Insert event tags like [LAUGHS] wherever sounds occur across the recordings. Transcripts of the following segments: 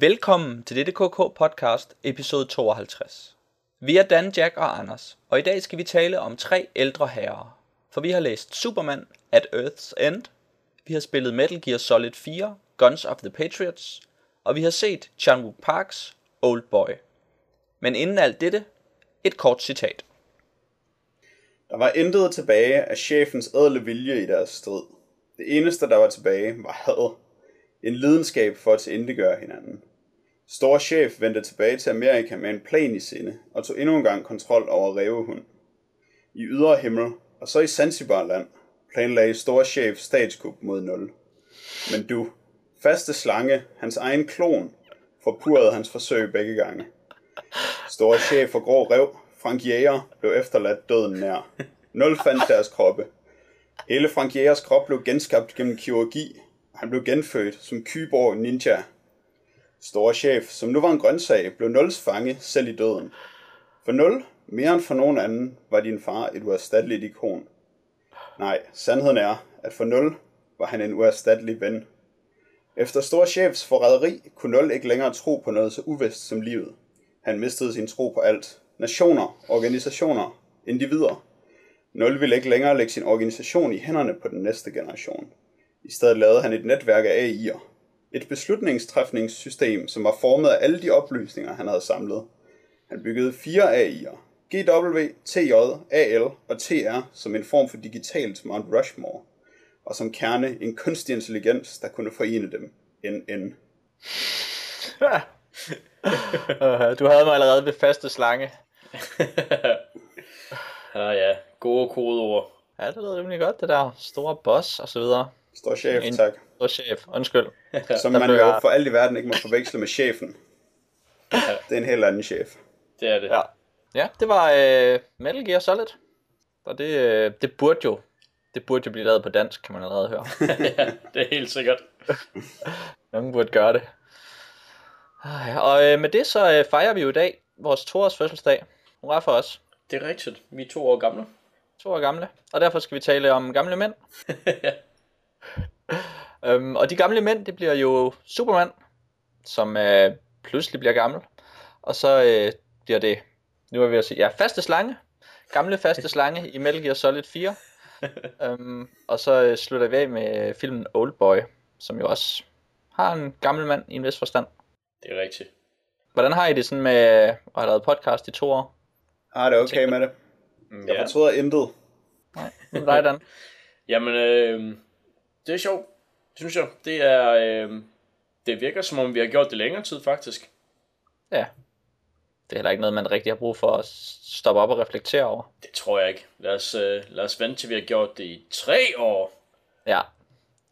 Velkommen til dette KK podcast, episode 52. Vi er Dan, Jack og Anders, og i dag skal vi tale om tre ældre herrer. For vi har læst Superman at Earth's End, vi har spillet Metal Gear Solid 4, Guns of the Patriots, og vi har set Chan-wook Parks Old Boy. Men inden alt dette, et kort citat. Der var intet tilbage af chefens ædle vilje i deres strid. Det eneste, der var tilbage, var had. En lidenskab for at tilindegøre hinanden. Store chef vendte tilbage til Amerika med en plan i sinde og tog endnu en gang kontrol over Revehund. I ydre himmel og så i Zanzibarland planlagde store chef statskup mod nul. Men du, faste slange, hans egen klon, forpurrede hans forsøg begge gange. Store chef for grå rev, Frank Jæger, blev efterladt døden nær. Nul fandt deres kroppe. Hele Frank Jægers krop blev genskabt gennem kirurgi, han blev genfødt som Kyborg Ninja. Store chef, som nu var en grøntsag, blev Nuls fange selv i døden. For Nul, mere end for nogen anden, var din far et uerstatteligt ikon. Nej, sandheden er, at for Nul var han en uerstattelig ven. Efter Stor Chefs forræderi kunne Nul ikke længere tro på noget så uvist som livet. Han mistede sin tro på alt. Nationer, organisationer, individer. Nul ville ikke længere lægge sin organisation i hænderne på den næste generation. I stedet lavede han et netværk af AI'er. Et beslutningstræfningssystem, som var formet af alle de oplysninger, han havde samlet. Han byggede fire AI'er. GW, TJ, AL og TR som en form for digitalt Mount Rushmore. Og som kerne en kunstig intelligens, der kunne forene dem. NN. [LAUGHS] Du havde mig allerede ved faste slange. Ja, [LAUGHS] ja. Gode kodeord. Ja, det lyder rimelig godt, det der store boss og så videre. Stor chef, En- tak. Stor chef, undskyld. [LAUGHS] Som man jo jeg- for alt i verden ikke må forveksle med chefen. [LAUGHS] Det er en helt anden chef. Det er det. Ja. Ja, det var øh, Metal Gear Solid. Og det, øh, det burde jo det burde jo blive lavet på dansk, kan man allerede høre. [LAUGHS] ja, det er helt sikkert. Nogen burde gøre det. Ah, Og øh, med det så øh, fejrer vi jo i dag vores toårs fødselsdag. Hurra for os. Det er rigtigt. Vi er to år gamle. To år gamle. Og derfor skal vi tale om gamle mænd. [LAUGHS] Øhm, og de gamle mænd, det bliver jo Superman, som øh, pludselig bliver gammel. Og så øh, bliver det, nu er vi at sige, ja, faste slange. Gamle faste slange i Metal Gear Solid 4. [LAUGHS] øhm, og så øh, slutter vi af med filmen Old Boy, som jo også har en gammel mand i en vis forstand. Det er rigtigt. Hvordan har I det sådan med at have lavet podcast i to år? Ah, det er okay med det. Mm, Jeg Ja. fortryder intet. Nej, er dig, Dan. [LAUGHS] Jamen, øh, det er sjovt, synes jeg. Det er, øh, det virker som om, vi har gjort det længere tid, faktisk. Ja. Det er heller ikke noget, man rigtig har brug for at stoppe op og reflektere over. Det tror jeg ikke. Lad os, øh, lad os vente til, vi har gjort det i tre år. Ja,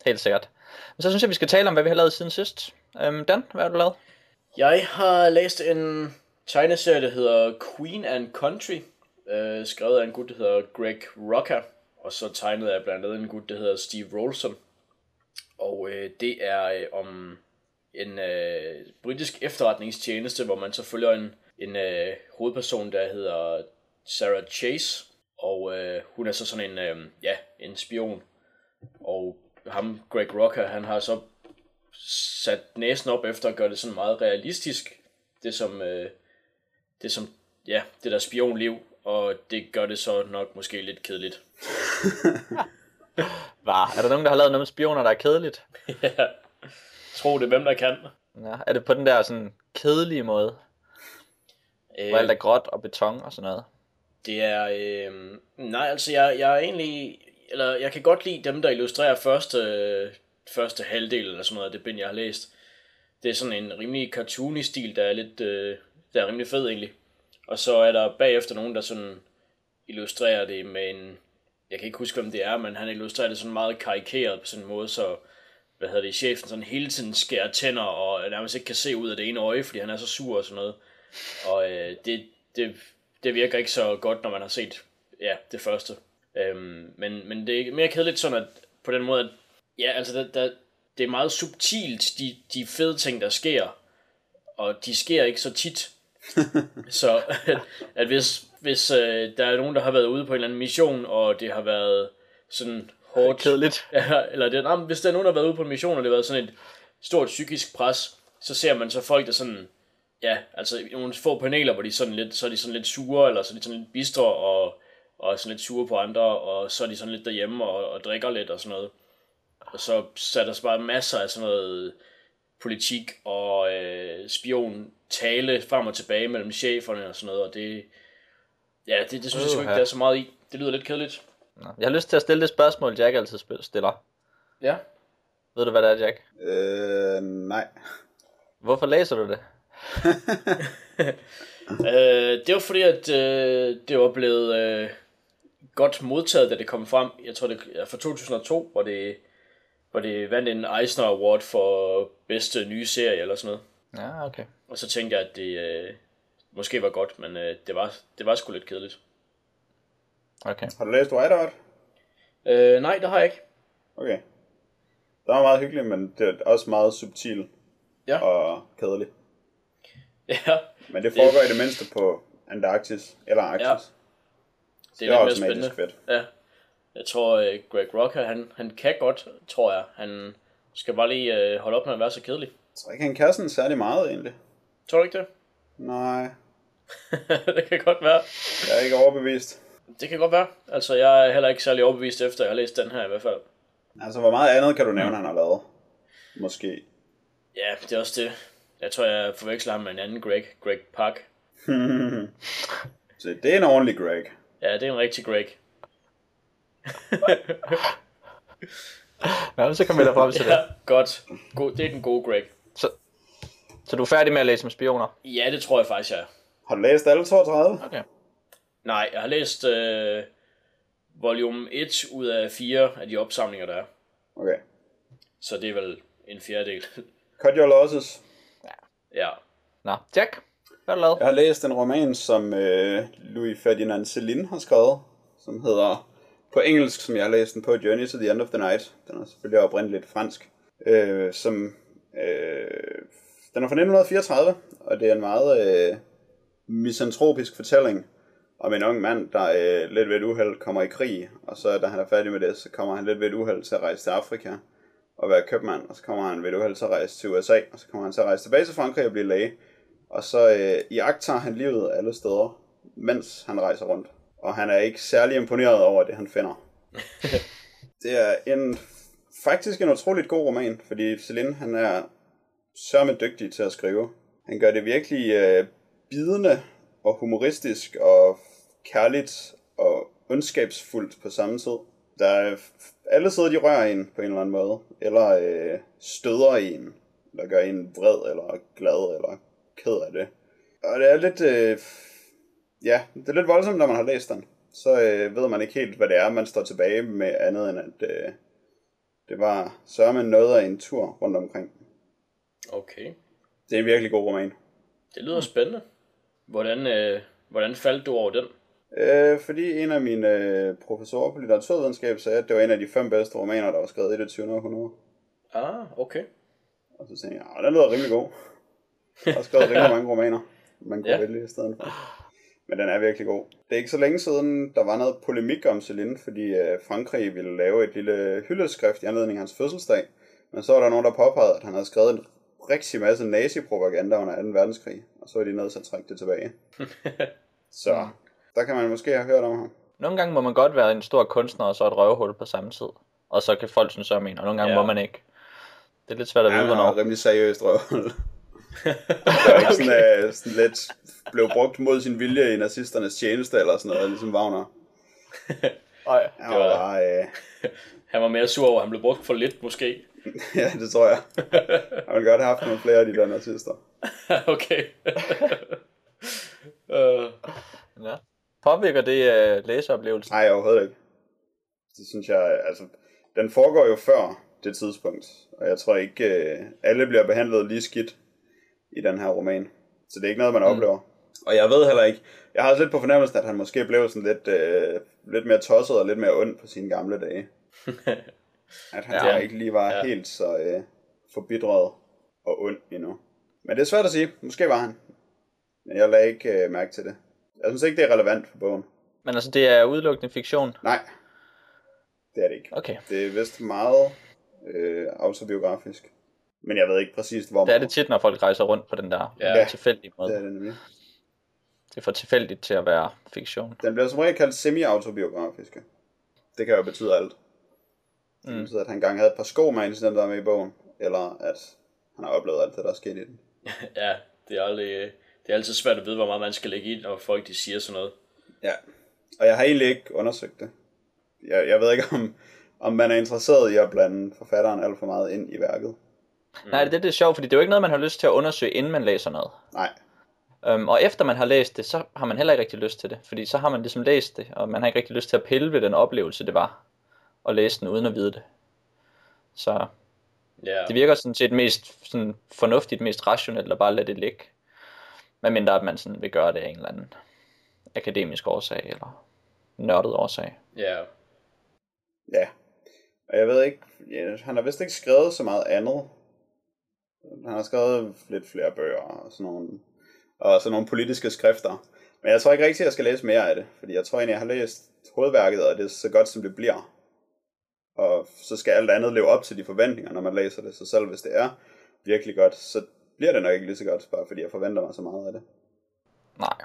helt sikkert. Men så synes jeg, vi skal tale om, hvad vi har lavet siden sidst. Øhm, Dan, hvad har du lavet? Jeg har læst en tegneserie, der hedder Queen and Country, øh, skrevet af en gut, der hedder Greg Rucka, og så tegnede jeg blandt andet en gut, der hedder Steve Rolson. Og øh, det er øh, om en øh, britisk efterretningstjeneste, hvor man så følger en, en øh, hovedperson, der hedder Sarah Chase, og øh, hun er så sådan en, øh, ja, en spion. Og ham, Greg Rocker, han har så sat næsen op efter at gøre det sådan meget realistisk, det som, øh, det som, ja, det der spionliv, og det gør det så nok måske lidt kedeligt. [LAUGHS] Var. Er der nogen, der har lavet noget med spioner, der er kedeligt? ja, tro det, hvem der kan. Ja, er det på den der sådan kedelige måde, hvor alt er gråt og beton og sådan noget? Det er, øh, nej, altså jeg, jeg er egentlig, eller jeg kan godt lide dem, der illustrerer første, øh, første halvdel eller sådan noget af det bind, jeg har læst. Det er sådan en rimelig cartoony stil, der er lidt, øh, der er rimelig fed egentlig. Og så er der bagefter nogen, der sådan illustrerer det med en, jeg kan ikke huske, hvem det er, men han illustrerer det sådan meget karikeret på sådan en måde, så hvad hedder det, chefen sådan hele tiden skærer tænder, og nærmest ikke kan se ud af det ene øje, fordi han er så sur og sådan noget. Og øh, det, det, det virker ikke så godt, når man har set ja, det første. Øhm, men, men det er mere kedeligt sådan, at på den måde, at ja, altså der, der, det er meget subtilt, de, de fede ting, der sker, og de sker ikke så tit. [LAUGHS] så at, at hvis, hvis øh, der er nogen, der har været ude på en eller anden mission, og det har været sådan hårdt, Kedeligt. [LAUGHS] Ja, eller det, nej, hvis der er nogen, der har været ude på en mission, og det har været sådan et stort psykisk pres, så ser man så folk, der sådan, ja, altså nogle få paneler, hvor de sådan lidt, så er de sådan lidt sure, eller så er de sådan lidt bistre, og, og sådan lidt sure på andre, og så er de sådan lidt derhjemme og, og drikker lidt og sådan noget. Og så, er der bare masser af sådan noget politik og øh, spion tale frem og tilbage mellem cheferne og sådan noget, og det, ja, det, det synes jeg sgu ikke, der er så meget i. Det lyder lidt kedeligt. Nå. Jeg har lyst til at stille det spørgsmål, Jack altid stiller. Ja. Ved du, hvad det er, Jack? Øh, nej. Hvorfor læser du det? [LAUGHS] Øh, det var fordi, at øh, det var blevet øh, godt modtaget, da det kom frem. Jeg tror, det er fra 2002, hvor det, hvor det vandt en Eisner Award for bedste nye serie eller sådan noget. Ja, okay. Og så tænkte jeg, at det øh, måske var godt, men øh, det, var, det var sgu lidt kedeligt. Okay. Har du læst Whiteout? Øh, nej, det har jeg ikke. Okay. Det var meget hyggeligt, men det er også meget subtil Ja. og kedelig. [LAUGHS] Ja, Men det foregår i det mindste på Antarktis eller Arktis. Ja. Det Det er er lidt mere spændende. fedt. Ja. Jeg tror, øh, Greg Rocker, han, han kan godt, tror jeg. Han skal bare lige øh, holde op med at være så kedelig. Jeg tror ikke, han kan sådan særlig meget egentlig. Tror du ikke det? Nej, [LAUGHS] det kan godt være. jeg er ikke overbevist. Det kan godt være. Altså, jeg er heller ikke særlig overbevist efter, jeg har læst den her i hvert fald. Altså, hvor meget andet kan du nævne, han har lavet? Måske. Ja, det er også det. Jeg tror, jeg forveksler ham med en anden Greg. Greg Park. Så [LAUGHS] det er en ordentlig Greg. Ja, det er en rigtig Greg. Ja, så kan vi da frem til [LAUGHS] det. Ja, godt. God, det er den gode Greg. Så, så du er færdig med at læse om spioner? Ja, det tror jeg faktisk, jeg er. Har du læst alle 32? Okay. Nej, jeg har læst øh, volume 1 ud af 4 af de opsamlinger, der er. Okay. Så det er vel en fjerdedel. [LAUGHS] Cut Your Losses. ja. Nå, Jack, hvad har du lavet? Jeg har læst en roman, som øh, Louis Ferdinand Céline har skrevet, som hedder på engelsk, som jeg har læst den på, Journey to the End of the Night. Den er selvfølgelig oprindeligt fransk. Øh, som, øh, den er fra 1934, og det er en meget øh, misantropisk fortælling om en ung mand, der øh, lidt ved et uheld kommer i krig, og så da han er færdig med det, så kommer han lidt ved et uheld til at rejse til Afrika og være købmand, og så kommer han ved et uheld til at rejse til USA, og så kommer han til at rejse tilbage til Frankrig og blive læge. Og så øh, iagtager han livet alle steder, mens han rejser rundt. Og han er ikke særlig imponeret over det, han finder. [LAUGHS] det er en faktisk en utroligt god roman, fordi Celine, han er sørme dygtig til at skrive. Han gør det virkelig øh, bidende og humoristisk og kærligt og ondskabsfuldt på samme tid. Der er alle sider, de rører en på en eller anden måde, eller øh, støder en, eller gør en vred, eller glad, eller ked af det. Og det er lidt, øh, ja, det er lidt voldsomt, når man har læst den. Så øh, ved man ikke helt, hvad det er, man står tilbage med andet end, at øh, det var sørme noget af en tur rundt omkring. Okay. Det er en virkelig god roman. Det lyder spændende. Hvordan, øh, hvordan faldt du over den? Øh, fordi en af mine øh, professorer på litteraturvidenskab sagde, at det var en af de fem bedste romaner, der var skrevet i det 20. århundrede. Ah, okay. Og så tænkte jeg, at den lyder rimelig god. Jeg har skrevet rimelig [LAUGHS] mange romaner, man kunne ja. vælge i stedet for. Men den er virkelig god. Det er ikke så længe siden, der var noget polemik om Celine, fordi øh, Frankrig ville lave et lille hyldeskrift i anledning af hans fødselsdag. Men så var der nogen, der påpegede, at han havde skrevet en rigtig masse nazi-propaganda under 2. verdenskrig, og så var de nødt til at trække det tilbage. [LAUGHS] så der kan man måske have hørt om ham. Nogle gange må man godt være en stor kunstner og så et røvhul på samme tid. Og så kan folk synes om en, og nogle gange Ja. må man ikke. Det er lidt svært at Ja, vide, han hvornår. var rimelig seriøst røvhul. [LAUGHS] Ikke sådan, uh, sådan lidt blev brugt mod sin vilje i nazisternes tjeneste eller sådan noget, ligesom Wagner. [LAUGHS] Ej. Han Det var var- uh, Han var mere sur over, at han blev brugt for lidt, måske. [LAUGHS] ja, det tror jeg. Han ville godt have haft nogle flere af de der nazister. [LAUGHS] okay. uh, [LAUGHS] Ja. Påvirker det uh, læseoplevelsen? Nej, overhovedet ikke. Det synes jeg, altså, den foregår jo før det tidspunkt, og jeg tror ikke, uh, alle bliver behandlet lige skidt i den her roman. Så det er ikke noget, man oplever. Og jeg ved heller ikke, jeg har også lidt på fornemmelsen, at han måske blev sådan lidt, øh, lidt mere tosset og lidt mere ond på sine gamle dage. At han Ja. ikke lige var Ja. helt så øh, forbitret og ond endnu. Men det er svært at sige. Måske var han. Men jeg lagde ikke øh, mærke til det. Jeg synes ikke, det er relevant for bogen. Men altså, det er udelukkende fiktion. Nej, det er det ikke. Okay. Det er vist meget øh, autobiografisk. Men jeg ved ikke præcis, hvor Det er det tit, når folk rejser rundt på den der Ja. ja. tilfældige måde. Det er det nemlig. Det er for tilfældigt til at være fiktion. Den bliver som regel kaldt semi-autobiografiske. Det kan jo betyde alt. Det Mm. betyder, at han engang havde et par sko med incidenter der er med i bogen, eller at han har oplevet alt det, der er sket i den. [LAUGHS] Ja, det er, aldrig, det er altid svært at vide, hvor meget man skal lægge i, når folk de siger sådan noget. Ja, og jeg har egentlig ikke undersøgt det. Jeg, jeg ved ikke, [LAUGHS] om, om man er interesseret i at blande forfatteren alt for meget ind i værket. Mm. Nej, det, det er sjovt, fordi det er jo ikke noget, man har lyst til at undersøge, inden man læser noget. Nej, Um, og efter man har læst det, så har man heller ikke rigtig lyst til det. Fordi så har man ligesom læst det, og man har ikke rigtig lyst til at pille ved den oplevelse, det var at læse den, uden at vide det. Så Ja, det virker sådan set mest sådan fornuftigt, mest rationelt at bare lade det ligge. Medmindre at man sådan vil gøre det af en eller anden akademisk årsag, eller nørdet årsag. ja. ja. Og jeg ved ikke, ja, han har vist ikke skrevet så meget andet. Han har skrevet lidt flere bøger og sådan nogle, og sådan nogle politiske skrifter. Men jeg tror ikke rigtig, at jeg skal læse mere af det, fordi jeg tror egentlig, jeg har læst hovedværket, og det er så godt, som det bliver. Og så skal alt andet leve op til de forventninger, når man læser det. Så selv hvis det er virkelig godt, så bliver det nok ikke lige så godt, bare fordi jeg forventer mig så meget af det. Nej.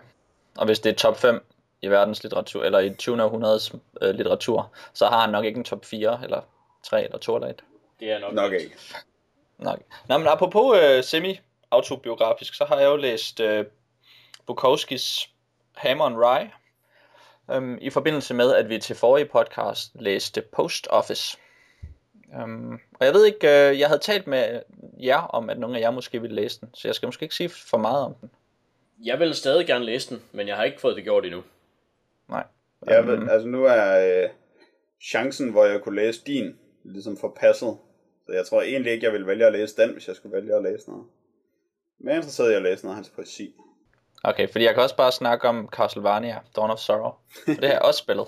Og hvis det er top 5 i verdens litteratur, eller i 20. århundredes øh, litteratur, så har han nok ikke en top 4, eller 3, eller 2 eller 1. Det er nok, Nok ikke. Nok. Nå, men apropos øh, semi-autobiografisk, så har jeg jo læst øh, Bukowskis Hammer and Rye, øhm, i forbindelse med, at vi til forrige podcast læste Post Office. Øhm, og jeg ved ikke, øh, jeg havde talt med jer om, at nogle af jer måske ville læse den, så jeg skal måske ikke sige for meget om den. Jeg vil stadig gerne læse den, men jeg har ikke fået det gjort endnu. Nej. Ja, Øhm, men, altså nu er øh, chancen, hvor jeg kunne læse din, ligesom forpasset. Så jeg tror egentlig ikke, jeg ville vælge at læse den, hvis jeg skulle vælge at læse noget. Men jeg er interesseret i at læse noget af hans poesi. Okay, fordi jeg kan også bare snakke om Castlevania, Dawn of Sorrow. For det har jeg også spillet.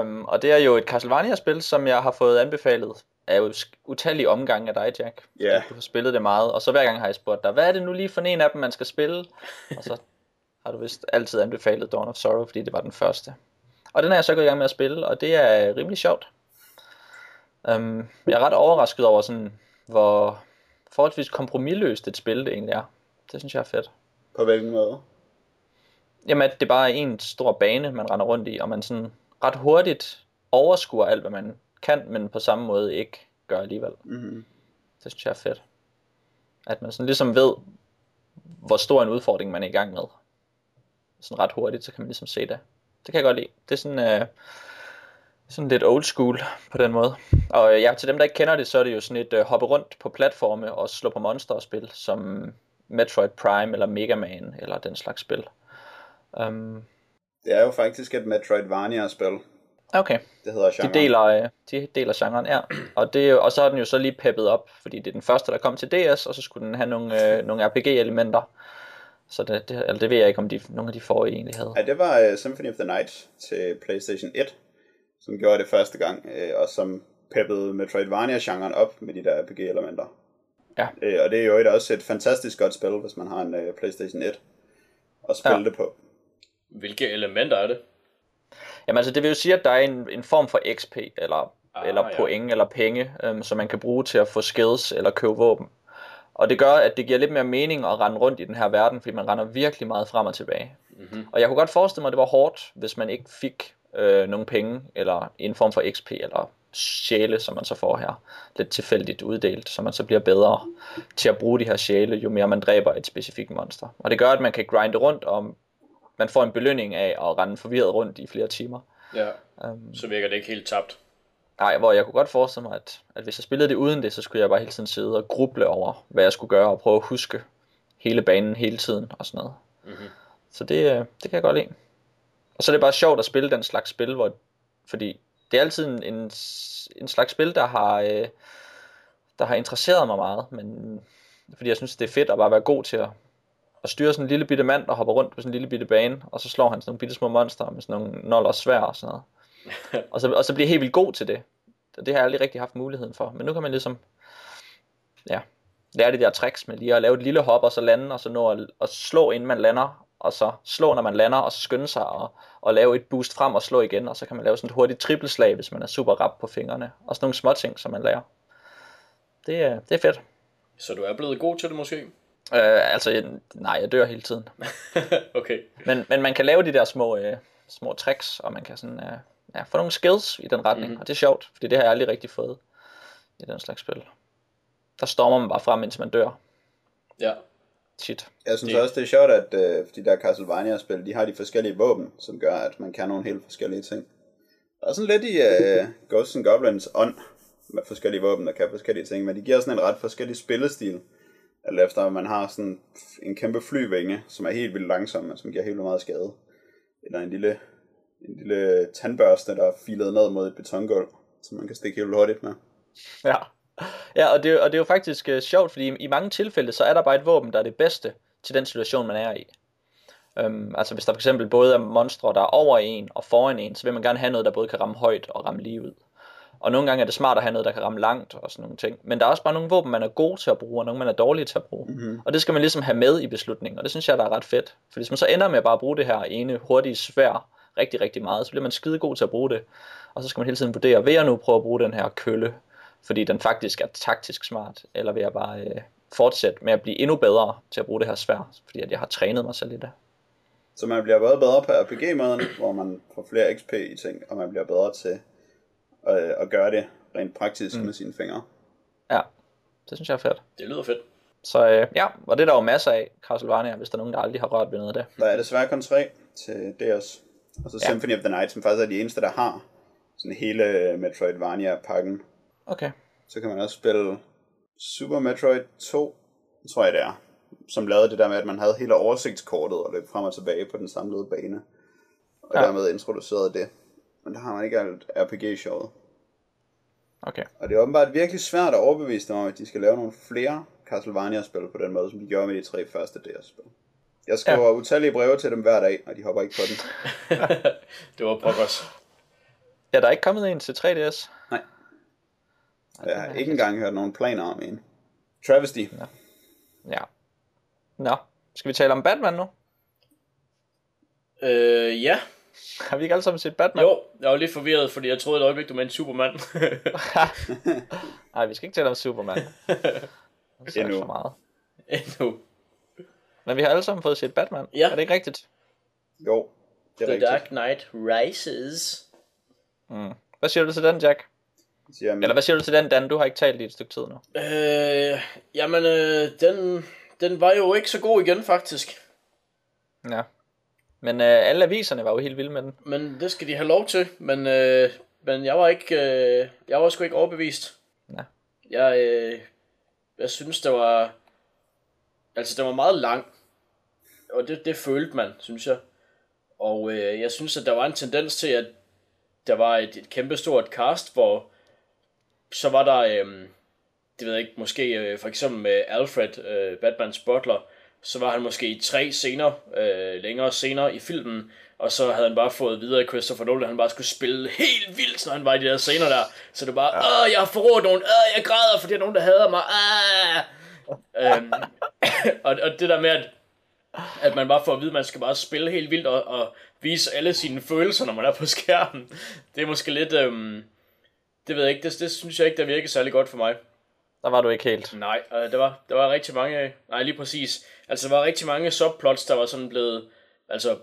um, [LAUGHS] og det er jo et Castlevania-spil, som jeg har fået anbefalet af utallige omgange af dig, Jack. Ja. Du har spillet det meget, og så hver gang har jeg spurgt dig, hvad er det nu lige for en af dem, man skal spille? og så har du vist altid anbefalet Dawn of Sorrow, fordi det var den første. Og den er jeg så gået i gang med at spille, og det er rimelig sjovt. Um, jeg er ret overrasket over, sådan, hvor forholdsvis kompromilløst et spil det egentlig er. Det synes jeg er fedt. På hvilken måde? Jamen, at det bare er en stor bane, man render rundt i, og man sådan ret hurtigt overskuer alt, hvad man kan, men på samme måde ikke gør alligevel. Mm-hmm. Det synes jeg er fedt. At man sådan ligesom ved, hvor stor en udfordring man er i gang med. Sådan ret hurtigt, så kan man ligesom se det. Det kan jeg godt lide. Det er sådan, øh, sådan lidt old school på den måde. Og øh, ja, til dem, der ikke kender det, så er det jo sådan et øh, hoppe rundt på platforme og slå på monster og spil, som Metroid Prime eller Mega Man eller den slags spil. Um, Det er jo faktisk et Metroidvania-spil. okay. Det hedder De genre. deler, øh, de deler genren, ja. Og, det, og så er den jo så lige peppet op, fordi det er den første, der kom til DS, og så skulle den have nogle, øh, nogle RPG-elementer. Så det, det, eller det ved jeg ikke, om de, nogle af de forrige egentlig havde. Ja, det var uh, Symphony of the Night til PlayStation 1, som gjorde det første gang, uh, og som peppede Metroidvania-genren op med de der RPG-elementer. Ja. Uh, og det er jo et, også et fantastisk godt spil, hvis man har en uh, PlayStation 1 at spille Ja. det på. Hvilke elementer er det? Jamen altså, det vil jo sige, at der er en, en form for XP, eller, Ah, ah, eller ja. point, eller penge, øhm, som man kan bruge til at få skills eller købe våben. Og det gør, at det giver lidt mere mening at rende rundt i den her verden, fordi man render virkelig meget frem og tilbage. Mm-hmm. Og jeg kunne godt forestille mig, at det var hårdt, hvis man ikke fik øh, nogle penge, eller en form for XP, eller sjæle, som man så får her. Lidt tilfældigt uddelt, så man så bliver bedre til at bruge de her sjæle, jo mere man dræber et specifikt monster. Og det gør, at man kan grinde rundt, og man får en belønning af at rende forvirret rundt i flere timer. Ja, Um, så virker det ikke helt tabt. nej, hvor jeg kunne godt forestille mig, at, at hvis jeg spillede det uden det, så skulle jeg bare hele tiden sidde og gruble over, hvad jeg skulle gøre, og prøve at huske hele banen hele tiden, og sådan noget. Mm-hmm. Så det, øh, det kan jeg godt lide. Og så er det bare sjovt at spille den slags spil, hvor, fordi det er altid en, en, en slags spil, der har, øh, der har interesseret mig meget, men fordi jeg synes, det er fedt at bare være god til at, at styre sådan en lille bitte mand, der hopper rundt på sådan en lille bitte bane, og så slår han sådan nogle bitte små monster med sådan nogle noller og svær og sådan noget. [LAUGHS] og, så, og så bliver jeg helt vildt god til det. Og det har jeg aldrig rigtig haft muligheden for. Men nu kan man ligesom, ja, lære de der tricks med lige at lave et lille hop, og så lande, og så nå at, at slå, inden man lander, og så slå, når man lander, og så skynde sig og, og lave et boost frem og slå igen, og så kan man lave sådan et hurtigt trippelslag, hvis man er super rap på fingrene, og sådan nogle små ting, som man lærer. det er, det er fedt. Så du er blevet god til det måske? Øh, altså, jeg- nej, jeg dør hele tiden. [LAUGHS] okay. Men, men man kan lave de der små, øh, små tricks, og man kan sådan, øh, ja, få nogle skills i den retning. Mhm. Mm-hmm. Og det er sjovt, fordi det har jeg aldrig rigtig fået i den slags spil. Der stormer man bare frem, indtil man dør. Ja. Shit. Jeg synes Det- også, det er sjovt, at øh, de der Castlevania-spil, de har de forskellige våben, som gør, at man kan nogle helt forskellige ting. Der er sådan lidt i øh, Ghosts and Goblins ånd, med forskellige våben, der kan forskellige ting, men de giver sådan en ret forskellig spillestil. Alt efter, at man har sådan en kæmpe flyvinge, som er helt vildt langsom, og som giver helt vildt meget skade. Eller en lille, en lille tandbørste, der er filet ned mod et betongulv, som man kan stikke helt hurtigt med. Ja. Ja, og det, og det er jo faktisk øh, sjovt, fordi i, i mange tilfælde, så er der bare et våben, der er det bedste til den situation, man er i. Øhm, altså hvis der for eksempel både er monstre, der er over en og foran en, så vil man gerne have noget, der både kan ramme højt og ramme lige ud. Og nogle gange er det smart at have noget, der kan ramme langt og sådan nogle ting. Men der er også bare nogle våben, man er god til at bruge, og nogle, man er dårlig til at bruge. Mm-hmm. Og det skal man ligesom have med i beslutningen, og det synes jeg, der er ret fedt. For hvis man så ender med bare at bruge det her ene hurtige svær rigtig, rigtig meget, så bliver man skide god til at bruge det. Og så skal man hele tiden vurdere, vil jeg nu prøve at bruge den her kølle, fordi den faktisk er taktisk smart, eller vil jeg bare øh, fortsætte med at blive endnu bedre til at bruge det her svær, fordi at jeg har trænet mig selv i det. Så man bliver både bedre på RPG-måden, hvor man får flere XP i ting, og man bliver bedre til at, at gøre det rent praktisk mm. med sine fingre. Ja, det synes jeg er fedt. Det lyder fedt. Så øh, ja, og det er der jo masser af Castlevania, hvis der er nogen, der aldrig har rørt ved noget af det. Der er desværre kun tre til DS. Og så Ja. Symphony of the Night, som faktisk er de eneste, der har sådan hele Metroidvania-pakken. Okay. Så kan man også spille Super Metroid 2, tror jeg det er, som lavede det der med, at man havde hele oversigtskortet og løb frem og tilbage på den samlede bane. Og Ja. dermed introducerede det. Men der har man ikke alt RPG-showet. Okay. Og det er åbenbart virkelig svært at overbevise dem om, at de skal lave nogle flere Castlevania-spil på den måde, som de gjorde med de tre første DS-spil. Jeg skriver ja. utallige breve til dem hver dag, og de hopper ikke på den. [LAUGHS] det var pokkers. Ja, der er ikke kommet en til 3DS. Nej. Jeg har ikke engang hørt nogen planer om en. Travesty. Ja. Nå, skal vi tale om Batman nu? Øh, ja. Har vi ikke alle sammen set Batman? Jo, jeg var lidt forvirret, fordi jeg troede et øjeblik, du mente Superman. [LAUGHS] Nej, vi skal ikke tale om Superman. [LAUGHS] Det er Endnu. for meget. Endnu. Men vi har alle sammen fået set Batman. Ja. Er det ikke rigtigt? Jo, det er The rigtigt. Dark Knight Rises. Mm. Hvad siger du til den, Jack? Siger, men, Eller hvad siger du til den, Dan? Du har ikke talt i et stykke tid nu. Øh, jamen, øh, den, den var jo ikke så god igen, faktisk. Ja. Men øh, alle aviserne var jo helt vilde med den. Men det skal de have lov til. Men, øh, men jeg var ikke, øh, jeg var sgu ikke overbevist. Ja. Jeg, øh, jeg synes, det var, altså det var meget lang. Og det, det følte man, synes jeg. Og øh, jeg synes, at der var en tendens til, at der var et, et kæmpestort cast, hvor så var der, øh, det ved jeg ikke, måske øh, for eksempel med Alfred, øh, Batmans butler, så var han måske i tre scener, øh, længere senere i filmen, og så havde han bare fået videre at Christopher Nolan, at han bare skulle spille helt vildt, når han var i de der scener der. Så det var bare, åh, jeg har forrådt nogen, åh, jeg græder, fordi der er nogen, der hader mig, ah! øhm, [LAUGHS] og, og det der med, at, at man bare får at vide, at man skal bare spille helt vildt og, og vise alle sine følelser, når man er på skærmen, det er måske lidt, øhm, det ved jeg ikke, det, det synes jeg ikke, der virker særlig godt for mig. Der var du ikke helt. Nej, øh, der, var, der var rigtig mange, nej lige præcis, altså der var rigtig mange subplots, der var sådan blevet, altså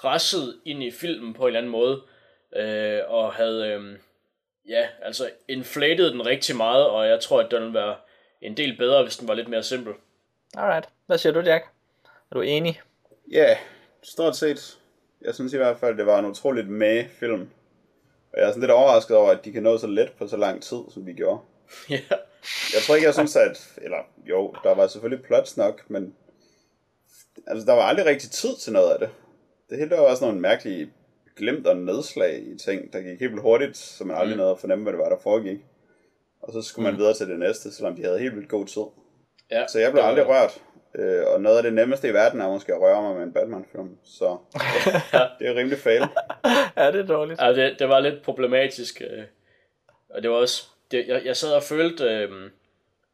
presset ind i filmen på en eller anden måde, øh, og havde, øh, ja, altså inflated den rigtig meget, og jeg tror, at den ville være en del bedre, hvis den var lidt mere simpel. Alright. Hvad siger du, Jack? Er du enig? Ja, yeah, stort set. Jeg synes i hvert fald, det var en utroligt med film. Og jeg er sådan lidt overrasket over, at de kan nå så let på så lang tid, som de gjorde. [LAUGHS] ja, Jeg tror ikke, jeg synes, at... Eller jo, der var selvfølgelig plots nok, men... Altså, der var aldrig rigtig tid til noget af det. Det hele var også nogle mærkelige glemt og nedslag i ting, der gik helt vildt hurtigt, så man aldrig Mm. nåede at fornemme, hvad det var, der foregik. Og så skulle man videre til det næste, selvom de havde helt vildt god tid. ja. Så jeg blev aldrig rørt. Øh, og noget af det nemmeste i verden er måske at røre mig med en Batman-film. Så [LAUGHS] det er rimelig fail. [LAUGHS] ja, det er dårligt. Ja, det, det var lidt problematisk. Øh, og det var også... Det, jeg, jeg sad og følte øh,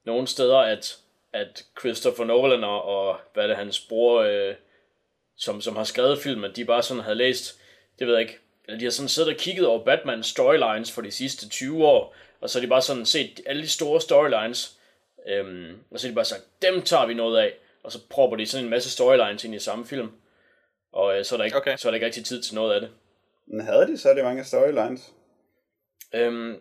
nogle steder, at, at Christopher Nolan og, og hvad er det, hans bror, øh, som, som har skrevet filmen, de bare sådan havde læst, det ved jeg ikke, eller de har sådan siddet og kigget over Batman storylines for de sidste 20 år, og så er de bare sådan set alle de store storylines, øhm, og så er de bare sagt, dem tager vi noget af, og så propper de sådan en masse storylines ind i samme film, og øh, så, er der ikke, Okay. så er der ikke rigtig tid til noget af det. Men havde de så det mange storylines? Øhm,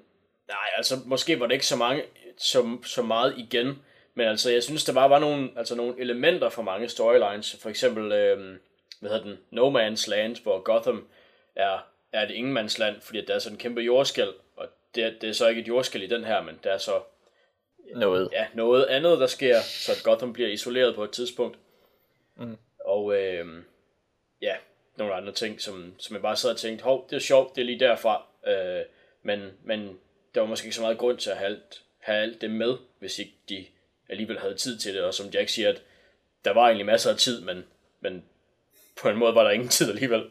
nej, altså måske var det ikke så mange, så, så meget igen, men altså jeg synes, der var, var nogle, altså, nogle elementer for mange storylines. For eksempel, øhm, hvad hedder den, No Man's Land, hvor Gotham er, er et ingenmandsland, fordi der er sådan en kæmpe jordskæld, og det, er- det er så ikke et jordskæld i den her, men der er så Noget. ja, noget andet, der sker, så Gotham bliver isoleret på et tidspunkt. Mm. Og øhm, ja, nogle andre ting, som, som jeg bare sad og tænkte, hov, det er sjovt, det er lige derfra. Øh, men, men der var måske ikke så meget grund til at have alt, have alt det med, hvis ikke de alligevel havde tid til det. Og som Jack siger, at der var egentlig masser af tid, men, men på en måde var der ingen tid alligevel.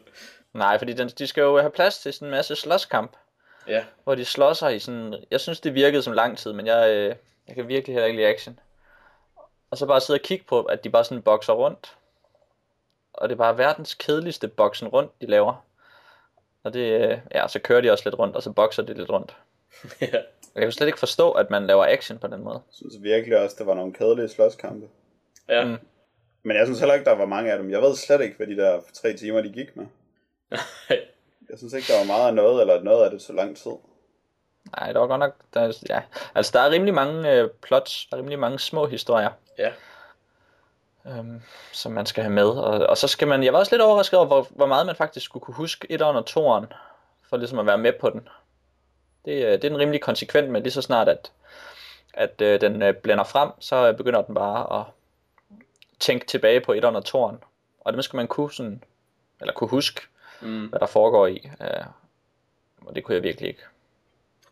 Nej, fordi den, de skal jo have plads til sådan en masse slåskamp, Ja, hvor de slår sig i sådan... Jeg synes, det virkede som lang tid, men jeg, øh, jeg kan virkelig heller ikke lide action. Og så bare sidde og kigge på, at de bare sådan bokser rundt. Og det er bare verdens kedeligste boksen rundt, de laver. Og det, øh, ja, så kører de også lidt rundt, og så bokser de lidt rundt. [LAUGHS] ja, Jeg kan slet ikke forstå, at man laver action på den måde. Jeg synes virkelig også, der var nogle kedelige slåskampe. ja. Mm. Men jeg synes heller ikke, der var mange af dem. Jeg ved slet ikke, hvad de der tre timer, de gik med. [LAUGHS] Jeg synes ikke, der var meget af noget, eller noget af det så lang tid. Nej, der var godt nok... Der, er- ja. Altså, der er rimelig mange øh, plots, der er rimelig mange små historier, ja. øhm, som man skal have med. Og, og så skal man... Jeg var også lidt overrasket over, hvor, hvor meget man faktisk skulle kunne huske et og toeren, for ligesom at være med på den. Det, øh, det er den rimelig konsekvent med, lige så snart, at, at øh, den øh, blænder frem, så øh, begynder den bare at tænke tilbage på et og toeren. Og det skal man kunne sådan, eller kunne huske, Mm. hvad der foregår i. Øh, og det kunne jeg virkelig ikke.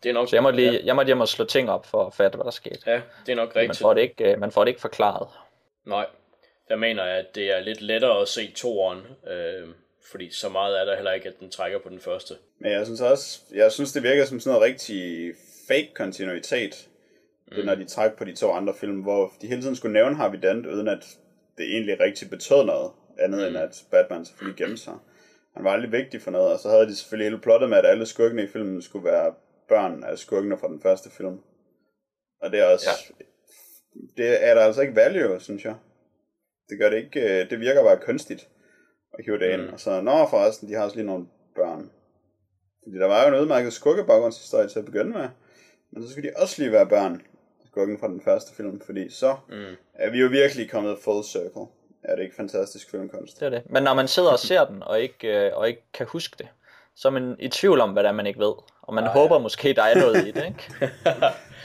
Det er nok, Så jeg måtte, lige, jeg måtte hjem og slå ting op for at fatte, hvad der skete. ja, det er nok Man rigtigt. får, det ikke, øh, man får det ikke forklaret. Nej, der mener jeg, at det er lidt lettere at se toeren, øh, fordi så meget er der heller ikke, at den trækker på den første. Men jeg synes også, jeg synes, det virker som sådan noget rigtig fake kontinuitet. Er, når de trækker på de to andre film, hvor de hele tiden skulle nævne Harvey Dent, uden at det egentlig rigtig betød noget, andet mm. end at Batman selvfølgelig gemte sig. Han var aldrig vigtig for noget, og så havde de selvfølgelig hele plottet med, at alle skurkene i filmen skulle være børn af skurkene fra den første film. Og det er også... Ja. Det er der altså ikke value, synes jeg. Det gør det ikke... øh, Det virker bare kunstigt at hive det ind. Mm. Og så, nå forresten, de har også lige nogle børn. Fordi der var jo en udmærket skurkebaggrundshistorie til at begynde med. Men så skulle de også lige være børn. Skurken fra den første film. Fordi så Mm. er vi jo virkelig kommet full circle. Er det ikke fantastisk filmkunst? Det er det. Men når man sidder og ser den, og ikke, øh, og ikke kan huske det, så er man i tvivl om, hvad det er, man ikke ved. Og man Ah, håber måske, der er noget i det, ikke? [LAUGHS]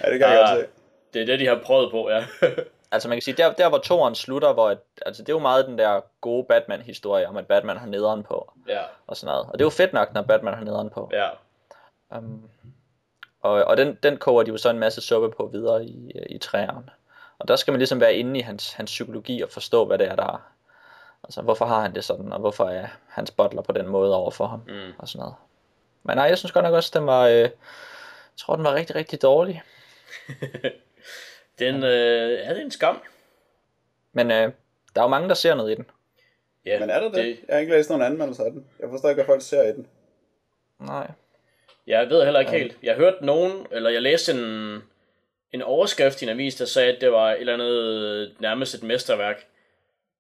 Ja, det kan jeg Ah. godt se. Det er det, de har prøvet på, ja. [LAUGHS] Altså man kan sige, der, der hvor toeren slutter, hvor at, altså det er jo meget den der gode Batman-historie, om at Batman har nederen på, ja, og sådan noget. Og det er jo fedt nok, når Batman har nederen på. ja. Um, og og den, den koger de jo så en masse suppe på videre i, i træerne. Og der skal man ligesom være inde i hans, hans psykologi og forstå, hvad det er, der er. Altså, hvorfor har han det sådan, og hvorfor er hans butler på den måde over for ham, Mm. og sådan noget. Men nej, jeg synes godt nok også, den var, øh, jeg tror, den var rigtig, rigtig dårlig. [LAUGHS] Den, øh, ja, det er en skam. Men øh, der er jo mange, der ser noget i den. Ja, Men er der det? det? Jeg har ikke læst nogen anmeldelser af den. Jeg forstår ikke, hvad folk ser i den. Nej. Jeg ved heller ikke helt. Jeg hørte nogen, eller jeg læste en, en overskrift i en avis, der sagde, at det var et eller andet nærmest et mesterværk.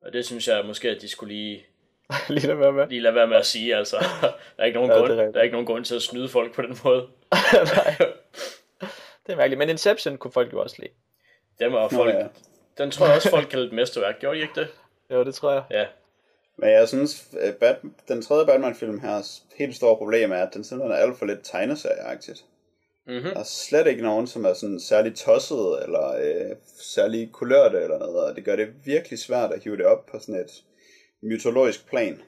Og det synes jeg måske, at de skulle lige, [LAUGHS] Lige der med. lige lade være med at sige. Altså, der, er ikke nogen Ja, grund, er der er ikke nogen grund til at snyde folk på den måde. [LAUGHS] Nej. Det er mærkeligt. Men Inception kunne folk jo også lide. Dem var Nå, folk, ja. Den tror jeg også, folk kaldte et mesterværk. Gjorde de ikke det? Jo, det tror jeg. Ja. Men jeg synes, at Bat- den tredje Batman-film her, helt store problem er, at den simpelthen er alt for lidt tegneserieagtigt. Mm-hmm. Der er slet ikke nogen, som er sådan særlig tosset, eller øh, særlig kulørte, eller noget, og det gør det virkelig svært at hive det op på sådan et mytologisk plan,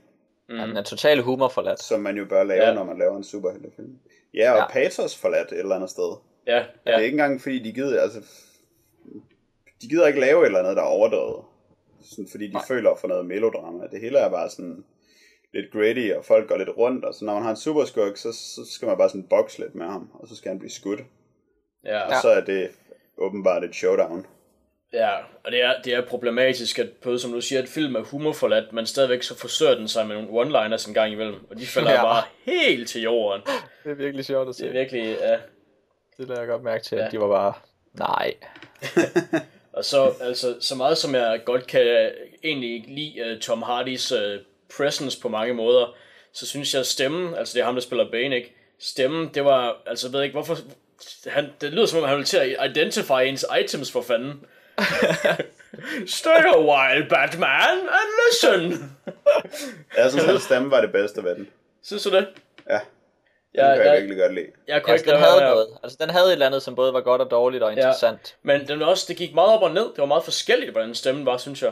Mm. Den er totalt humor forladt. som man jo bør lave, Ja. når man laver en superheltefilm. Ja, og Ja. patos forladt et eller andet sted. Ja, Ja. Det er ikke engang fordi, de gider, altså, de gider ikke lave et eller andet, der er overdrevet. Sådan, fordi de Nej. Nej. føler for noget melodrama. Det hele er bare sådan lidt gritty, og folk går lidt rundt, og så når man har en superskurk, så, så skal man bare sådan bokse lidt med ham, og så skal han blive skudt. ja. Og så er det åbenbart et showdown. Ja, og det er, det er problematisk, at på, som du siger, at film er humorforladt, men stadigvæk så forsøger den sig med nogle one-liners en gang imellem, og de falder Ja. [LAUGHS] ja. bare helt til jorden. Det er virkelig sjovt at Det er virkelig, ja. Det lader jeg godt mærke til, at de var bare, nej. [LAUGHS] Og så, altså, så meget som jeg godt kan egentlig lide uh, Tom Hardys uh, presence på mange måder, så synes jeg, at stemmen, altså det er ham, der spiller Bane, ikke? Stemmen, det var, altså jeg ved ikke, hvorfor, han, det lyder som om, han vil til at identify ens items for fanden. Stay a while, Batman, and listen! Jeg synes, hans stemme var det bedste ved den. Synes du det? Ja, den Ja, kan jeg jeg, virkelig godt lide. jeg kunne Altså, ikke den lade være havde at- noget. Altså, den havde et eller andet, som både var godt og dårligt og interessant. Men den også, det gik meget op og ned. Det var meget forskelligt, hvordan stemmen var, synes jeg.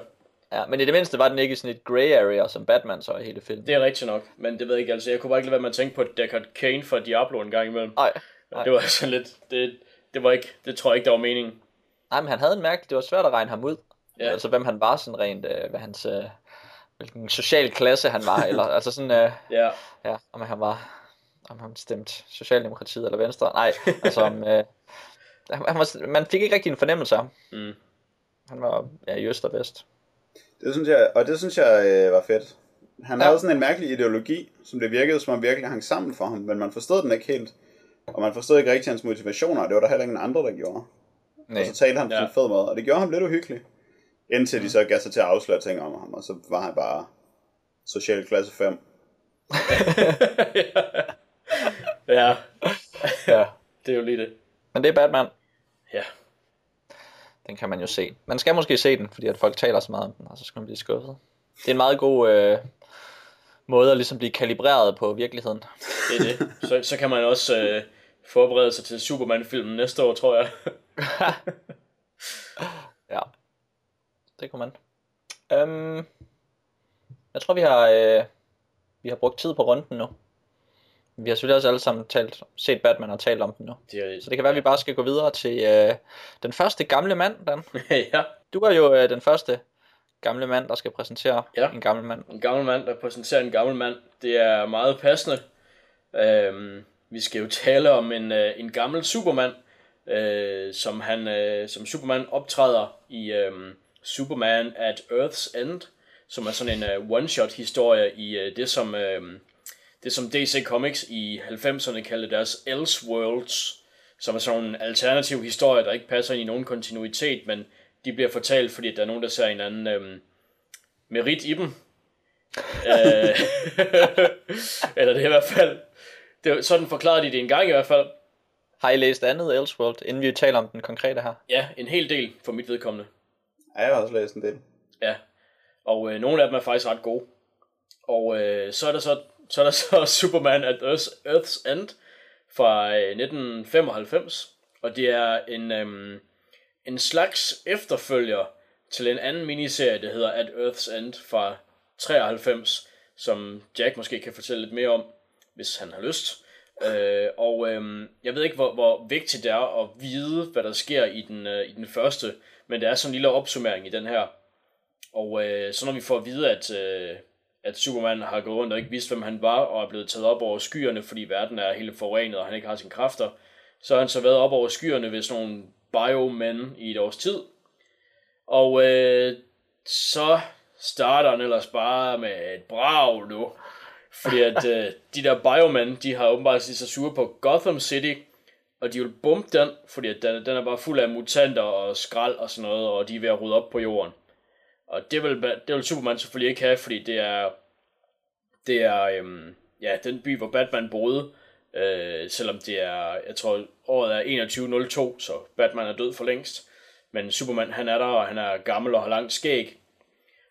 Ja. men i det mindste var den ikke i sådan et grey area, som Batman så i hele filmen. Det er rigtigt nok, men det ved jeg ikke. Altså, jeg kunne bare ikke lade være med at tænke på Deckard Kane fra Diablo en gang imellem. Nej. Nej. Det var [LAUGHS] sådan lidt, det, det var ikke, det tror jeg ikke, der var meningen. Nej, men han havde en mærkelig, det var svært at regne ham ud. Ja. Altså, hvem han var sådan rent, øh, hvad hans, øh, hvilken social klasse han var, eller altså sådan, øh, [LAUGHS] Ja, ja, om han var, om han stemte Socialdemokratiet eller Venstre. Nej, altså om, øh, han han var, man fik ikke rigtig en fornemmelse af ham. Mm. Han var, ja, i øst og vest. Det synes jeg, og det synes jeg øh, var fedt. Han Ja. havde sådan en mærkelig ideologi, som det virkede, som om virkelig hang sammen for ham, men man forstod den ikke helt. Og man forstod ikke rigtig hans motivationer, og det var der heller ingen andre, der gjorde. Nej. Og så talte han på Ja. ja. en fed måde, og det gjorde ham lidt uhyggelig. Indtil de så gav sig til at afsløre ting om ham, og så var han bare social klasse 5. [LAUGHS] ja, Ja. det er jo lige det. Men det er Batman. Ja, Den kan man jo se. Man skal måske se den, fordi at folk taler så meget om den, og så skal man blive skuffet. Det er en meget god øh, måde at ligesom blive kalibreret på virkeligheden. det er det. Så, så kan man også øh, forberede sig til Superman-filmen næste år, tror jeg. [LAUGHS] Ja, det kunne man. Øhm, jeg tror, vi har, øh, vi har brugt tid på runden nu. Vi har selvfølgelig også alle sammen talt, set Batman og talt om den nu. Det er, Så det kan være, at vi bare skal gå videre til øh, den første gamle mand, Dan. [LAUGHS] ja, Du er jo øh, den første gamle mand, der skal præsentere Ja. en gammel mand. en gammel mand, der præsenterer en gammel mand. Det er meget passende. Øhm, vi skal jo tale om en, øh, en gammel Superman, øh, som han øh, som Superman optræder i øh, Superman at Earth's End, som er sådan en øh, one-shot historie i øh, det som øh, det som DC Comics i 90'erne kaldte deres Elseworlds, som er sådan nogle alternative historier, der ikke passer ind i nogen kontinuitet, men de bliver fortalt, fordi der er nogen, der ser en anden øh, merit i dem. [LAUGHS] øh, [LAUGHS] eller det er i hvert fald, det sådan forklarede de det en gang i hvert fald. Har I læst andet Elseworld, inden vi taler om den konkrete her? Ja, en hel del for mit vedkommende. Ja, jeg har også læst en del. Ja, og øh, nogle af dem er faktisk ret gode. Og øh, så er der så, så, er der [LAUGHS] så Superman at Earth's, Earth's End fra øh, 1995. Og det er en, øh, en slags efterfølger til en anden miniserie, der hedder At Earth's End fra 93, som Jack måske kan fortælle lidt mere om, hvis han har lyst. Øh, og øh, jeg ved ikke, hvor, hvor vigtigt det er at vide, hvad der sker i den, øh, i den første, men det er sådan en lille opsummering i den her. Og øh, så når vi får at vide, at, øh, at Superman har gået rundt og ikke vidst, hvem han var, og er blevet taget op over skyerne, fordi verden er helt forurenet, og han ikke har sine kræfter, så har han så været op over skyerne ved sådan nogle biomænd i et års tid. Og øh, så starter han ellers bare med et brag nu. Fordi at øh, de der Bioman, de har åbenbart set sig sure på Gotham City, og de vil bombe den, fordi at den, den er bare fuld af mutanter og skrald og sådan noget, og de er ved at rydde op på jorden. Og det vil, det vil Superman selvfølgelig ikke have, fordi det er, det er øhm, ja, den by, hvor Batman boede, øh, selvom det er, jeg tror, året er 2102, så Batman er død for længst. Men Superman, han er der, og han er gammel og har langt skæg.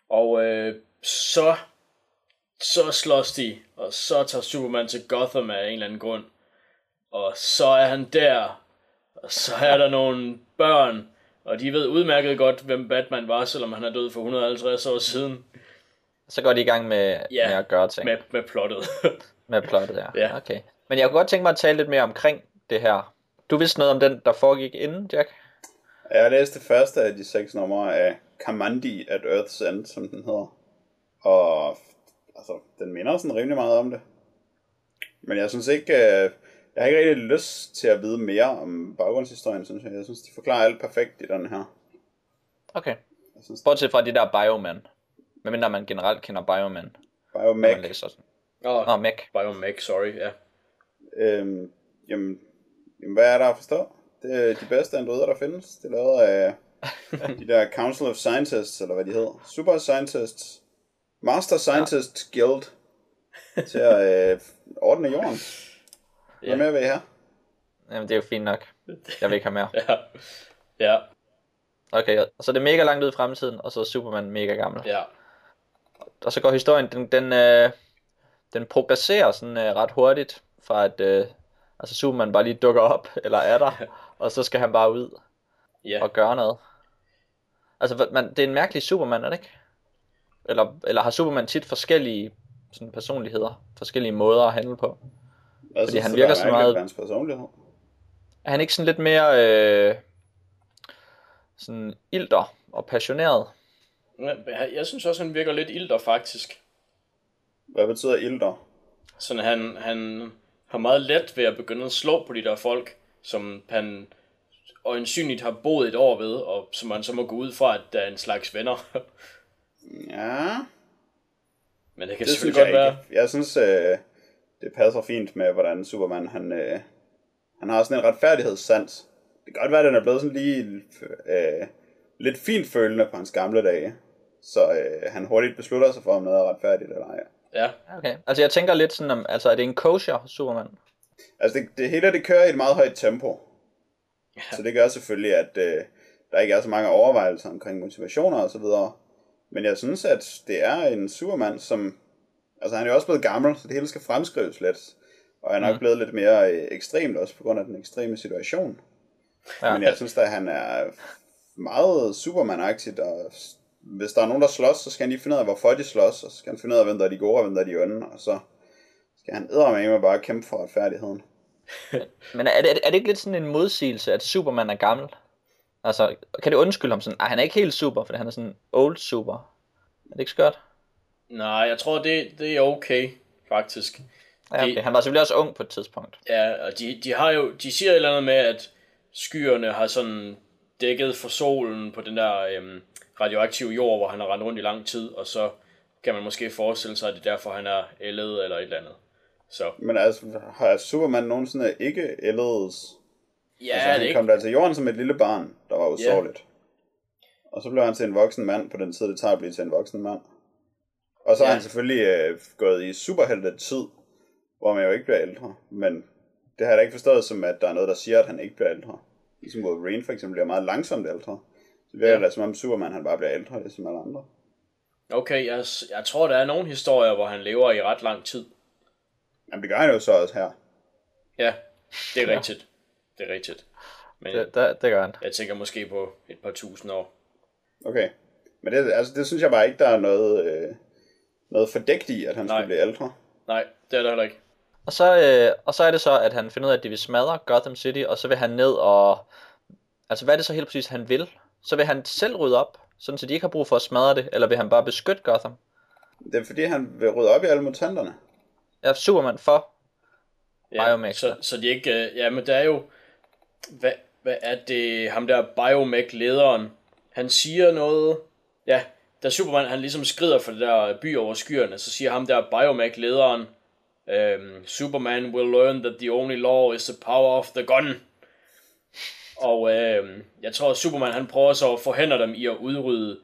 Og øh, så, så slås de, og så tager Superman til Gotham af en eller anden grund. Og så er han der, og så er der nogle børn, og de ved udmærket godt, hvem Batman var, selvom han er død for 150 år siden Så går de i gang med, Ja, med at gøre ting med, med, plottet. [LAUGHS] med plottet, ja. Ja. Okay. Men jeg kunne godt tænke mig at tale lidt mere omkring det her. Du vidste noget om den, der foregik inden, Jack? Jeg læste det første af de seks numre af Kamandi at Earth's End, som den hedder. Og altså, den minder sådan rimelig meget om det. Men jeg synes ikke, øh, jeg har ikke rigtig lyst til at vide mere om baggrundshistorien, synes jeg. Jeg synes, de forklarer alt perfekt i den her. Okay. Jeg synes, Bortset fra de der bioman. Medmindre man generelt kender bioman, man Biomech, læser sådan. Åh, Nå, mech. Biomech, sorry, ja. øhm, jamen, Jamen, hvad er der at forstå? Det er de bedste androider, der findes. Det er lavet af [LAUGHS] de der Council of Scientists, eller hvad de hedder. Super Scientists. Master Scientists ja. Guild. Til at øh, ordne jorden. Hvad Ja. mere vil I have? Jamen, det er jo fint nok. Jeg vil ikke have mere. [LAUGHS] Ja. Ja, Okay, så er det mega langt ud i fremtiden, og så er Superman mega gammel. ja. Og så går historien, den, den, øh, den progresserer sådan øh, ret hurtigt, fra at øh, altså Superman bare lige dukker op, [LAUGHS] eller er der, [LAUGHS] og så skal han bare ud Ja, og gøre noget. Altså, man, det er en mærkelig Superman, er det ikke? Eller, eller har Superman tit forskellige sådan, personligheder, forskellige måder at handle på? Hvad Fordi synes han virker er så meget- hans personlighed. Er han ikke sådan lidt mere øh, sådan ilter og passioneret? Ja, jeg synes også, han virker lidt ilter, faktisk. Hvad betyder ilter? Sådan han, han har meget let ved at begynde at slå på de der folk, som han øjensynligt har boet et år ved, og som man så må gå ud fra, at der er en slags venner. [LAUGHS] Ja, Men det kan det selvfølgelig jeg godt være. ikke. Jeg synes, øh, det passer fint med, hvordan Superman, han, øh, han har sådan en retfærdighedssans. Det kan godt være, at den er blevet sådan lige øh, lidt fint følende på hans gamle dage. Så øh, han hurtigt beslutter sig for, om noget er retfærdigt eller ej. Ja, Okay. Altså jeg tænker lidt sådan om, altså er det en kosher Superman? Altså det, det hele det kører i et meget højt tempo. Så det gør selvfølgelig, at øh, der ikke er så mange overvejelser omkring motivationer og så videre. Men jeg synes, at det er en Superman, som... Altså han er jo også blevet gammel, så det hele skal fremskrives lidt. Og han er nok Mm. blevet lidt mere øh, ekstremt også på grund af den ekstreme situation. Ja. Men jeg synes at han er meget Superman-agtigt, og hvis der er nogen, der slås, så skal han lige finde ud af, hvorfor de slås, og så skal han finde ud af, hvem der er de gode, og hvem der er de onde, og så skal han eddermame bare kæmpe for retfærdigheden. [LAUGHS] Men er det, er det ikke lidt sådan en modsigelse, at Superman er gammel? Altså, kan det undskylde ham sådan, "Ej, han er ikke helt super, fordi han er sådan old super. Er det ikke skørt? nej, jeg tror, det, det er okay, faktisk. Ja, okay. Han var selvfølgelig også ung på et tidspunkt. Ja, og de, de har jo, de siger et eller andet med, at skyerne har sådan dækket for solen på den der øhm, radioaktive jord, hvor han har rendt rundt i lang tid, og så kan man måske forestille sig, at det er derfor, han er ældet eller et eller andet. Så Men altså, har Superman nogensinde ikke ældedes? Ja, altså, det han ikke. kom der til jorden som et lille barn, der var usårligt. Og så blev han til en voksen mand på den tid, det tager at blive til en voksen mand. Og så ja. Ja. har han selvfølgelig øh, gået i superhelte tid, hvor man jo ikke bliver ældre. Men det har jeg da ikke forstået som, at der er noget, der siger, at han ikke bliver ældre. Ligesom Wolverine for eksempel bliver meget langsomt ældre. Så virker Ja. ja. det som om Superman han bare bliver ældre, ligesom alle andre. Okay, jeg, jeg tror, der er nogle historier, hvor han lever i ret lang tid. Jamen det gør han jo så også her. Ja, det er Ja. rigtigt. Det er rigtigt. Men Det, det, det gør han. jeg tænker måske på et par tusind år. Okay. Men det, altså, det synes jeg bare ikke, der er noget, øh, noget fordækt i, at han Nej. skulle blive ældre. Nej, det er der heller ikke. Og så, øh, og så er det så, at han finder ud af, at de vil smadre Gotham City, og så vil han ned og... Altså, hvad er det så helt præcis, han vil? Så vil han selv rydde op, sådan så de ikke har brug for at smadre det, eller vil han bare beskytte Gotham? Det er fordi, han vil rydde op i alle mutanterne. Er Superman for? Ja, Biomech, så, så de ikke... Øh, ja, men der er jo... Hvad, hvad er det? Ham der Biomech-lederen, han siger noget... Ja, da Superman han ligesom skrider for det der by over skyerne, så siger ham der Biomech-lederen, øhm, Superman will learn that the only law is the power of the gun. Og øhm, jeg tror, at Superman han prøver så at forhindre dem i at udrydde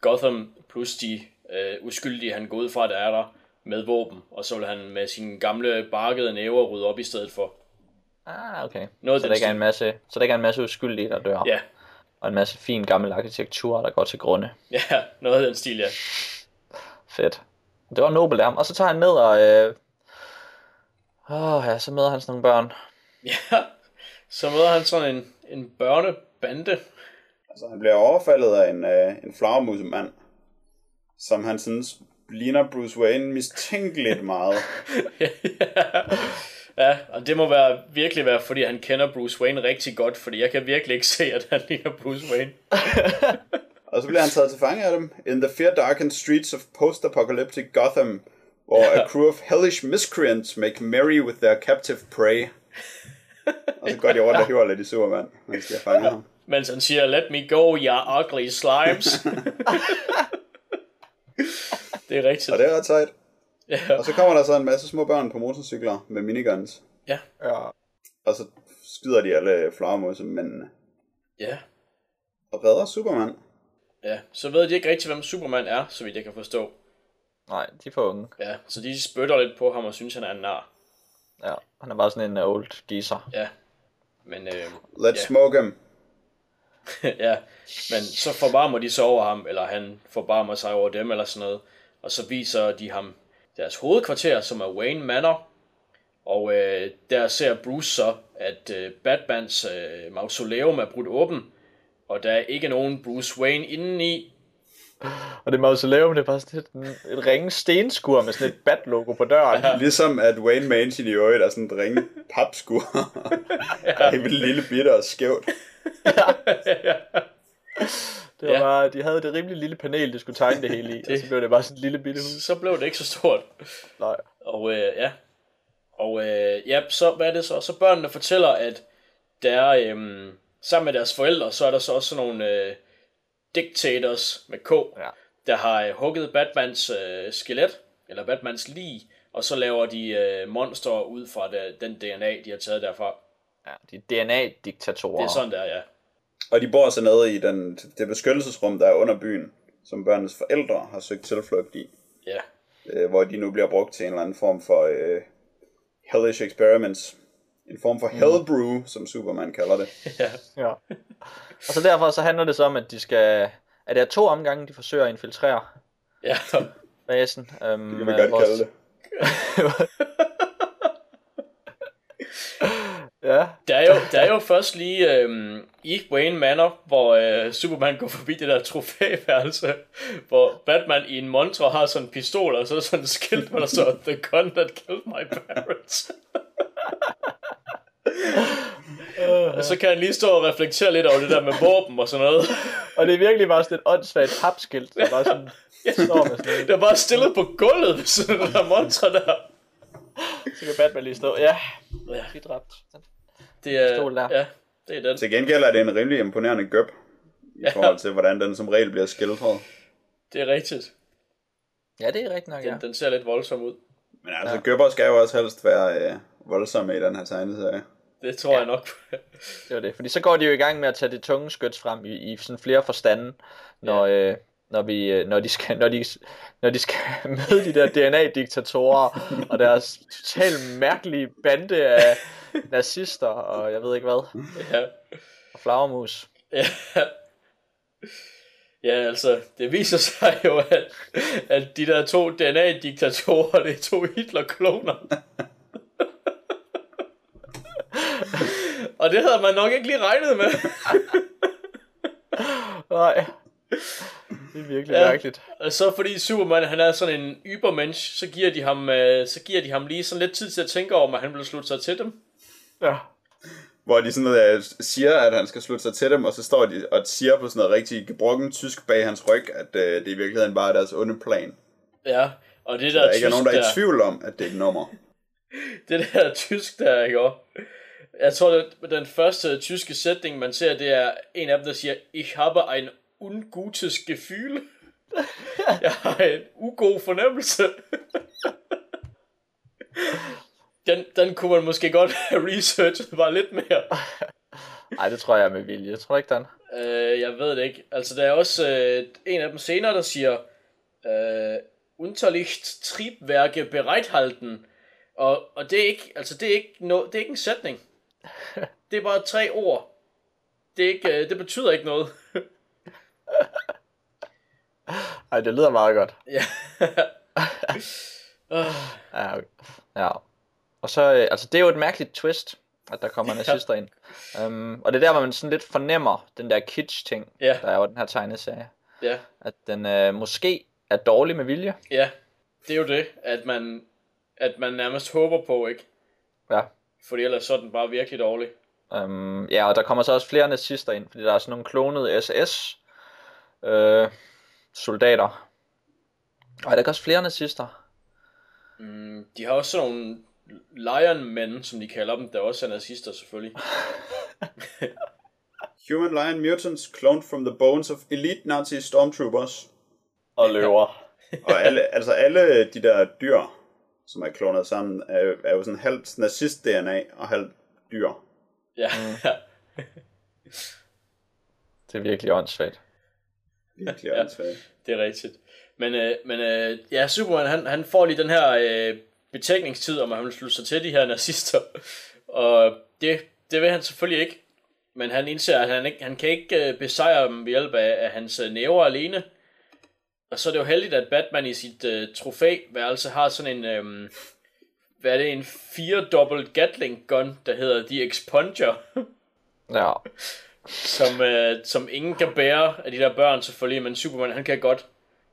Gotham, plus de øh, uskyldige, han går ud fra, der er der, med våben. Og så vil han med sine gamle barkede næver rydde op i stedet for. Ah, okay. Noget så der ikke er en masse, så der ikke er en masse uskyldige, der dør. Ja, Og en masse fin gammel arkitektur, der går til grunde. ja, noget af den stil, ja. Fedt. Det var nobelt af ham. Og så tager han ned og... Øh... Åh, ja, så møder han sådan nogle børn. Ja, så møder han sådan en, en børnebande. Altså, han bliver overfaldet af en, øh, en flagermusemand, som han synes ligner Bruce Wayne mistænkeligt meget. [LAUGHS] ja, og det må være, virkelig være, fordi han kender Bruce Wayne rigtig godt, fordi jeg kan virkelig ikke [LAUGHS] se, at han ligner Bruce Wayne. [LAUGHS] Og så bliver han taget til fange af dem in the fear darkened streets of post-apocalyptic Gotham, hvor a crew of hellish miscreants make merry with their captive prey. Og så går de rundt og hiver lidt i Superman, mens de har fanget ham. Mens han siger, let me go, you ugly slimes. [LAUGHS] det er rigtigt. Og det er ret sejt. Ja, Og så kommer der så en masse små børn på motorcykler med miniguns. ja. Ja. Og så skyder de alle flagermusmændene. Ja. Og redder Superman. Ja, så ved de ikke rigtig, hvem Superman er, så vidt jeg kan forstå. Nej, de er for unge. Ja, så de spytter lidt på ham og synes, han er en nar. Ja, han er bare sådan en uh, old geezer. Ja. Men, øh, Let's Ja. smoke him. [LAUGHS] ja, men så forbarmer de sig over ham, eller han forbarmer sig over dem, eller sådan noget. Og så viser de ham deres hovedkvarter, som er Wayne Manor. Og øh, der ser Bruce så, at øh, Batmans øh, mausoleum er brudt åben, og der er ikke nogen Bruce Wayne indeni. Og det mausoleum, det er bare sådan et, et ringe stenskur med sådan et bat-logo på døren. Ja. Ligesom at Wayne Mansion i øvrigt er sådan et ringe papskur. [LAUGHS] ja. Det er lille bitte og skævt. [LAUGHS] [LAUGHS] Det var Ja. bare, de havde det rimelig lille panel, de skulle tegne det hele i, [LAUGHS] og så blev det bare sådan et lille bitte hus. Så blev det ikke så stort. Nej. Og øh, ja. Og øh, ja, så hvad er det så? Så børnene fortæller, at der øh, sammen med deres forældre, så er der så også sådan nogle øh, dictators med K, Ja. der har øh, hugget Batmans øh, skelet, eller Batmans lig, og så laver de øh, monstre ud fra det, den DNA, de har taget derfra. Ja, de er DNA-diktatorer. Det er sådan der, ja. Og de bor så nede i den, det beskyttelsesrum, der er under byen, som børnenes forældre har søgt tilflugt i. Ja, øh, hvor de nu bliver brugt til en eller anden form for øh, hellish experiments. En form for hell brew, som Superman kalder det. [LAUGHS] ja. Ja. Og så derfor så handler det så om, at de skal... At det er to omgange, de forsøger at infiltrere ja. basen. Øhm, Det kan vi godt kalde det. [LAUGHS] [LAUGHS] Ja, Der er jo, der er jo først lige øhm, i Wayne Manor, hvor øh, Superman går forbi det der trofæværelse, hvor Batman i en montre har sådan en pistol, og så er sådan et skilt, hvor der står, The gun that killed my parents. [LAUGHS] og så kan han lige stå og reflektere lidt over det der med våben og sådan noget. [LAUGHS] og det er virkelig bare sådan et åndssvagt papskilt, der bare sådan står med sådan. Det er bare stillet på gulvet ved sådan der montre der. Så kan Batman lige stå. Ja, Ja, lige dræbt. Det er, Stol der. ja, det er den. Til gengæld er det en rimelig imponerende gøb, i forhold til, hvordan den som regel bliver skildret. Det er rigtigt. Ja, det er rigtigt nok, ja. Den, den ser lidt voldsom ud. Men altså, ja. gøbber skal jo også helst være øh, voldsomme i den her tegneserie. Det tror ja. jeg nok. Det var det. Fordi så går de jo i gang med at tage det tunge skyts frem i, i sådan flere forstande, når, ja. øh, når, vi, øh, når, de skal, når, de, når de skal [LAUGHS] møde de der DNA-diktatorer og deres totalt mærkelige bande af nazister og jeg ved ikke hvad, ja. og flagermus. Ja. Ja, altså, det viser sig jo, at, at de der to DNA-diktatorer, det er to Hitler-kloner. Og det havde man nok ikke lige regnet med. Nej, det er virkelig Ja. mærkeligt. Og så fordi Superman, han er sådan en ybermensch, så giver de ham, øh, så giver de ham lige sådan lidt tid til at tænke over, om han vil slutte sig til dem. Ja. Hvor de sådan noget, øh, siger, at han skal slutte sig til dem, og så står de og siger på sådan noget rigtig gebrokken tysk bag hans ryg, at øh, det i virkeligheden bare er deres onde plan. Ja, og det Der der ikke er tysk nogen, der er der, i tvivl om, at det er et nummer. [LAUGHS] det der tysk der, ikke også? Jeg tror, at den første tyske sætning, man ser, det er en af dem, der siger, Ich habe ein ungutes Gefühl. [LAUGHS] Jeg har en ugod fornemmelse. [LAUGHS] Den, den kunne man måske godt [LAUGHS] have researchet bare lidt mere. [LAUGHS] Nej, det tror jeg er med vilje. Jeg tror ikke, den. Øh, jeg ved det ikke. Altså, der er også øh, en af dem senere, der siger, øh, Unterlicht Triebwerke bereithalten. Og, og det er ikke, altså det er ikke, no, det er ikke en sætning. [LAUGHS] Det er bare tre ord. Det, er ikke, øh, det betyder ikke noget. Ej, det lyder meget godt. ja. Ja, okay. ja. Og så, øh, altså det er jo et mærkeligt twist, at der kommer nazister ind. Um, og det er der, hvor man sådan lidt fornemmer den der kitsch-ting, Ja. der er jo den her tegneserie. ja, At den øh, måske er dårlig med vilje. ja. Det er jo det, at man, at man nærmest håber på, ikke? Ja. Fordi ellers så er den bare virkelig dårlig. Um, ja, og der kommer så også flere nazister ind, fordi der er sådan nogle klonede SS øh, soldater. Og der er også flere nazister. Mm, de har også sådan nogle lion men, som de kalder dem, der også er nazister selvfølgelig. [LAUGHS] Human Lion Mutants cloned from the bones of elite Nazi stormtroopers. Og løver. [LAUGHS] Og alle, altså alle de der dyr, som er klonet sammen, er, er jo sådan halvt nazist-DNA og halvt dyr. Ja, ja. [LAUGHS] Det er virkelig åndssvagt. Virkelig Ja. åndssvagt. det er rigtigt. Men, øh, men øh, ja, Superman, han, han får lige den her øh, betænkningstid, om at han vil slutte sig til de her nazister. [LAUGHS] Og det, det vil han selvfølgelig ikke. Men han indser, at han, ikke, han kan ikke øh, besejre dem ved hjælp af, af hans øh, næver alene. Og så er det jo heldigt, at Batman i sit øh, trofæværelse har sådan en... Øh, hvad er det? En fire-dobbelt Gatling gun, der hedder The Expunger. [LAUGHS] Ja. som, øh, som ingen kan bære af de der børn selvfølgelig, men Superman, han kan godt.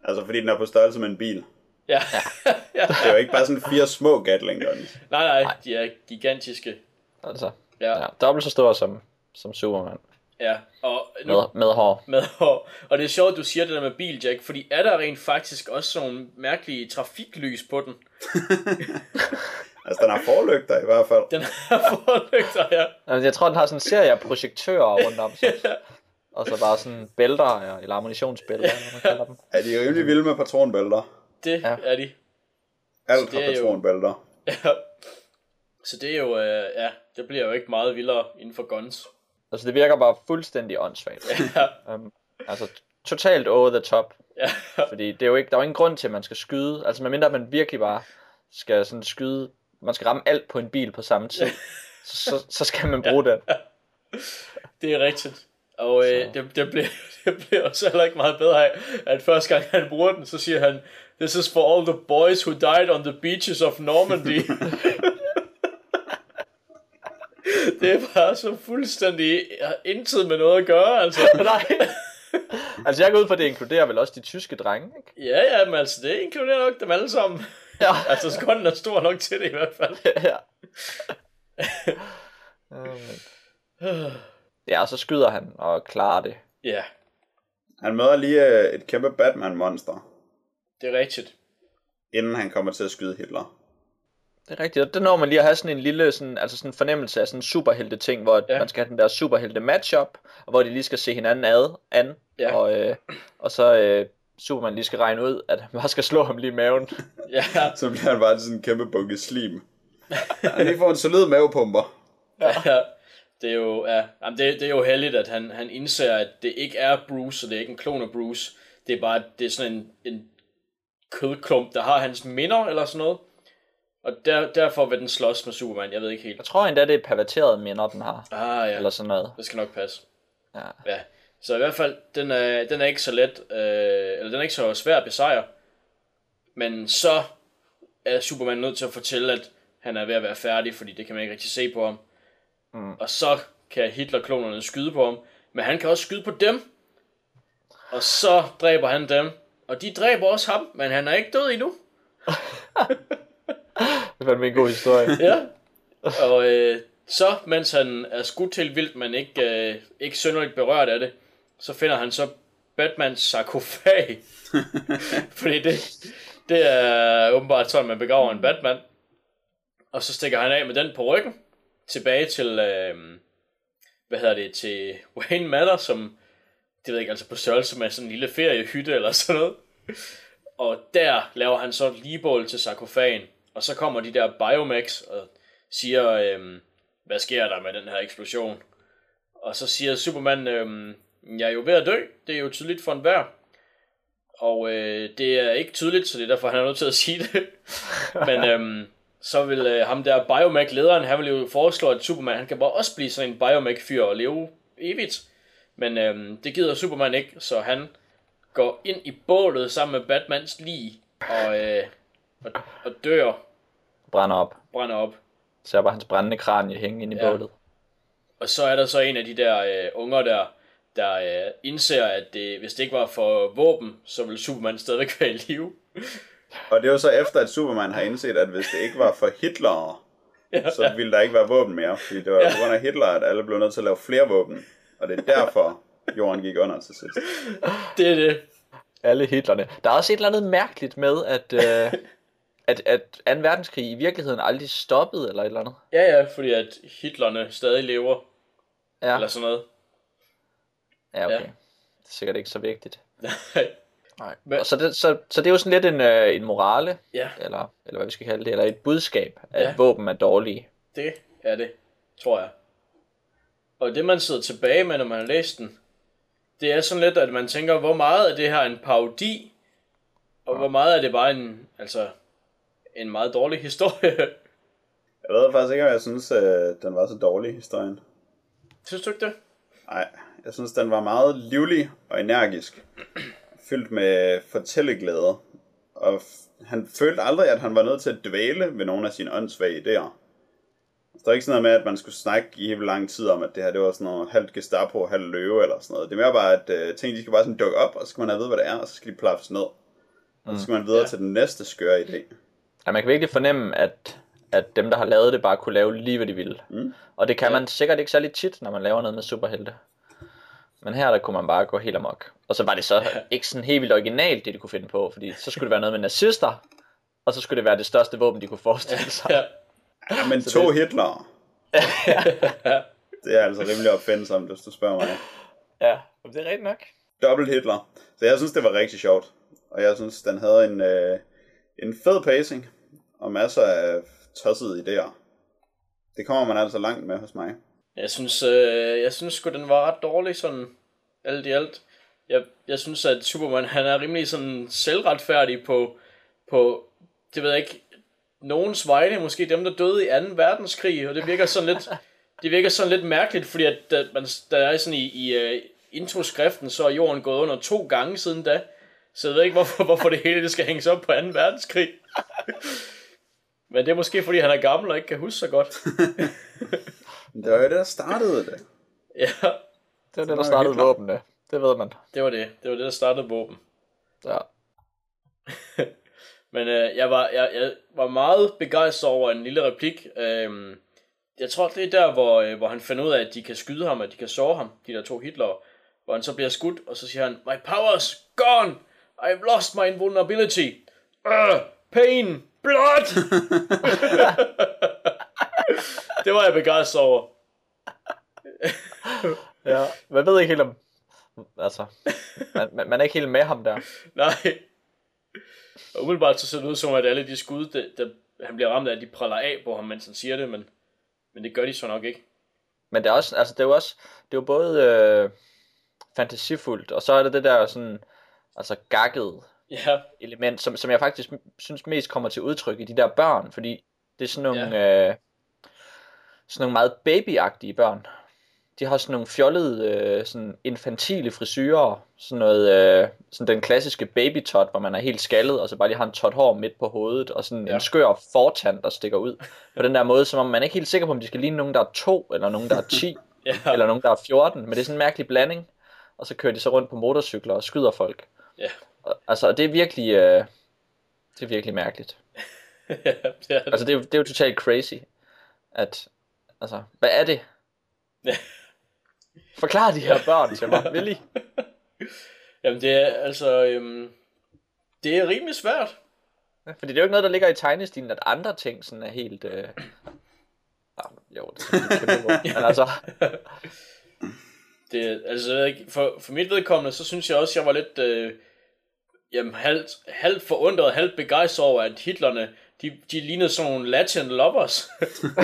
Altså, fordi den er på størrelse med en bil. Ja, [LAUGHS] ja. Det er jo ikke bare sådan fire små Gatling guns. nej, nej, de er gigantiske. Altså, Ja, ja, dobbelt så stor som, som Superman. ja. Og, nu, Med, med hår. med, og, og det er sjovt, du siger det der med bil, Jack, fordi er der rent faktisk også sådan nogle mærkelige trafiklys på den? [LAUGHS] Altså, den har forlygter i hvert fald. Den har [LAUGHS] forlygter, ja. Altså, Jeg tror, den har sådan en serie af projektører rundt om sig. Og så bare sådan bælter, ja, eller ammunitionsbælter, eller hvad man kalder dem. Er de rimelig vilde med patronbælter? Det Ja. ja. er de. Alt det har er jo- patronbælter. Ja. Så det er jo, øh, ja, det bliver jo ikke meget vildere inden for guns. Altså, det virker bare fuldstændig åndssvagt. Ja, Um, altså, totalt over the top. ja. Fordi det er jo ikke, der er jo ingen grund til, at man skal skyde. Altså, medmindre man virkelig bare skal sådan skyde, man skal ramme alt på en bil på samme tid. [LAUGHS] Så, så, så skal man bruge den. Det er rigtigt. Og øh, det, det, bliver, [LAUGHS] det bliver også heller ikke meget bedre af, at første gang han bruger den, så siger han, This is for all the boys who died on the beaches of Normandy. [LAUGHS] det er bare så fuldstændig intet med noget at gøre, altså. [LAUGHS] Nej. Altså, jeg går ud fra, at det inkluderer vel også de tyske drenge, ikke? Ja, ja, men altså, det inkluderer nok dem alle sammen. Ja. [LAUGHS] Altså, skonden er stor nok til det i hvert fald. ja. Um, ja, og så skyder han og klarer det. Ja, Han møder lige øh, et kæmpe Batman-monster, det er rigtigt. inden han kommer til at skyde Hitler. Det er rigtigt, og det når man lige at have sådan en lille sådan, altså sådan fornemmelse af sådan en superhelte ting, hvor Ja. ja. man skal have den der superhelte matchup, og hvor de lige skal se hinanden ad, an, Ja. og, øh, og så øh, Superman lige skal regne ud, at han bare skal slå ham lige i maven. [LAUGHS] Ja, Så bliver han bare sådan en kæmpe bunke slim. [LAUGHS] Han lige får en solid mavepumper. ja. Det er jo, ja, jamen det, det er jo heldigt, at han, han indser, at det ikke er Bruce, og det er ikke en klon af Bruce. Det er bare, det er sådan en, en kødklump, der har hans minder, eller sådan noget. Og der, derfor vil den slås med Superman, jeg ved ikke helt. Jeg tror endda, det er perverterede minder, den har, Ah ja, eller sådan noget. det skal nok passe. Ja. Ja, så i hvert fald, den er, den er ikke så let, øh, eller den er ikke så svær at besejre. Men så er Superman nødt til at fortælle, at han er ved at være færdig, fordi det kan man ikke rigtig se på ham. Mm. Og så kan Hitler-klonerne skyde på ham, men han kan også skyde på dem. Og så dræber han dem. Og de dræber også ham, men han er ikke død endnu. [LAUGHS] Det fandme en god historie. [LAUGHS] Ja. Og øh, så, mens han er skudt til vildt, men ikke, øh, ikke synderligt berørt af det, så finder han så Batmans sarkofag. [LAUGHS] Fordi det, det er åbenbart sådan, man begraver en Batman. Og så stikker han af med den på ryggen, tilbage til, øh, hvad hedder det, til Wayne Manor, som, det ved jeg ikke, altså på størrelse med sådan en lille feriehytte eller sådan noget. Og der laver han så et ligebål til sarkofagen. Og så kommer de der Biomax og siger, øhm, hvad sker der med den her eksplosion? Og så siger Superman, øhm, jeg er jo ved at dø. Det er jo tydeligt for enhver. Og øh, det er ikke tydeligt, så det er derfor, han er nødt til at sige det. [LAUGHS] Men øhm, så vil øh, ham der Biomac-lederen, han vil jo foreslå, at Superman han kan bare også blive sådan en Biomac-fyr og leve evigt. Men øhm, det gider Superman ikke, så han går ind i bålet sammen med Batmans lig og, øh, og, og dør, Brænder op. brænder op. Så er bare hans brændende kranie hænge ind i Ja. bålet. Og så er der så en af de der øh, unger der, der øh, indser, at det, hvis det ikke var for våben, så ville Superman stadigvæk være i live. Og det er jo så efter, at Superman har indset, at hvis det ikke var for Hitler, [LAUGHS] Ja, så ville der ikke være våben mere. Fordi det var på grund af Hitler, at alle blev nødt til at lave flere våben. Og det er derfor, jorden gik under til sidst. [LAUGHS] det er det. Alle Hitlerne. Der er også et eller andet mærkeligt med, at, øh, [LAUGHS] at, at 2. verdenskrig i virkeligheden aldrig stoppede, eller et eller andet. Ja, ja, fordi at Hitlerne stadig lever, Ja, eller sådan noget. ja okay. ja. Det er sikkert ikke så vigtigt. Nej. Nej. Men- Og så, det, så, så det er jo sådan lidt en, øh, en morale, ja, eller, eller hvad vi skal kalde det, eller et budskab, at ja. våben er dårlige. det er det, tror jeg. Og det man sidder tilbage med, når man har læst den, det er sådan lidt, at man tænker, hvor meget af det her er en parodi, og hvor meget er det bare en, altså, en meget dårlig historie. Jeg ved faktisk ikke, om jeg synes, øh, den var så dårlig, historien. Synes du ikke det? Nej, jeg synes, den var meget livlig og energisk. Fyldt med fortælleglæde. Og f- han følte aldrig, at han var nødt til at dvæle ved nogle af sine åndssvage idéer. Så der er ikke sådan noget med, at man skulle snakke i helt lang tid om, at det her det var sådan noget halvt Gestapo, halvt løve eller sådan noget. Det er mere bare, at øh, ting de skal bare sådan dukke op, og så skal man have at vide, hvad det er, og så skal de plaffes ned. Og så skal man videre Ja. ja. til den næste skøre idé. Ja, man kan virkelig fornemme, at, at dem, der har lavet det, bare kunne lave lige, hvad de ville. Mm. Og det kan Ja. man sikkert ikke særlig tit, når man laver noget med superhelte. Men her der kunne man bare gå helt amok. Og så var det så ikke sådan helt vildt originalt, det de kunne finde på, fordi så skulle det være noget med nazister, og så skulle det være det største våben, de kunne forestille sig. Ja. Ja, men to det... Hitler. [LAUGHS] det er altså rimelig opfindsomt, hvis du spørger mig. ja det er rigtigt nok. Dobbelt Hitler. Så jeg synes, det var rigtig sjovt. Og jeg synes, den havde en, øh, en fed pacing. Og masser af tossede idéer. Det kommer man altså langt med hos mig. Jeg synes, øh, jeg synes sgu, den var ret dårlig, sådan alt i alt. Jeg, jeg synes, at Superman, han er rimelig sådan selvretfærdig på, på, det ved jeg ikke, nogens vegne, måske dem, der døde i 2. verdenskrig, og det virker sådan lidt, det virker sådan lidt mærkeligt, fordi at, at man, der er sådan i, i uh, introskriften, så er jorden gået under to gange siden da, så jeg ved ikke, hvorfor, hvorfor det hele det skal hænges op på 2. verdenskrig. Men det er måske, fordi han er gammel og ikke kan huske så godt. [LAUGHS] Det var jo det, der startede det. Ja, Det var det, der startede våbnene. Det ved man. det var det. Det var det, der startede våben. Ja. [LAUGHS] Men øh, jeg, var, jeg, jeg var meget begejstret over en lille replik. Øhm, jeg tror, det er der, hvor, øh, hvor han finder ud af, at de kan skyde ham, at de kan såre ham, de der to Hitler. Hvor han så bliver skudt, og så siger han, My power's gone! I've lost my invulnerability! Uh, pain! Blood! [LAUGHS] det var jeg begejstret over. ja. Man ved ikke helt om... Altså, man, man, man er ikke helt med ham der. [LAUGHS] Nej. Og umiddelbart så ser det ud som, at alle de skud, der, der, han bliver ramt af, de praller af på ham, mens han siger det, men, men det gør de så nok ikke. Men det er også, altså det er jo også, det er jo både øh, fantasifuldt, og så er det det der sådan, altså gakket Ja, element, som, som jeg faktisk synes mest kommer til udtryk i de der børn, fordi det er sådan nogle, ja. øh, sådan nogle meget babyagtige børn. De har sådan nogle fjollede, øh, sådan infantile frisyrer, sådan noget, øh, sådan den klassiske babytot, hvor man er helt skaldet, og så bare lige har en tot hår midt på hovedet, og sådan ja. En skør fortand, der stikker ud. På den der måde, som om man er ikke helt sikker på, om de skal ligne nogen, der er to, eller nogen, der er 10, [LAUGHS] ja, eller nogen, der er 14, men det er sådan en mærkelig blanding. Og så kører de så rundt på motorcykler og skyder folk. ja. Og, altså, det er virkelig, øh, det er virkelig mærkeligt. [LAUGHS] ja, det er det. Altså, det er, det er jo totalt crazy, at, altså, hvad er det? Ja. Forklar de her børn til mig, [LAUGHS] vil I? Jamen det er altså, øhm, det er rimelig svært. Fordi det er jo ikke noget, der ligger i tegnestilen, at andre ting sådan er helt... Øh... Ah, jo, det er kæmpe ord. Men altså, Det, altså, for, for mit vedkommende, så synes jeg også, jeg var lidt øh, jamen, halvt, halvt forundret, halvt begejstret over, at Hitlerne, de, de lignede sådan nogle Latin lovers.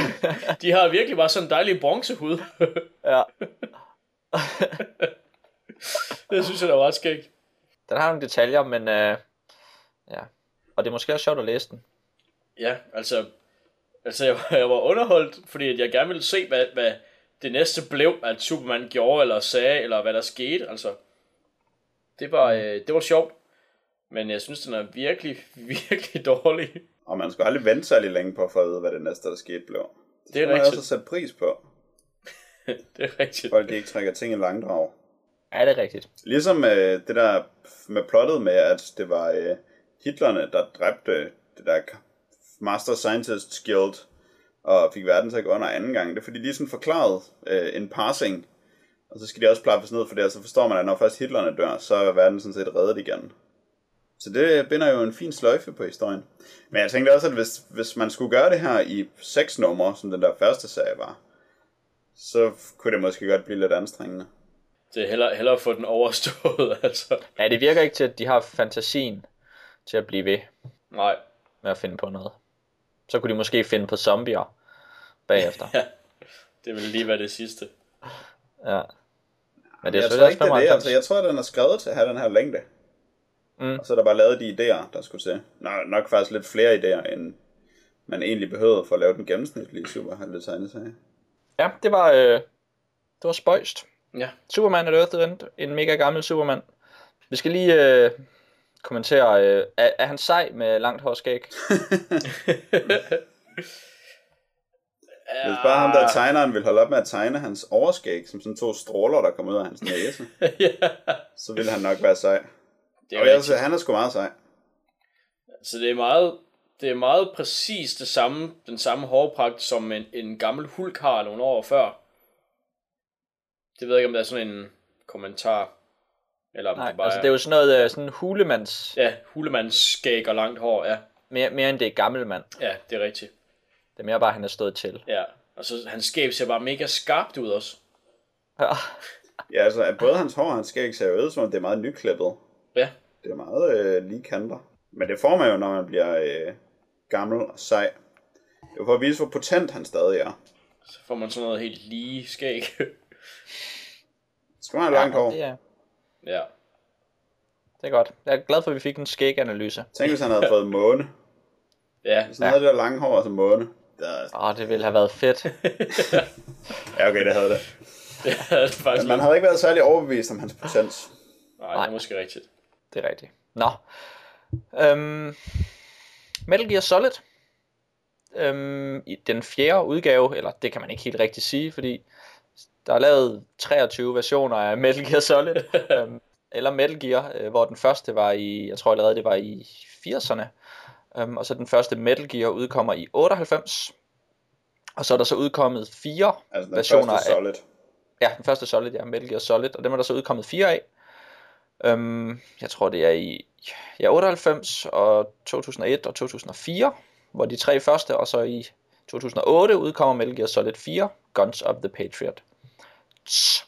[LAUGHS] de har virkelig bare sådan en dejlig bronzehud. ja. [LAUGHS] det synes jeg, der var ret skægt. Den har nogle detaljer, men øh, ja. Og det er måske også sjovt at læse den. Ja, altså, altså jeg, var- [LAUGHS] jeg var underholdt, fordi at jeg gerne ville se, hvad, hvad det næste blev, at Superman gjorde, eller sagde, eller hvad der skete, altså. Det var, øh, det var sjovt. Men jeg synes, den er virkelig, [LAUGHS] virkelig dårlig. Og man skulle aldrig vente særlig længe på få at vide, hvad det næste, der skete, blev. Det Det er rigtigt. også sætte pris på. [LAUGHS] Det er rigtigt. Folk de ikke trækker ting i langdrag. Ja, det er rigtigt. Ligesom øh, det der med plottet med, at det var øh, Hitlerne, der dræbte det der Master Scientist Guild, og fik verden til at gå under anden gang. Det er fordi, de sådan forklarede øh, en passing, og så skal de også plaffes ned for det, og så forstår man, at når først Hitlerne dør, så er verden sådan set reddet igen. Så det binder jo en fin sløjfe på historien. Men jeg tænkte også, at hvis, hvis man skulle gøre det her i seks numre, som den der første serie var, så kunne det måske godt blive lidt anstrengende. Det er hellere, hellere at få den overstået, [LAUGHS] altså. Ja, det virker ikke til, at de har fantasien til at blive ved Nej. med at finde på noget. Så kunne de måske finde på zombier bagefter. [LAUGHS] Ja, det vil lige være det sidste. Ja. Men det er jeg tror ikke, det er det. 95. Altså, jeg tror, at den er skrevet til at have den her længde. Mm. Og så er der bare lavet de idéer, der skulle til. Nå, nok faktisk lidt flere idéer, end man egentlig behøvede for at lave den gennemsnitlige superhelte tegneserie. Ja, det var, øh, det var spøjst. Ja. Superman at Earth Event, en mega gammel Superman. Vi skal lige øh, kommentere, øh, er, er han sej med langt hår og skæg? [LAUGHS] Hvis bare ham der tegneren vil holde op med at tegne hans overskæg, som sådan to stråler, der kommer ud af hans næse, [LAUGHS] ja. så vil han nok være sej. Det er Og ellers, han er sgu meget sej. Så det er meget, det er meget præcis det samme, den samme hårpragt, som en, en gammel hulk har nogle år før. Det ved jeg ikke, om der er sådan en kommentar. Eller om Nej, det bare altså det er jo sådan noget øh, sådan hulemands, Ja, hulemands skæg og langt hår, ja. mere, mere end det er gammel mand. Ja, det er rigtigt. Det er mere bare, at han er stået til. Ja, og så hans skæg ser bare mega skarpt ud også. Ja. Ja, altså, både hans hår og hans skæg ser jo ud, som om det er meget nyklippet. Ja, Det er meget øh, lige kanter. Men det får man jo, når man bliver øh, gammel og sej. Det jo for at vise, hvor potent han stadig er. så får man sådan noget helt lige skæg. Skal man have langt hår? Det er, ja. det er godt. Jeg er glad for, at vi fik en skæganalyse. Tænk, hvis han havde fået måne. Ja, Hvis han havde det der lange hår som måne. Der... Åh, det ville have været fedt. [LAUGHS] Ja, okay, det havde det. det det faktisk Men man havde ikke været særlig overbevist om hans potens. Nej, det er måske rigtigt. Det er rigtigt. Nå. Øhm, Metal Gear Solid. Øhm, I den fjerde udgave, eller det kan man ikke helt rigtigt sige, fordi der er lavet 23 versioner af Metal Gear Solid. [LAUGHS] øhm, eller Metal Gear, øh, hvor den første var i, jeg tror allerede det var i 80'erne. Øhm, og så den første Metal Gear udkommer i 98. Og så er der så udkommet fire Altså den versioner første af, Solid. Ja, den første Solid, ja, Metal Gear Solid, og dem er der så udkommet fire af. Øhm, jeg tror, det er i ja, 98 og 2001 og 2004, hvor de tre første, og så i 2008 udkommer Metal Gear Solid 4, Guns of the Patriot.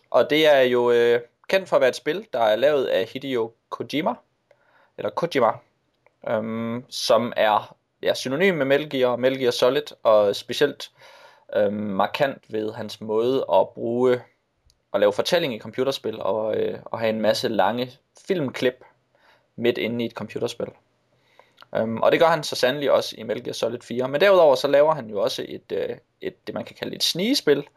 Og det er jo øh, kendt for at være et spil, der er lavet af Hideo Kojima, eller Kojima, øhm, som er ja, synonym med Metal Gear Metal Gear Solid, og specielt øhm, markant ved hans måde at bruge at lave fortælling i computerspil og, øh, og have en masse lange filmklip midt inde i et computerspil. Um, og det gør han så sandelig også i Metal Gear Solid 4. Men derudover så laver han jo også et, øh, et det man kan kalde et snigespil,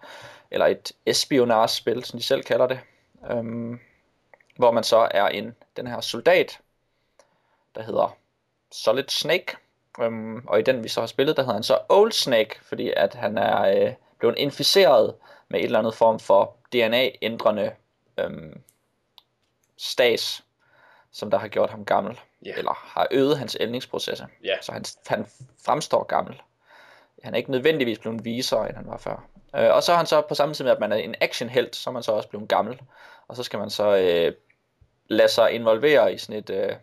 eller et espionagespil, som de selv kalder det, um, hvor man så er en den her soldat, der hedder Solid Snake, um, og i den vi så har spillet, der hedder han så Old Snake, fordi at han er øh, blevet inficeret med et eller andet form for DNA-ændrende øhm, stas, som der har gjort ham gammel, Ja. eller har øget hans ældningsprocesser. Ja. Så han, han fremstår gammel. Han er ikke nødvendigvis blevet visere, end han var før. Øh, og så er han så på samme tid med, at man er en actionhelt, så er man så også blevet gammel. Og så skal man så øh, lade sig involvere i sådan et, øh,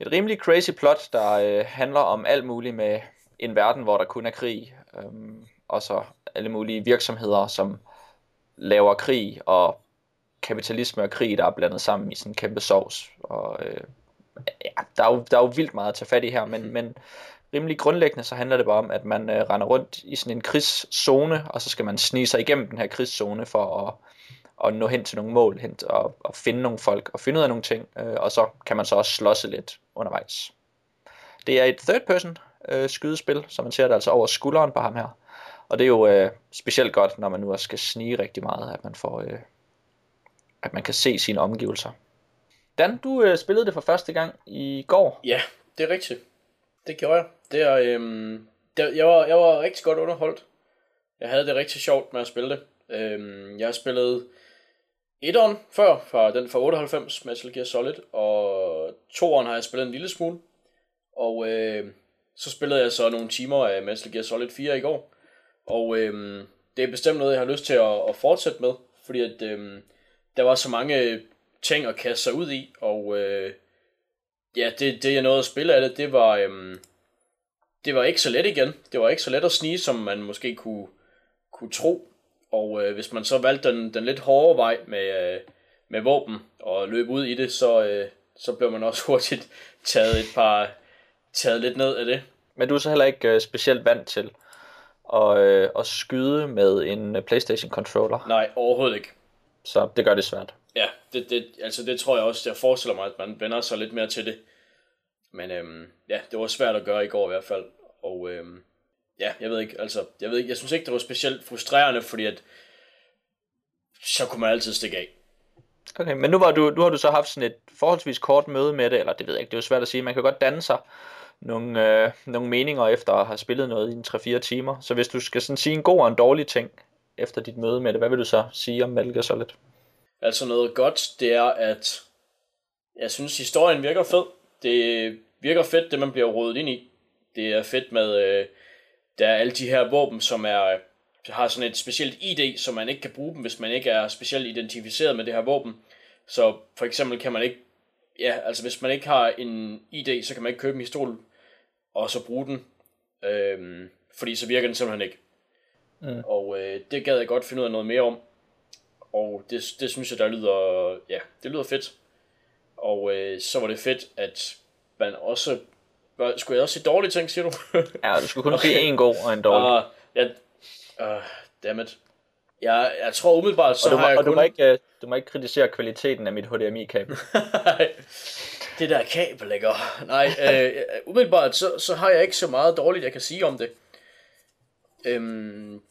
et rimelig crazy plot, der øh, handler om alt muligt med en verden, hvor der kun er krig. Øhm, og så alle mulige virksomheder, som laver krig, og kapitalisme og krig, der er blandet sammen i sådan en kæmpe sovs. Og øh, ja, der er, jo, der er jo vildt meget at tage fat i her, men, men rimelig grundlæggende så handler det bare om, at man øh, render rundt i sådan en krigszone, og så skal man snige sig igennem den her krigszone for at, at nå hen til nogle mål, hen og, og finde nogle folk, og finde ud af nogle ting, øh, og så kan man så også slåsse lidt undervejs. Det er et third person øh, skydespil, så man ser det altså over skulderen på ham her. Og det er jo øh, specielt godt, når man nu også skal snige rigtig meget, at man får, øh, at man kan se sine omgivelser. Dan, du øh, spillede det for første gang i går. Ja, det er rigtigt. Det gjorde jeg. Det er, øh, det, jeg, var, jeg var rigtig godt underholdt. Jeg havde det rigtig sjovt med at spille det. Øh, jeg spillede etteren før, fra den fra 98, Metal Gear Solid, og toeren har jeg spillet en lille smule. Og øh, så spillede jeg så nogle timer af Metal Gear Solid 4 i går. Og øhm, det er bestemt noget, jeg har lyst til at, at fortsætte med, fordi at, øhm, der var så mange ting at kaste sig ud i, og øh, ja, det, det jeg nåede at spille af det, det var, øhm, det var ikke så let igen. Det var ikke så let at snige, som man måske kunne, kunne tro. Og øh, hvis man så valgte den, den lidt hårde vej med, øh, med våben og løb ud i det, så, øh, så blev man også [LAUGHS] hurtigt taget et par taget lidt ned af det. Men du er så heller ikke øh, specielt vant til at, øh, at skyde med en øh, Playstation controller. Nej, overhovedet ikke. Så det gør det svært. Ja, det, det, altså det tror jeg også, jeg forestiller mig, at man vender sig lidt mere til det. Men øhm, ja, det var svært at gøre i går i hvert fald. Og øhm, ja, jeg ved ikke, altså, jeg ved ikke, jeg synes ikke, det var specielt frustrerende, fordi at så kunne man altid stikke af. Okay, men nu, var du, nu har du så haft sådan et forholdsvis kort møde med det, eller det ved jeg ikke, det er jo svært at sige. Man kan godt danne sig nogle, øh, nogle meninger efter at have spillet noget i en 3-4 timer. Så hvis du skal sådan sige en god og en dårlig ting efter dit møde med det, hvad vil du så sige om Metal Gear Solid? Altså noget godt, det er, at jeg synes, historien virker fed. Det virker fedt, det man bliver rodet ind i. Det er fedt med, øh, der er alle de her våben, som er har sådan et specielt ID, så man ikke kan bruge dem, hvis man ikke er specielt identificeret med det her våben. Så for eksempel kan man ikke, ja, altså hvis man ikke har en ID, så kan man ikke købe en pistol, og så bruge den, øhm, fordi så virker den simpelthen ikke. Mm. Og øh, det gad jeg godt finde ud af noget mere om. Og det, det synes jeg, der lyder, ja, det lyder fedt. Og øh, så var det fedt, at man også, skulle jeg også sige dårlige ting, siger du? ja, du skulle kun [LAUGHS] okay. sige en god og en dårlig. Uh, ja, uh, dammit. Jeg, jeg tror umiddelbart, så og du må, har jeg og kun... du, må ikke, øh, du må ikke kritisere kvaliteten af mit HDMI-kabel. [LAUGHS] [LAUGHS] det der kabel, ikke? Nej, [LAUGHS] øh, umiddelbart, så, så har jeg ikke så meget dårligt, jeg kan sige om det. Øhm,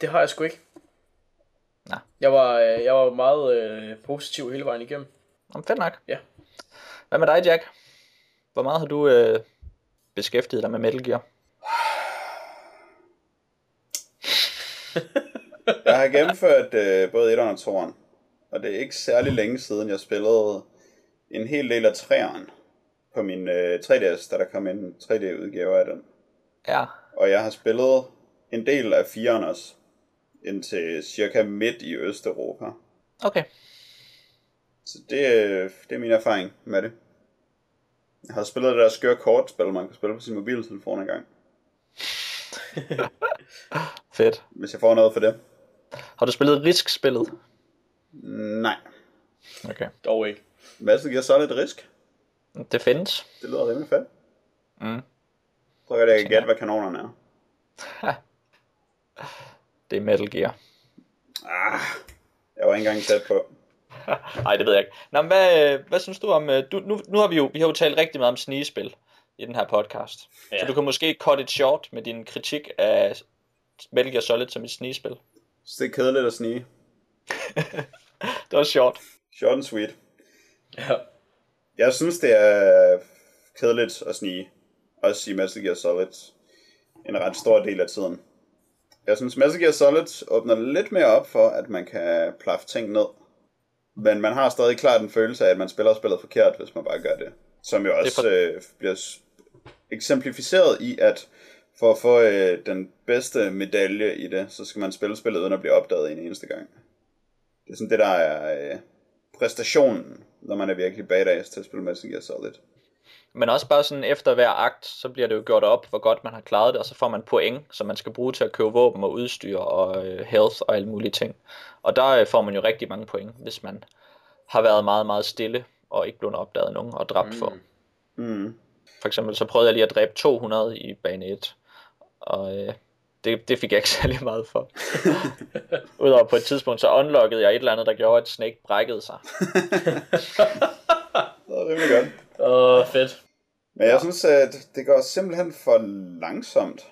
det har jeg sgu ikke. Nej. Jeg var, øh, jeg var meget øh, positiv hele vejen igennem. Jamen, fedt nok. Ja. Hvad med dig, Jack? Hvor meget har du øh, beskæftiget dig med Metal Gear? jeg har gennemført øh, både 1'eren og 2'eren, og det er ikke særlig længe siden, jeg spillede en hel del af 3'eren på min øh, 3DS, da der kom en 3D-udgave af den. Ja. Og jeg har spillet en del af 4'eren også, indtil cirka midt i Østeuropa. Okay. Så det, øh, det er min erfaring med det. Jeg har spillet det der skøre kortspil, man kan spille på sin mobiltelefon en gang. [LAUGHS] Fedt. Hvis jeg får noget for det. Har du spillet Risk-spillet? Nej. Okay. Dog ikke. Hvad så giver så lidt risk? Det findes. Det lyder rimelig fedt. Mm. Prøv at jeg kan gætte, hvad kanonerne er. [LAUGHS] Det er Metal Gear. Ah, jeg var ikke engang tæt på. [LAUGHS] Nej, det ved jeg ikke. Nå, men hvad, hvad synes du om... øh, Du, nu, nu har vi jo, vi har jo talt rigtig meget om snigespil i den her podcast. Ja. Så du kan måske cut it short med din kritik af Metal Gear Solid som et snigespil. Så det er kedeligt at snige. [LAUGHS] det var short. Short and sweet. Ja. Jeg synes, det er kedeligt at snige. Også i Metal Gear Solid. En ret stor del af tiden. Jeg synes, Metal Gear Solid åbner lidt mere op for, at man kan plaffe ting ned. Men man har stadig klart en følelse af, at man spiller spillet forkert, hvis man bare gør det. Som jo også for... øh, bliver eksemplificeret i, at for at få øh, den bedste medalje i det, så skal man spille spillet uden at blive opdaget en eneste gang. Det er sådan det, der er øh, præstationen, når man er virkelig badass til at spille Metal Gear Solid. Men også bare sådan efter hver akt, så bliver det jo gjort op, hvor godt man har klaret det, og så får man point, som man skal bruge til at købe våben og udstyr og øh, health og alle mulige ting. Og der øh, får man jo rigtig mange point, hvis man har været meget, meget stille og ikke blevet opdaget nogen og dræbt mm. for. Mm. For eksempel så prøvede jeg lige at dræbe 200 i bane 1, og øh, det, det fik jeg ikke [LAUGHS] særlig meget for. Udover på et tidspunkt, så unlockede jeg et eller andet, der gjorde, at Snake brækkede sig. [LAUGHS] det var godt. Åh, oh, fedt. Men jeg synes, at det går simpelthen for langsomt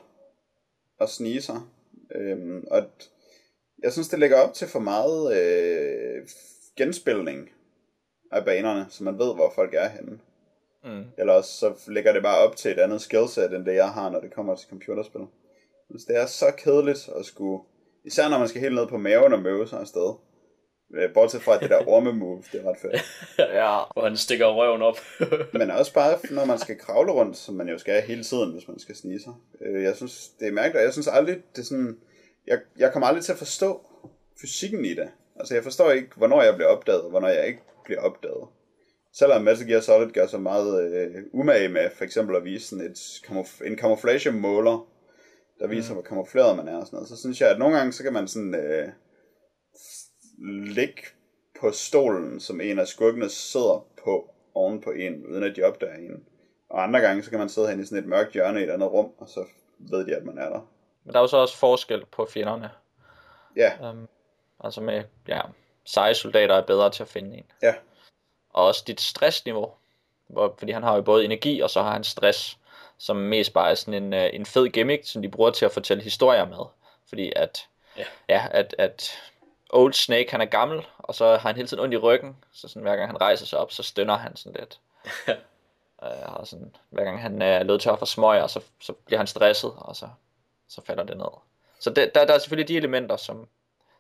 at snige sig. Øhm, og jeg synes, det lægger op til for meget øh, genspilning af banerne, så man ved, hvor folk er henne. Mm. Eller også så lægger det bare op til et andet skillset, end det jeg har, når det kommer til computerspil. Hvis det er så kedeligt at skulle... Især når man skal helt ned på maven og møve sig afsted. Øh, bortset fra det der [LAUGHS] orme-move, det er ret fedt. ja, hvor han stikker røven op. [LAUGHS] Men også bare, når man skal kravle rundt, som man jo skal hele tiden, hvis man skal snige sig. Øh, jeg synes, det er mærkeligt, jeg synes aldrig, det er sådan... Jeg, jeg kommer aldrig til at forstå fysikken i det. Altså, jeg forstår ikke, hvornår jeg bliver opdaget, og hvornår jeg ikke bliver opdaget. Selvom Metal Gear Solid gør så meget øh, umage med, for eksempel at vise sådan et, en camouflage måler, der viser, mm. hvor kamufleret man er og sådan noget, så synes jeg, at nogle gange, så kan man sådan øh, ligge på stolen, som en af skurkene sidder på oven på en, uden at de opdager en. Og andre gange, så kan man sidde hen i sådan et mørkt hjørne i et andet rum, og så ved de, at man er der. men der er jo så også forskel på fjenderne. Ja, Um, altså med, ja, seje soldater er bedre til at finde en. ja, Og også dit stressniveau. Hvor, fordi han har jo både energi, og så har han stress, som mest bare er sådan en, øh, en fed gimmick, som de bruger til at fortælle historier med. Fordi at, Ja. ja, at, at Old Snake, han er gammel, og så har han hele tiden ondt i ryggen, så sådan, hver gang han rejser sig op, så stønner han sådan lidt. [LAUGHS] øh, og sådan, hver gang han er lød til at få smøger, så, så bliver han stresset, og så, så falder det ned. Så det, der, der er selvfølgelig de elementer, som,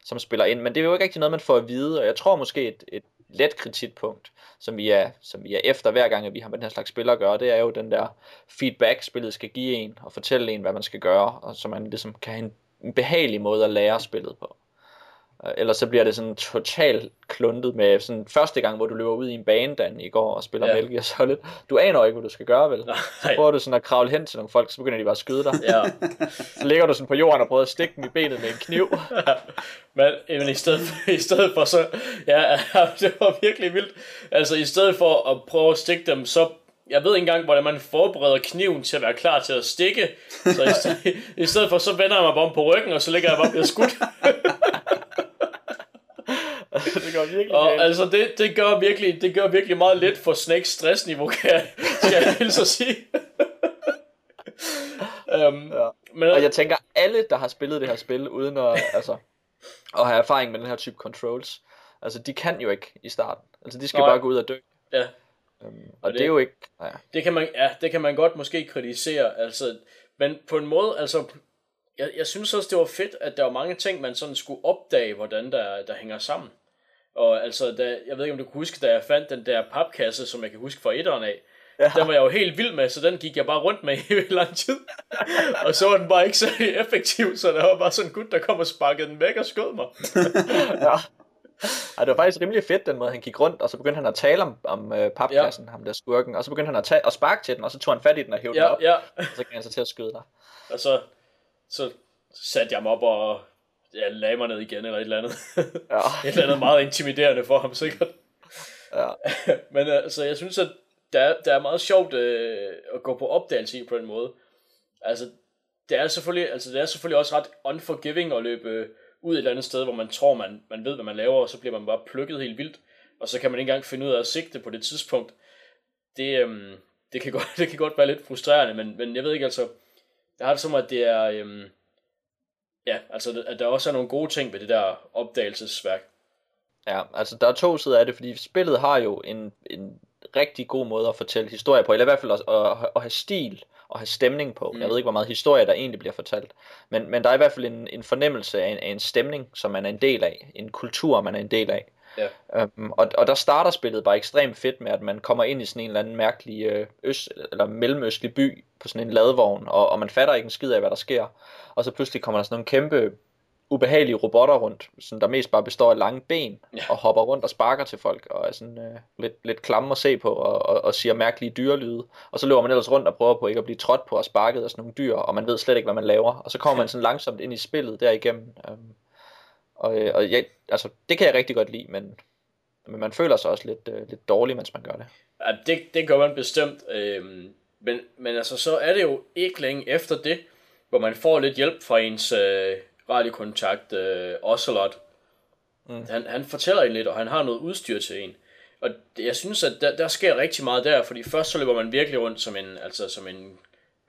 som spiller ind, men det er jo ikke rigtig noget, man får at vide, og jeg tror måske et, et let kritikpunkt, som vi, er, som vi er efter hver gang, at vi har med den her slags spillere at gøre, det er jo den der feedback, spillet skal give en, og fortælle en, hvad man skal gøre, og så man ligesom kan have en, en behagelig måde at lære spillet på. Øh, Ellers så bliver det sådan totalt kluntet med sådan første gang, hvor du løber ud i en bane, Dan, i går og spiller Ja. ja. Metal Gear Solid. Du aner ikke, hvad du skal gøre, vel? Så Nej. prøver du sådan at kravle hen til nogle folk, så begynder de bare at skyde dig. Ja, Så ligger du sådan på jorden og prøver at stikke dem i benet med en kniv. [LAUGHS] men, men i, stedet for, i stedet for så, ja, [LAUGHS] det var virkelig vildt. Altså i stedet for at prøve at stikke dem, så, jeg ved ikke engang, hvordan man forbereder kniven til at være klar til at stikke. Så i stedet, [LAUGHS] i stedet for, så vender jeg mig bare om på ryggen, og så ligger jeg bare og bliver skudt. [LAUGHS] det går virkelig Og galt. altså, det, det, gør virkelig, det gør virkelig meget let for Snakes stressniveau, kan jeg, skal jeg hilse at sige. um, [LAUGHS] Ja. men, Og jeg tænker, alle, der har spillet det her spil, uden at, altså, at have erfaring med den her type controls, altså de kan jo ikke i starten. Altså de skal Nej. bare gå ud og dø. ja, Um, og det- det er jo ikke... Ja. det kan man, ja, det kan man godt måske kritisere, altså, men på en måde, altså, jeg, jeg synes også, det var fedt, at der var mange ting, man sådan skulle opdage, hvordan der, der hænger sammen. Og altså, da, jeg ved ikke, om du kan huske, da jeg fandt den der papkasse, som jeg kan huske fra etteren af, Ja. den var jeg jo helt vild med, så den gik jeg bare rundt med [LAUGHS] i lang tid. og så var den bare ikke så [LAUGHS] effektiv, så der var bare sådan en gut, der kom og sparkede den væk og skød mig. [LAUGHS] ja. Ej, det var faktisk rimelig fedt, den måde han gik rundt, og så begyndte han at tale om, om øh, papkassen, ja. ham der skurken, og så begyndte han at, tage, at sparke til den, og så tog han fat i den og hævde den Ja, op, ja. og så gav han sig til at skyde dig. Og så, så satte jeg mig op og ja, lagde mig ned igen, eller et eller andet. Ja. [LAUGHS] et eller andet meget intimiderende for ham, sikkert. Ja. [LAUGHS] Men altså, jeg synes, at der er, der er meget sjovt øh, at gå på opdagelse i på den måde. Altså, det er selvfølgelig, altså, det er selvfølgelig også ret unforgiving at løbe øh, ud et eller andet sted, hvor man tror, man, man ved, hvad man laver, og så bliver man bare plukket helt vildt, og så kan man ikke engang finde ud af at sigte på det tidspunkt. Det, øhm, det, kan, godt, [LAUGHS] det kan godt være lidt frustrerende, men, men jeg ved ikke, altså, jeg har det som, at det er, øhm, ja, altså, at der også er nogle gode ting ved det der opdagelsesværk. Ja, altså der er to sider af det, fordi spillet har jo en, en rigtig god måde at fortælle historie på, eller i hvert fald at, at, at have stil og have stemning på. Mm. Jeg ved ikke, hvor meget historie der egentlig bliver fortalt, men, men der er i hvert fald en, en fornemmelse af en, af en stemning, som man er en del af, en kultur, man er en del af. Ja. Um, og, og der starter spillet bare ekstremt fedt med, at man kommer ind i sådan en eller anden mærkelig øh, øst, eller mellemøstlig by på sådan en ladvogn, og, og man fatter ikke en skid af, hvad der sker. Og så pludselig kommer der sådan nogle kæmpe ubehagelige robotter rundt, som der mest bare består af lange ben, Ja. og hopper rundt og sparker til folk, og er sådan øh, lidt, lidt klamme at se på, og, og, og siger mærkelige dyrelyde. Og så løber man ellers rundt og prøver på ikke at blive trådt på og sparket af sådan nogle dyr, og man ved slet ikke, hvad man laver. Og så kommer [LAUGHS] man sådan langsomt ind i spillet derigennem. Um, og øh, og jeg, altså, det kan jeg rigtig godt lide, men, men man føler sig også lidt, øh, lidt dårlig, mens man gør det. Ja, det, det gør man bestemt. Øhm, men, men altså, så er det jo ikke længe efter det, hvor man får lidt hjælp fra ens øh, radiokontakt, øh, Ocelot. Mm. Han, han fortæller en lidt, og han har noget udstyr til en. Og jeg synes, at der, der sker rigtig meget der, fordi først så løber man virkelig rundt som en, altså som en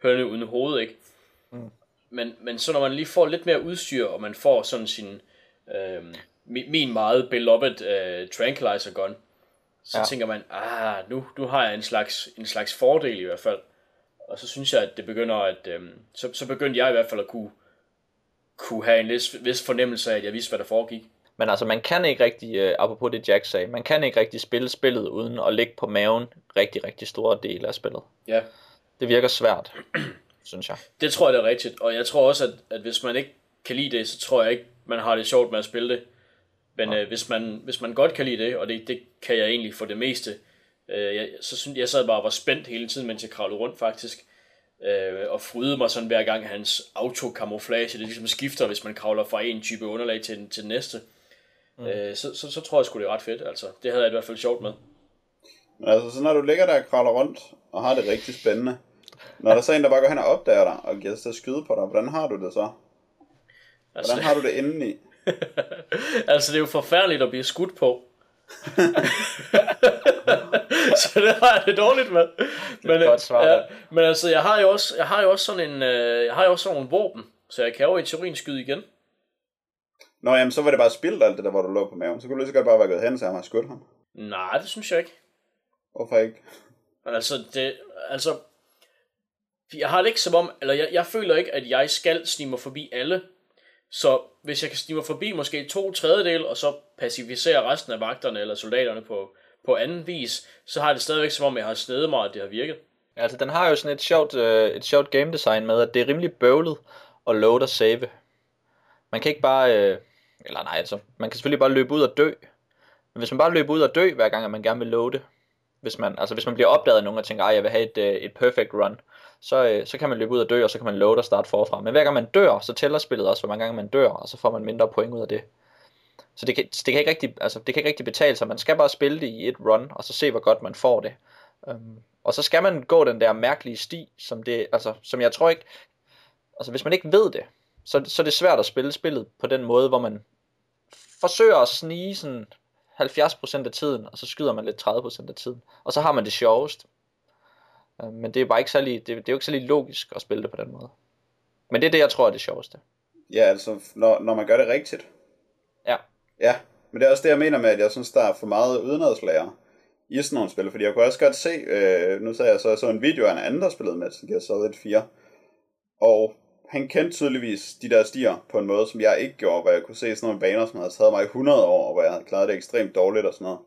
høne uden hoved, ikke? Mm. Men, men så når man lige får lidt mere udstyr, og man får sådan sin, øh, min, min meget beloved øh, tranquilizer gun, så ja. Tænker man, ah, nu, nu har jeg en slags, en slags fordel i hvert fald. Og så synes jeg, at det begynder at, øhm, så, så begyndte jeg i hvert fald at kunne, kunne have en vis, vis fornemmelse af, at jeg vidste, hvad der foregik. Men altså, man kan ikke rigtig, øh, apropos det Jack sagde, man kan ikke rigtig spille spillet uden at ligge på maven rigtig, rigtig store dele af spillet. Ja, Det virker svært, [CLEARS THROAT] synes jeg. det tror jeg, det er rigtigt. Og jeg tror også, at, at hvis man ikke kan lide det, så tror jeg ikke, man har det sjovt med at spille det. Men øh, hvis, man, hvis man godt kan lide det, og det, det kan jeg egentlig for det meste, øh, jeg, så synes jeg sad bare og var spændt hele tiden, mens jeg kravlede rundt faktisk. Øh, og frydede mig sådan hver gang hans autocamouflage, det ligesom skifter, hvis man kravler fra en type underlag til, til den næste. Mm. Øh, så, så, så tror jeg sgu, det er ret fedt. Altså, det havde jeg i hvert fald sjovt med. Men altså, så når du ligger der og kravler rundt, og har det rigtig spændende, Når der er så en, der bare går hen og opdager dig, og giver sig til at skyde på dig, hvordan har du det så? Altså, Hvordan har du det indeni? [LAUGHS] altså, det er jo forfærdeligt at blive skudt på. [LAUGHS] så det har jeg det dårligt med. Men, et godt svar, ja, men altså, jeg har jo også, jeg har jo også sådan en, øh, jeg har jo også sådan nogle våben, så jeg kan jo i teorien skyde igen. Nå, jamen, så var det bare spildt alt det der, hvor du lå på maven. Så kunne du lige så godt bare være gået hen, så jeg har skudt ham. Nej, det synes jeg ikke. Hvorfor ikke? Altså, det, altså, jeg har det ikke som om, eller jeg, jeg føler ikke, at jeg skal snige mig forbi alle. Så hvis jeg kan snige mig forbi måske to tredjedel, og så pacificere resten af vagterne eller soldaterne på, på anden vis, så har det stadigvæk som om, jeg har snedet mig, at det har virket. Altså, den har jo sådan et sjovt, øh, et sjovt game design med, at det er rimelig bøvlet at load og save. Man kan ikke bare, øh, eller nej, altså, man kan selvfølgelig bare løbe ud og dø. Men hvis man bare løber ud og dø, hver gang at man gerne vil loade, hvis man, altså hvis man bliver opdaget af nogen og tænker, at jeg vil have et, øh, et perfect run, så, øh, så kan man løbe ud og dø, og så kan man loade og starte forfra. Men hver gang man dør, så tæller spillet også, hvor mange gange man dør, og så får man mindre point ud af det. Så det kan, det kan, ikke, rigtig, altså, det kan ikke rigtig betale sig. Man skal bare spille det i et run, og så se, hvor godt man får det. Um, og så skal man gå den der mærkelige sti, som, det, altså, som jeg tror ikke... Altså, hvis man ikke ved det, så, så er det svært at spille spillet på den måde, hvor man forsøger at snige sådan 70% af tiden, og så skyder man lidt 30% af tiden. Og så har man det sjovest. Uh, men det er bare ikke særlig, det, det er jo ikke særlig logisk at spille det på den måde. Men det er det, jeg tror er det sjoveste. Ja, altså, når, når man gør det rigtigt. Ja. Ja, men det er også det, jeg mener med, at jeg synes, der er for meget udenadslærer i sådan nogle spil. Fordi jeg kunne også godt se, øh, nu sagde jeg så, jeg så en video af en anden, der spillede med Gear Solid 4. Og han kendte tydeligvis de der stier på en måde, som jeg ikke gjorde, hvor jeg kunne se sådan nogle baner, som havde taget mig i 100 år, og hvor jeg havde klaret det ekstremt dårligt og sådan noget.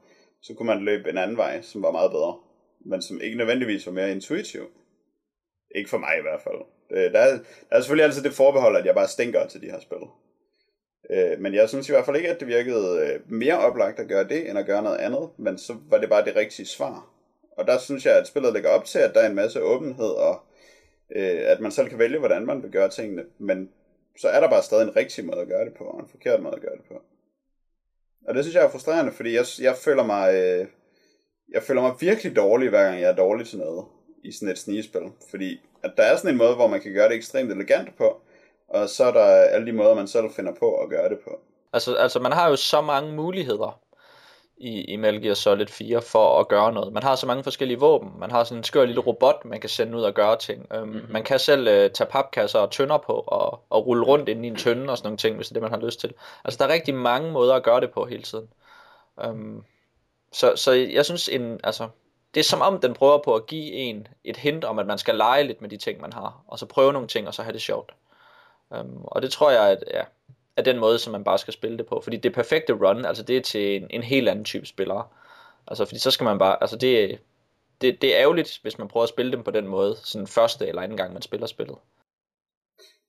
Så kunne man løbe en anden vej, som var meget bedre, men som ikke nødvendigvis var mere intuitiv. Ikke for mig i hvert fald. Øh, der er, der er selvfølgelig altid det forbehold, at jeg bare stinker til de her spil. Øh, men jeg synes i hvert fald ikke, at det virkede øh, mere oplagt at gøre det, end at gøre noget andet. Men så var det bare det rigtige svar. Og der synes jeg, at spillet lægger op til, at der er en masse åbenhed, og øh, at man selv kan vælge, hvordan man vil gøre tingene. Men så er der bare stadig en rigtig måde at gøre det på, og en forkert måde at gøre det på. Og det synes jeg er frustrerende, fordi jeg, jeg føler mig... Øh, jeg føler mig virkelig dårlig, hver gang jeg er dårlig til noget i sådan et snigespil. Fordi at der er sådan en måde, hvor man kan gøre det ekstremt elegant på, og så er der alle de måder, man selv finder på at gøre det på. Altså, altså man har jo så mange muligheder i, i Metal Gear Solid 4 for at gøre noget. Man har så mange forskellige våben. Man har sådan en skør lille robot, man kan sende ud og gøre ting. Um, mm-hmm. Man kan selv uh, tage papkasser og tønder på og, og rulle rundt ind i en tønde og sådan nogle ting, hvis det er det, man har lyst til. Altså der er rigtig mange måder at gøre det på hele tiden. Um, så, så jeg synes, en, altså, det er som om den prøver på at give en et hint om, at man skal lege lidt med de ting, man har. Og så prøve nogle ting, og så have det sjovt. Um, og det tror jeg, at, ja, er den måde, som man bare skal spille det på. Fordi det perfekte run, altså det er til en, en helt anden type spillere. Altså fordi så skal man bare, altså det, det, det er ærgerligt, hvis man prøver at spille dem på den måde, sådan første eller anden gang, man spiller spillet.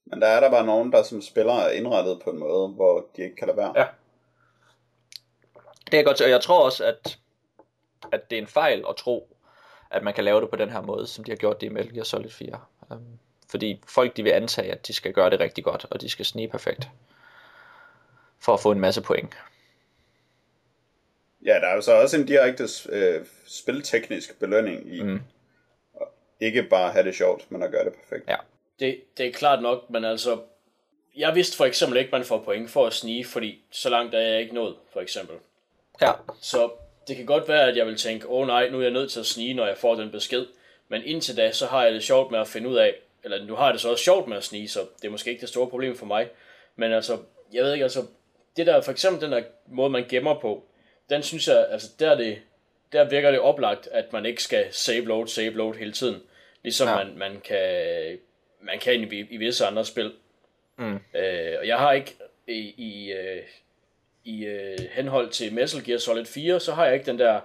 Men der er der bare nogen, der som spiller er indrettet på en måde, hvor de ikke kan lade være. Ja. Det er godt, og jeg tror også, at, at det er en fejl at tro, at man kan lave det på den her måde, som de har gjort det i Metal Gear Solid 4. Um, fordi folk de vil antage, at de skal gøre det rigtig godt, og de skal snige perfekt. For at få en masse point. Ja, der er jo så også en direkte øh, spilteknisk belønning i Mm. at ikke bare have det sjovt, men at gøre det perfekt. Ja. Det, det er klart nok, men altså, jeg vidste for eksempel ikke, man får point for at snige, fordi så langt er jeg ikke nået, for eksempel. Ja, Så det kan godt være, at jeg vil tænke, åh oh, nej, nu er jeg nødt til at snige, når jeg får den besked. Men indtil da, så har jeg det sjovt med at finde ud af, eller nu har jeg det så også sjovt med at snige, så det er måske ikke det store problem for mig. Men altså, jeg ved ikke, altså, det der, for eksempel den der måde, man gemmer på, den synes jeg, altså der, er det, der virker det oplagt, at man ikke skal save load, save load hele tiden. Ligesom Ja. man, man kan, man kan i, i visse andre spil. Mm. Øh, og jeg har ikke i, i, øh, i øh, henhold til Metal Gear Solid 4, så har jeg ikke den der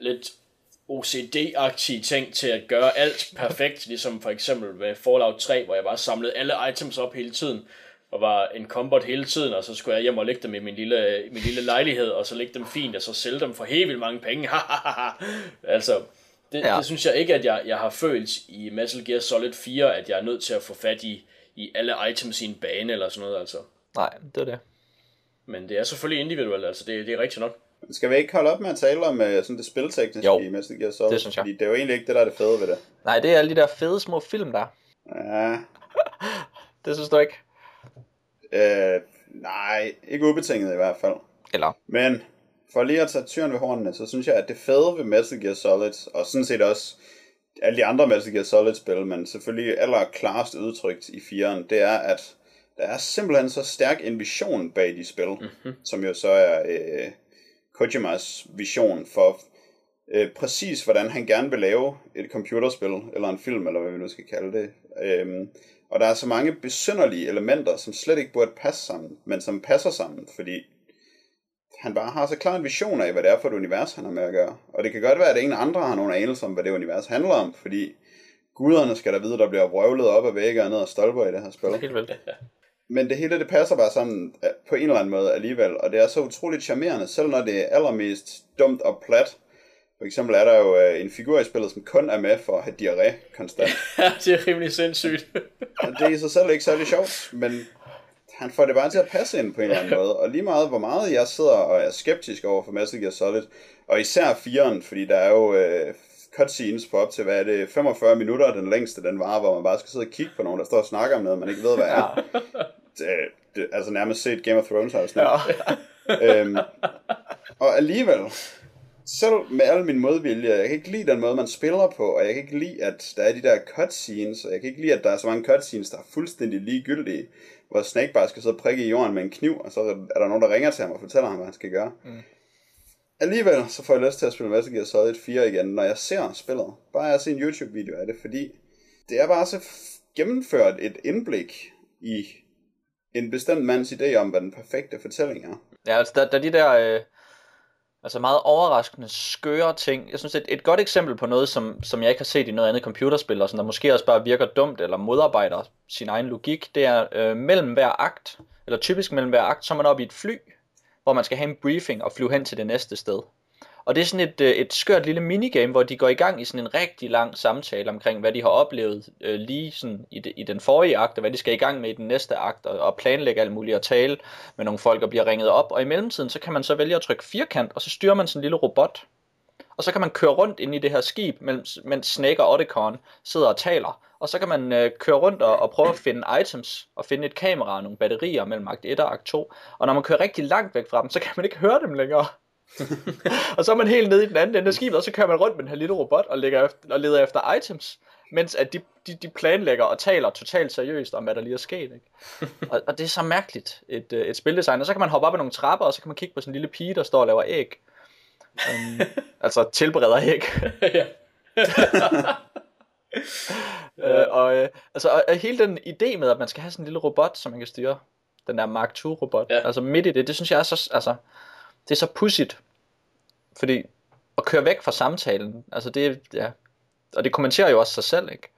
lidt OCD-agtige ting til at gøre alt perfekt, [LAUGHS] ligesom for eksempel med Fallout 3, hvor jeg bare samlede alle items op hele tiden, og var en combat hele tiden, og så skulle jeg hjem og lægge dem i min lille, min lille lejlighed, og så lægge dem fint, og så sælge dem for helt vildt mange penge. [LAUGHS] altså, det, Ja. ja. det synes jeg ikke, at jeg, jeg har følt i Metal Gear Solid 4, at jeg er nødt til at få fat i, i alle items i en bane eller sådan noget, altså. nej, det er det. Men det er selvfølgelig individuelt, altså det, det er rigtigt nok. Skal vi ikke holde op med at tale om uh, sådan det spiltekniske Jo, i Metal Gear Solid? det synes jeg. Fordi det er jo egentlig ikke det, der er det fede ved det. Nej, det er alle de der fede små film der. Ja, [LAUGHS] Det synes du ikke? Øh, nej, ikke ubetinget i hvert fald. Eller? Men for lige at tage tyren ved hornene, så synes jeg, at det fede ved Metal Gear Solid, og sådan set også alle de andre Metal Gear Solid-spil, men selvfølgelig aller klarest udtrykt i 4'eren, det er, at der er simpelthen så stærk en vision bag de spil, mm-hmm. som jo så er øh, Kojimas vision for øh, præcis, hvordan han gerne vil lave et computerspil, eller en film, eller hvad vi nu skal kalde det. Øhm, og der er så mange besynderlige elementer, som slet ikke burde passe sammen, men som passer sammen, fordi han bare har så klar en vision af, hvad det er for et univers, han har med at gøre. Og det kan godt være, at ingen andre har nogen anelse om, hvad det univers handler om, fordi guderne skal da vide, der bliver vrøvlet op ad vægge og ned og stolper i det her spil. Helt vildt. Men det hele, det passer bare sammen øh, på en eller anden måde alligevel, og det er så utroligt charmerende, selv når det er allermest dumt og plat. For eksempel er der jo øh, en figur i spillet, som kun er med for at have diarré konstant. [LAUGHS] Ja, det er rimelig sindssygt. Det er i sig selv ikke særlig sjovt, men han får det bare til at passe ind på en eller anden [LAUGHS] måde. Og lige meget, hvor meget jeg sidder og er skeptisk over for Metal Gear Solid, og især 4'eren, fordi der er jo øh, cutscenes på op til, hvad er det, 45 minutter, den længste den varer, hvor man bare skal sidde og kigge på nogen, der står og snakker om noget, man ikke ved, hvad er. Det, det, altså nærmest set Game of Thrones afsnit. Ja. øhm, og alligevel, selv med al min modvilje, jeg kan ikke lide den måde, man spiller på, og jeg kan ikke lide, at der er de der cutscenes, og jeg kan ikke lide, at der er så mange cutscenes, der er fuldstændig ligegyldige, hvor Snake bare skal sidde og prikke i jorden med en kniv, og så er der nogen, der ringer til ham og fortæller ham, hvad han skal gøre. Mm. Alligevel så får jeg lyst til at spille Metal Gear Solid 4 igen, når jeg ser spillet. Bare jeg ser en YouTube-video af det, fordi det er bare så f- gennemført et indblik i en bestemt mands idé om, hvad den perfekte fortælling er. Ja, altså der, der er de der øh, altså meget overraskende, skøre ting. Jeg synes, et, et godt eksempel på noget, som, som jeg ikke har set i noget andet computerspil, og som der måske også bare virker dumt eller modarbejder sin egen logik, det er øh, mellem hver akt, eller typisk mellem hver akt, så er man oppe i et fly, hvor man skal have en briefing og flyve hen til det næste sted. Og det er sådan et, øh, et skørt lille minigame, hvor de går i gang i sådan en rigtig lang samtale omkring, hvad de har oplevet øh, lige sådan i, de, i den forrige akt, og hvad de skal i gang med i den næste akt, og, og planlægge alt muligt, og tale med nogle folk, og bliver ringet op. Og i mellemtiden, så kan man så vælge at trykke firkant, og så styrer man sådan en lille robot. Og så kan man køre rundt ind i det her skib, mens, mens Snake og Otacon sidder og taler. Og så kan man øh, køre rundt og, og prøve at finde items, og finde et kamera og nogle batterier mellem akt 1 og akt 2. Og når man kører rigtig langt væk fra dem, så kan man ikke høre dem længere. [LAUGHS] og så er man helt nede i den anden ende af skibet, og så kører man rundt med den her lille robot og, lægger efter, og leder efter items, mens at de, de, de planlægger og taler totalt seriøst om, hvad der lige er sket. Ikke? [LAUGHS] og, og det er så mærkeligt, et, øh, et spildesign. Og så kan man hoppe op ad nogle trapper, og så kan man kigge på sådan en lille pige, der står og laver æg. Um, [LAUGHS] altså tilbereder æg. ja. øh, og, øh, altså, og, og hele den idé med, at man skal have sådan en lille robot, som man kan styre, den der Mark II robot, Ja. altså midt i det, det synes jeg er så, altså, det er så pudsigt, fordi at køre væk fra samtalen, altså det, ja, og det kommenterer jo også sig selv, ikke?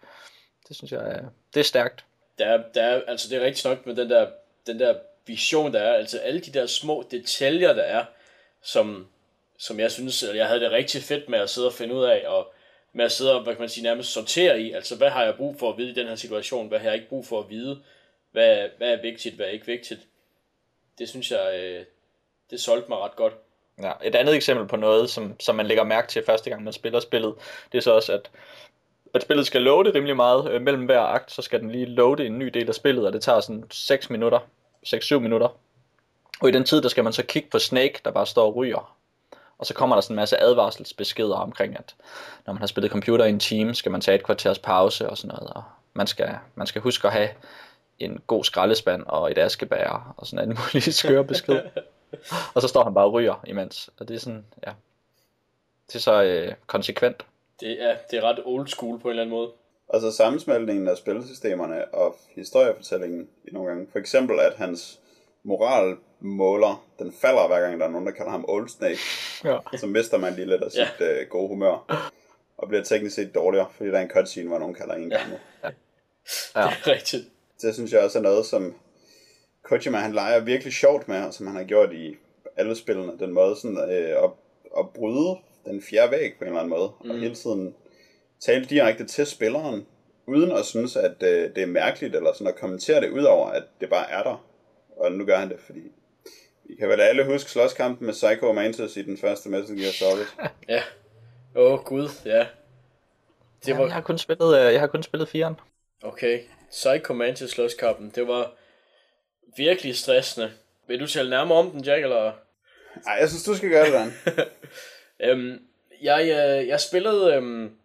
Det synes jeg, er- det er stærkt. Der er, der er, altså det er rigtig nok med den der, den der vision, der er, altså alle de der små detaljer, der er, som, som jeg synes, eller jeg havde det rigtig fedt med at sidde og finde ud af, og med at sidde og, hvad kan man sige, nærmest sortere i, altså hvad har jeg brug for at vide i den her situation, hvad har jeg ikke brug for at vide, hvad, hvad er vigtigt, hvad er ikke vigtigt. Det synes jeg, øh, det solgte mig ret godt. Ja, et andet eksempel på noget, som, som man lægger mærke til første gang, man spiller spillet, det er så også, at, at spillet skal loade rimelig meget. Øh, mellem hver akt, så skal den lige loade en ny del af spillet, og det tager sådan 6 minutter, 6-7 minutter. Og i den tid, der skal man så kigge på Snake, der bare står og ryger. Og så kommer der sådan en masse advarselsbeskeder omkring, at når man har spillet computer i en time, skal man tage et kvarters pause og sådan noget. Og man skal, man skal huske at have en god skraldespand og et askebær og sådan en mulig skøre besked. [LAUGHS] [LAUGHS] og så står han bare og ryger imens. Og det er sådan, ja. Det er så øh, konsekvent. Det er, det er ret old school på en eller anden måde. Altså sammensmeltningen af spilsystemerne og historiefortællingen i nogle gange. For eksempel, at hans moralmåler, den falder hver gang, der er nogen, der kalder ham Old Snake. [LAUGHS] Ja. Så mister man lige lidt af sit ja. øh, gode humør. Og bliver teknisk set dårligere, fordi der er en cutscene, hvor nogen kalder en gammel. Ja. Det er rigtigt. Det synes jeg også er noget, som Kojima han leger virkelig sjovt med, og som han har gjort i alle spillene. Den måde sådan, øh, at, at bryde den fjerde væg på en eller anden måde. Mm. Og hele tiden tale direkte til spilleren, uden at synes, at øh, det er mærkeligt, eller sådan at kommentere det, udover at det bare er der. Og nu gør han det, fordi I kan vel alle huske slåskampen med Psycho Mantis i den første Metal Gear Solid. [LAUGHS] Ja. Åh, oh, gud, ja. Det Jamen, var... jeg har kun spillet, øh, jeg har kun spillet 4'eren. Okay. Psycho Mantis slåskampen. Det var virkelig stressende. Vil du tale nærmere om den, Jack, eller? Ej, jeg synes, du skal gøre det, Dan. [LAUGHS] Øhm, jeg, øh, jeg spillede øhm,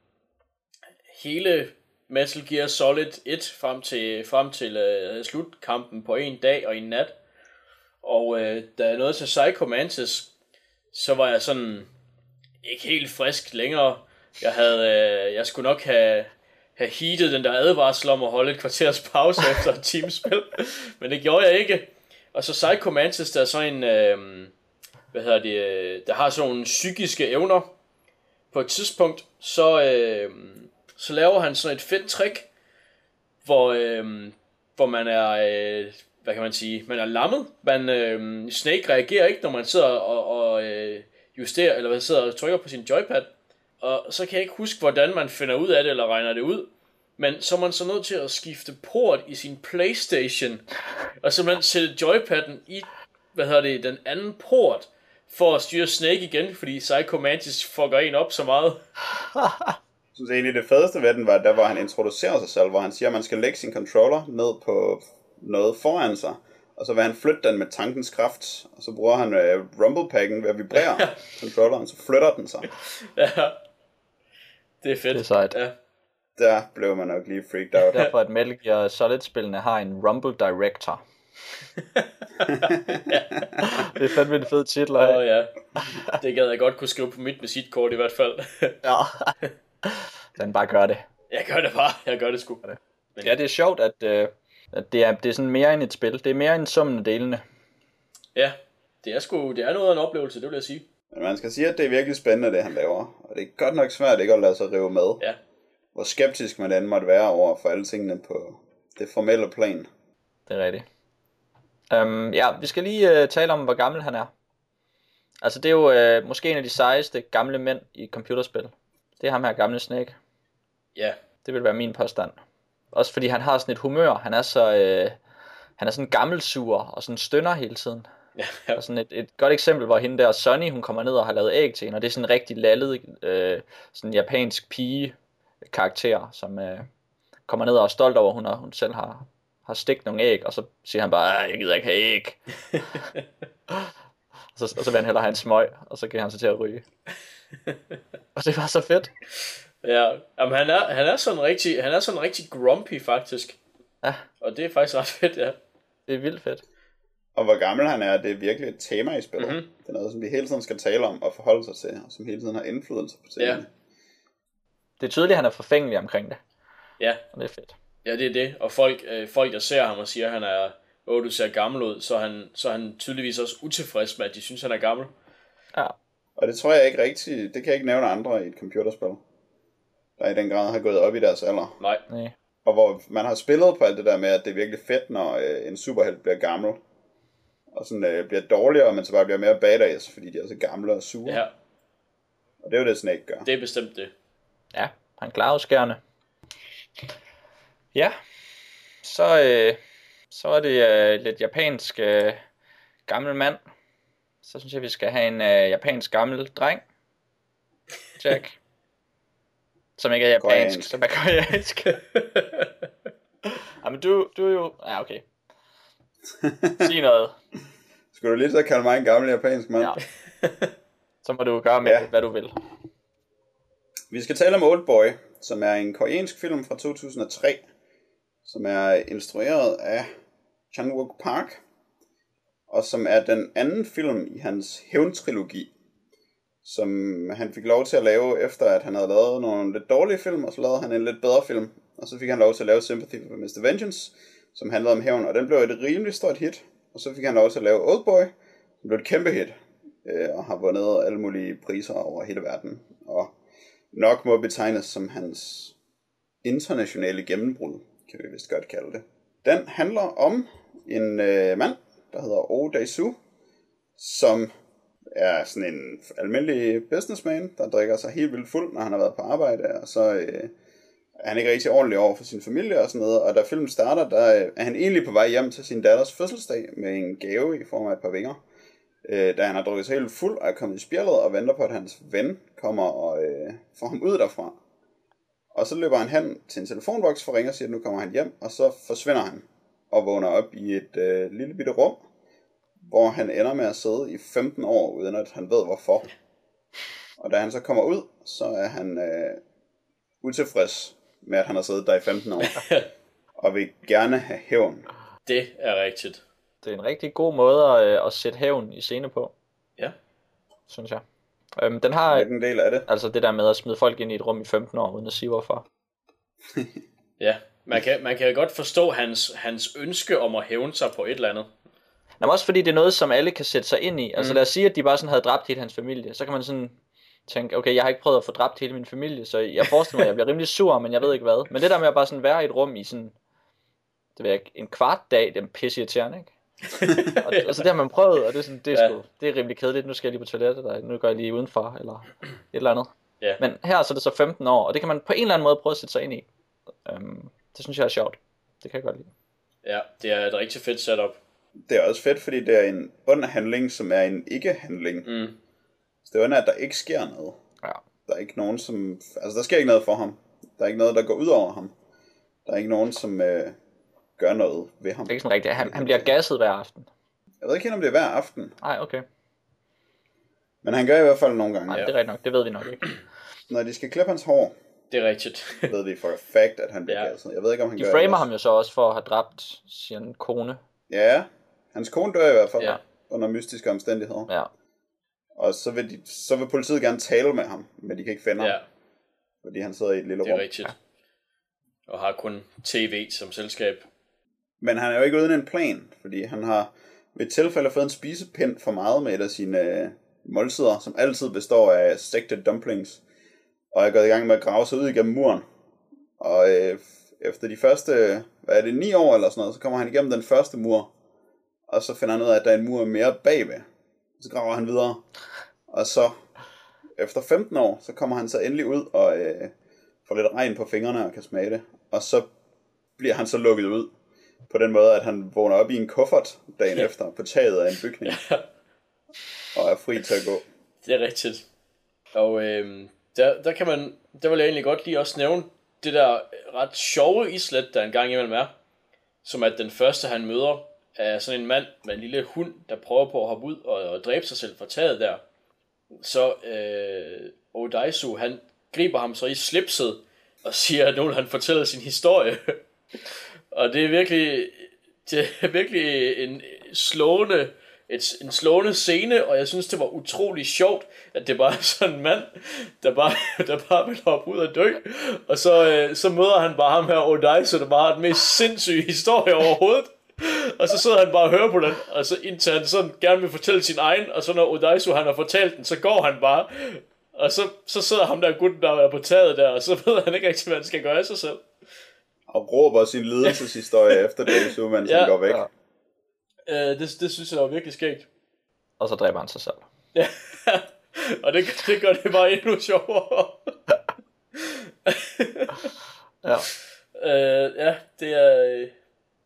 hele Metal Gear Solid 1 frem til, frem til øh, slutkampen på en dag og en nat. Og øh, da jeg nåede til Psycho Mantis, så var jeg sådan ikke helt frisk længere. Jeg havde, øh, jeg skulle nok have, have heatet den der advarsel om at holde et kvarters pause [LAUGHS] efter et timespil. Men det gjorde jeg ikke. Og så Psycho Mantis, der er sådan en, øh, hvad hedder det, øh, der har sådan nogle psykiske evner. På et tidspunkt, så, øh, så laver han sådan et fedt trick, hvor, øh, hvor man er, øh, hvad kan man sige, man er lammet. Man, øh, Snake reagerer ikke, når man sidder og, og øh, justerer, eller hvad sidder og trykker på sin joypad. Og så kan jeg ikke huske, hvordan man finder ud af det, eller regner det ud. Men så er man så nødt til at skifte port i sin Playstation, og simpelthen sætte joypadden i, hvad hedder det, den anden port, for at styre Snake igen, fordi Psycho Mantis fucker en op så meget. [LAUGHS] Jeg synes egentlig, det fedeste ved den var, der hvor han introducerer sig selv, hvor han siger, at man skal lægge sin controller ned på noget foran sig, og så vil han flytte den med tankens kraft, og så bruger han øh, rumble-packen ved at vibrere [LAUGHS] controlleren, så flytter den sig. Ja. Det er fedt. Det er sejt. Ja. Der blev man nok lige freaked out. Derfor at Metal Gear Solid-spillene har en Rumble Director. [LAUGHS] det er fandme en fed titel. Åh Oh, ja. Det gad jeg godt kunne skrive på mit visitkort i hvert fald. ja. Den bare gør det. Jeg gør det bare. Jeg gør det sgu. Ja, det er sjovt, at, øh, at det, er, det er sådan mere end et spil. Det er mere end summen af delene. Ja. Det er sgu, det er noget af en oplevelse, det vil jeg sige. Men man skal sige, at det er virkelig spændende, det han laver. Og det er godt nok svært ikke at lade sig rive med. Ja. Hvor skeptisk man end måtte være over for alle tingene på det formelle plan. Det er rigtigt. Um, ja, vi skal lige uh, tale om, hvor gammel han er. Altså, det er jo uh, måske en af de sejeste gamle mænd i computerspil. Det er ham her, gamle Snake. Ja. Det vil være min påstand. Også fordi han har sådan et humør. Han er så... Uh, han er sådan gammelsur og sådan stønner hele tiden. Ja. Og sådan et, et godt eksempel, hvor hende der Sonny, hun kommer ned og har lavet æg til hende, og det er sådan en rigtig lallet, øh, sådan japansk pige karakter, som øh, kommer ned og er stolt over, at hun, har, hun selv har, har stigt nogle æg, og så siger han bare, "Ah, jeg gider ikke have æg. [LAUGHS] og, så, og så vil han hellere have en smøg, og så giver han sig til at ryge. og det var så fedt. Ja, Jamen, han, er, han, er sådan rigtig, han er sådan rigtig grumpy faktisk. Ja. Og det er faktisk ret fedt, ja. Det er vildt fedt. Og hvor gammel han er, det er virkelig et tema i spillet. Mhm. Mm-hmm. Det er noget, som vi hele tiden skal tale om og forholde sig til, og som hele tiden har indflydelse på tingene. Ja. Det er tydeligt, at han er forfængelig omkring det, Ja, og det er fedt. ja det er det. Og folk, øh, folk der ser ham og siger, at han er, åh, du ser gammel ud, så er han, så er han tydeligvis også utilfreds med, at de synes, han er gammel. Ja, Og det tror jeg ikke rigtigt, det kan jeg ikke nævne andre i et computerspil, der i den grad har gået op i deres alder. Nej, nej. Og hvor man har spillet på alt det der med, at det er virkelig fedt, når øh, en superhelt bliver gammel. Og sådan øh, bliver dårligere, men så bare bliver mere badass, fordi de er så gamle og sure. ja, Og det er jo det, Snake gør. det er bestemt det. Ja, han klarer jo skærne. Ja, så, øh, så er det øh, lidt japansk øh, gammel mand. Så synes jeg, vi skal have en øh, japansk gammel dreng. Jack. [LAUGHS] Som ikke er japansk, Koreansk. som er koreansk. ja, [LAUGHS] men du, du er jo... Ja, okay. Sig noget. Skal du lige så kalde mig en gammel japansk mand? Ja. [LAUGHS] Så må du gøre med, Ja. hvad du vil. Vi skal tale om Oldboy, som er en koreansk film fra 2003, som er instrueret af Chan Wook Park, og som er den anden film i hans hævntrilogi, som han fik lov til at lave, efter at han havde lavet nogle lidt dårlige film, og så lavede han en lidt bedre film, og så fik han lov til at lave Sympathy for Mr. Vengeance, som handlede om hævn, og den blev et rimelig stort hit, og så fik han lov til at lave Oldboy, som blev et kæmpe hit, øh, og har vundet alle mulige priser over hele verden, og nok må betegnes som hans internationale gennembrud, kan vi vist godt kalde det. Den handler om en øh, mand, der hedder Oh Dae-soo, som er sådan en almindelig businessman, der drikker sig helt vildt fuld, når han har været på arbejde, og så øh, er han ikke rigtig ordentlig over for sin familie og sådan noget, og da filmen starter, der øh, er han egentlig på vej hjem til sin datters fødselsdag med en gave i form af et par vinger. øh, da han har drukket sig helt fuld og er kommet i spjældet og venter på, at hans ven kommer og øh, får ham ud derfra. Og så løber han hen til en telefonboks for at ringe og siger, at nu kommer han hjem, og så forsvinder han og vågner op i et øh, lille bitte rum, hvor han ender med at sidde i 15 år, uden at han ved hvorfor. Og da han så kommer ud, så er han øh, utilfreds med, at han har siddet der i 15 år, [LAUGHS] og vil gerne have hævn. Det er rigtigt. Det er en rigtig god måde at, øh, at sætte hævn i scene på, Ja. synes jeg. Øhm, den har Hvilken del af det? altså det der med at smide folk ind i et rum i 15 år, uden at sige hvorfor. [LAUGHS] Ja, man kan, man kan godt forstå hans, hans ønske om at hævne sig på et eller andet. Men også fordi det er noget, som alle kan sætte sig ind i. Altså Mm. lad os sige, at de bare sådan havde dræbt hele hans familie. Så kan man sådan tænke, okay, jeg har ikke prøvet at få dræbt hele min familie, så jeg forestiller mig, at jeg bliver rimelig sur, men jeg ved ikke hvad. Men det der med at bare sådan være i et rum i sådan, det ved jeg ikke, en kvart dag, det er pisse irriterende, ikke? og, altså det har man prøvet, og det er, sådan, det er, Ja. sgu, det er rimelig kedeligt. Nu skal jeg lige på toilettet, der, nu går jeg lige udenfor, eller et eller andet. Ja. Men her så er det så 15 år, og det kan man på en eller anden måde prøve at sætte sig ind i. Øhm, det synes jeg er sjovt. Det kan jeg godt lide. Ja, det er et rigtig fedt setup. Det er også fedt, fordi det er en ond handling, som er en ikke-handling. Mm. Så det er at der ikke sker noget. Ja. Der er ikke nogen, som... Altså, der sker ikke noget for ham. Der er ikke noget, der går ud over ham. Der er ikke nogen, som øh, gør noget ved ham. Det er ikke sådan rigtigt. Han, han bliver gasset hver aften. Jeg ved ikke helt, om det er hver aften. Nej, okay. Men han gør i hvert fald nogle gange. Nej, Ja. det er rigtigt nok. Det ved vi nok ikke. [CLEARS THROAT] Når de skal klippe hans hår, Det er rigtigt. [LAUGHS] ved vi for a fact, at han bliver Ja. gasset. Jeg ved ikke, om han De gør framer det ham jo så også for at have dræbt sin kone. Ja, hans kone dør i hvert fald. Ja. Ja. Under mystiske omstændigheder. Ja. Og så vil, de, så vil politiet gerne tale med ham, men de kan ikke finde Ja, ham, fordi han sidder i et lille det er rum. rigtigt. Og har kun tv som selskab. Men han er jo ikke uden en plan, fordi han har ved et tilfælde fået en spisepind for meget med et af sine øh, måltider, som altid består af stegte dumplings, og er gået i gang med at grave sig ud igennem muren. Og øh, efter de første, hvad er det, ni år eller sådan noget, så kommer han igennem den første mur, og så finder han ud af, at der er en mur mere bagved. Så graver han videre, og så efter 15 år, så kommer han så endelig ud og øh, får lidt regn på fingrene og kan smage det. Og så bliver han så lukket ud på den måde, at han vågner op i en kuffert dagen efter på taget af en bygning. [LAUGHS] Og er fri til at gå. Det er rigtigt. Og øhm, der, der kan man, der vil jeg egentlig godt lige også nævne det der ret sjove islet, der engang imellem er. Som at den første han møder af sådan en mand med en lille hund, der prøver på at hoppe ud og, og dræbe sig selv fra taget der. Så øh, Odaisu, han griber ham så i slipset og [LAUGHS] siger, at nu han fortæller sin historie. [LAUGHS] og det er virkelig, det er virkelig en slående, et, en slående scene, og jeg synes, det var utrolig sjovt, at det bare er sådan en mand, der bare, [LAUGHS] der bare vil hoppe ud og dø, og så, øh, så møder han bare ham her, Odaisu, der bare har den mest sindssyge historie overhovedet, [LAUGHS] og så sidder han bare og hører på den, og så indtil han sådan gerne vil fortælle sin egen, og så når Odaisu han har fortalt den, så går han bare, og så, så sidder ham der gutten, der er på taget der, og så [LAUGHS] ved han ikke rigtig, hvad han skal gøre af sig selv. Og råber sin lidelseshistorie [LAUGHS] efter Dave mens Ja. han går væk. Ja. Øh, det, det synes jeg var virkelig skægt. Og så dræber han sig selv. Ja. og det, det gør det bare endnu sjovere. Ja. øh, ja, det er...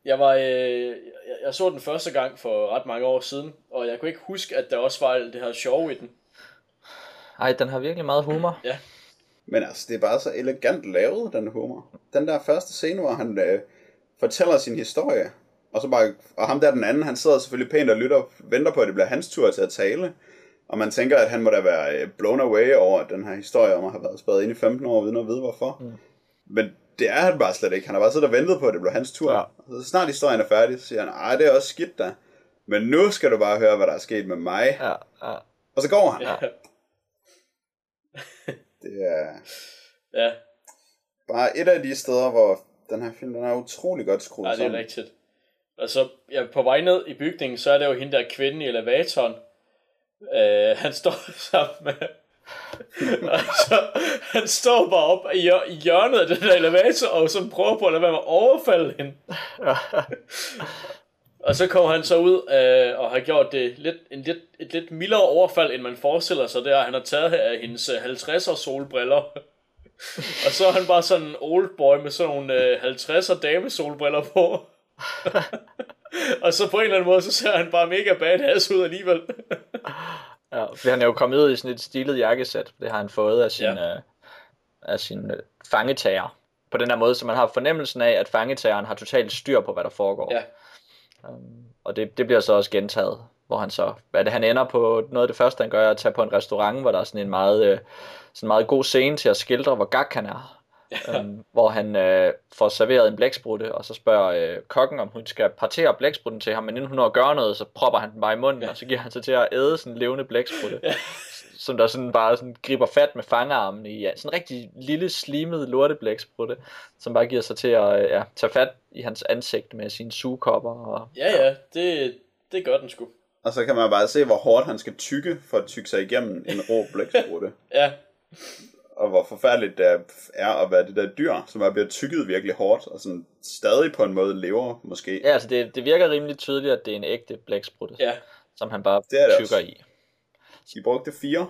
Jeg var... Øh, jeg, jeg så den første gang for ret mange år siden, og jeg kunne ikke huske, at der også var alt det her sjove i den. Ej, den har virkelig meget humor. Men altså, det er bare så elegant lavet, den humor. Den der første scene, hvor han øh, fortæller sin historie, og så bare, og ham der den anden, han sidder selvfølgelig pænt og lytter, venter på, at det bliver hans tur til at tale. Og man tænker, at han må da være øh, blown away over den her historie om at have været spadet ind i 15 år, uden at vide hvorfor. Mm. Men det er han bare slet ikke. Han har bare siddet og ventet på, at det bliver hans tur. Ja. Og så snart historien er færdig, så siger han, ej, det er også skidt da. Men nu skal du bare høre, hvad der er sket med mig. Ja, ja. Og så går han. Ja. [LAUGHS] Det er ja, bare et af de steder, hvor den her film den er utrolig godt skruet ja det er sammen. rigtigt. Og så ja, på vej ned i bygningen, så er der jo hende der kvinde i elevatoren. Øh, [LAUGHS] han står sammen med... [LAUGHS] så, han står bare op i hjør- i hjørnet af den der elevator, og så prøver på at lade være med at overfalde hende. [LAUGHS] Og så kommer han så ud øh, og har gjort det lidt, en lidt, et lidt mildere overfald, end man forestiller sig. Det er, han har taget af hendes øh, 50'er solbriller. [LAUGHS] og så er han bare sådan en old boy med sådan nogle øh, 50'er dame solbriller på. og så på en eller anden måde, så ser han bare mega badass ud alligevel. Ja, for han er jo kommet ud i sådan et stilet jakkesæt. Det har han fået af sin, ja. øh, af sin øh, fangetager. På den her måde, så man har fornemmelsen af, at fangetageren har totalt styr på, hvad der foregår. Ja. Um, og det, det bliver så også gentaget, hvor han så, hvad det, han ender på, noget af det første, han gør, er at tage på en restaurant, hvor der er sådan en meget, øh, sådan en meget god scene til at skildre, hvor gak han er. Um, hvor han øh, får serveret en blæksprutte, og så spørger øh, kokken, om hun skal partere blæksprutten til ham, men inden hun når at gøre noget, så propper han den bare i munden, ja. og så giver han sig til at æde sådan en levende blæksprutte, ja. som der sådan bare sådan griber fat med fangearmen i ja, sådan en rigtig lille, slimet lorteblæksprutte, som bare giver sig til at øh, ja, tage fat i hans ansigt med sine sugekopper. Og, Ja, ja, det, det gør den sgu. Og så kan man bare se, hvor hårdt han skal tykke, for at tykke sig igennem en rå blæksprutte. [LAUGHS] Ja, og hvor forfærdeligt det er at være det der dyr, som er bliver tykket virkelig hårdt, og sådan stadig på en måde lever, måske. Ja, altså det, det virker rimelig tydeligt, at det er en ægte blæksprutte, ja. som han bare Det er det tykker også. i. De brugte fire,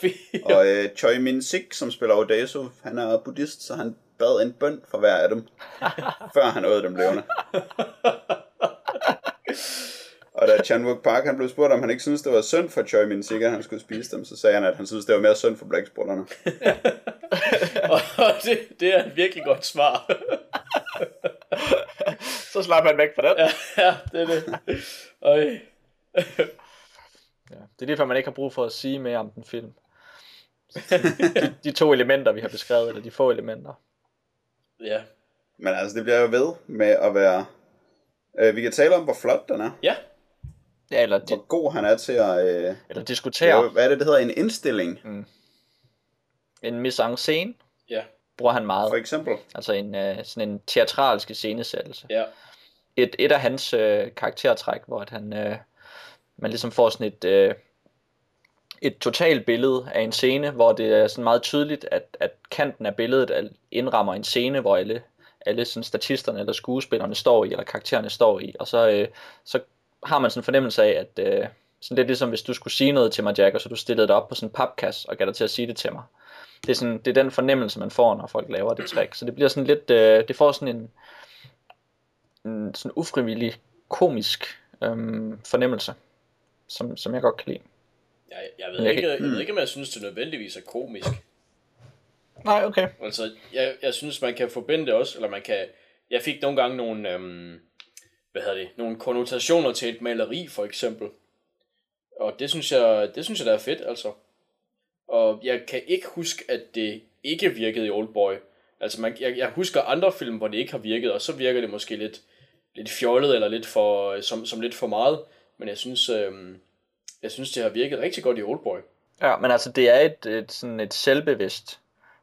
Fire. og øh, Choi Min Sik, som spiller Odazo, han er buddhist, så han bad en bøn for hver af dem, [LAUGHS] før han åd dem levende. [LAUGHS] Og da Chan Wook Park han blev spurgt, om han ikke synes det var synd for Choi Min Sik, at han skulle spise dem, så sagde han, at han synes det var mere synd for blæksprutterne. [LAUGHS] Og det, det er et virkelig godt svar. Så slap han væk fra den. ja, ja, det er det. Øj. Ja, det er før, man ikke har brug for at sige mere om den film. De, de to elementer, vi har beskrevet, eller de få elementer. Ja. Men altså, det bliver jo ved med at være... Øh, vi kan tale om, hvor flot den er. Ja, Ja, eller, Hvor god han er til at... Øh, eller diskutere lave, hvad er det, det hedder? En indstilling, en mise en scene, ja, bruger han meget. for eksempel. Altså en, øh, sådan en teatralsk scenesættelse. ja. Et, et af hans øh, karaktertræk, hvor at han, øh, man ligesom får sådan et, øh, et totalt billede af en scene, hvor det er sådan meget tydeligt, at, at kanten af billedet er- indrammer en scene, hvor alle, alle sådan statisterne eller skuespillerne står i, eller karaktererne står i, og så, øh, så har man sådan en fornemmelse af, at øh, sådan lidt ligesom hvis du skulle sige noget til mig, Jack, og så du stillede dig op på sådan en papkasse og gav dig til at sige det til mig. Det er, sådan, det er den fornemmelse, man får, når folk laver det trick. Så det bliver sådan lidt, øh, det får sådan en, en sådan ufrivillig komisk øhm, fornemmelse, som, som jeg godt kan lide. Jeg, jeg, ved jeg ikke, kan- jeg ved ikke, om jeg synes, det nødvendigvis er komisk. Nej, okay. Altså, jeg, jeg synes, man kan forbinde det også, eller man kan... Jeg fik nogle gange nogle, øhm, hvad hedder det, nogle konnotationer til et maleri, for eksempel. Og det synes jeg, det synes jeg, der er fedt, altså. Og jeg kan ikke huske, at det ikke virkede i Oldboy. Altså, man, jeg, jeg husker andre film, hvor det ikke har virket, og så virker det måske lidt, lidt fjollet, eller lidt for, som, som lidt for meget. Men jeg synes, øhm, jeg synes, det har virket rigtig godt i Oldboy. Ja, men altså det er et, et, sådan et selvbevidst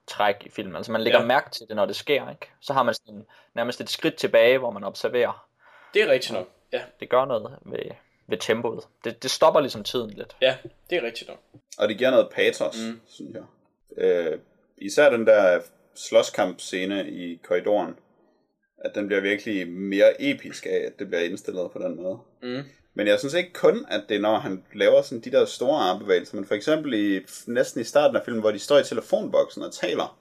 træk i filmen. Altså man lægger ja. mærke til det, når det sker, ikke? Så har man sådan nærmest et skridt tilbage, hvor man observerer. Det er rigtigt nok. Ja, Det gør noget ved, ved tempoet. Det, det stopper ligesom tiden lidt. ja, det er rigtigt nok. Og det giver noget patos, mm. synes jeg. Øh, især den der slåskampscene i korridoren, at den bliver virkelig mere episk af, at det bliver indstillet på den måde. Mm. Men jeg synes ikke kun, at det er, når han laver sådan de der store armbevægelser, men for eksempel i, næsten i starten af filmen, hvor de står i telefonboksen og taler,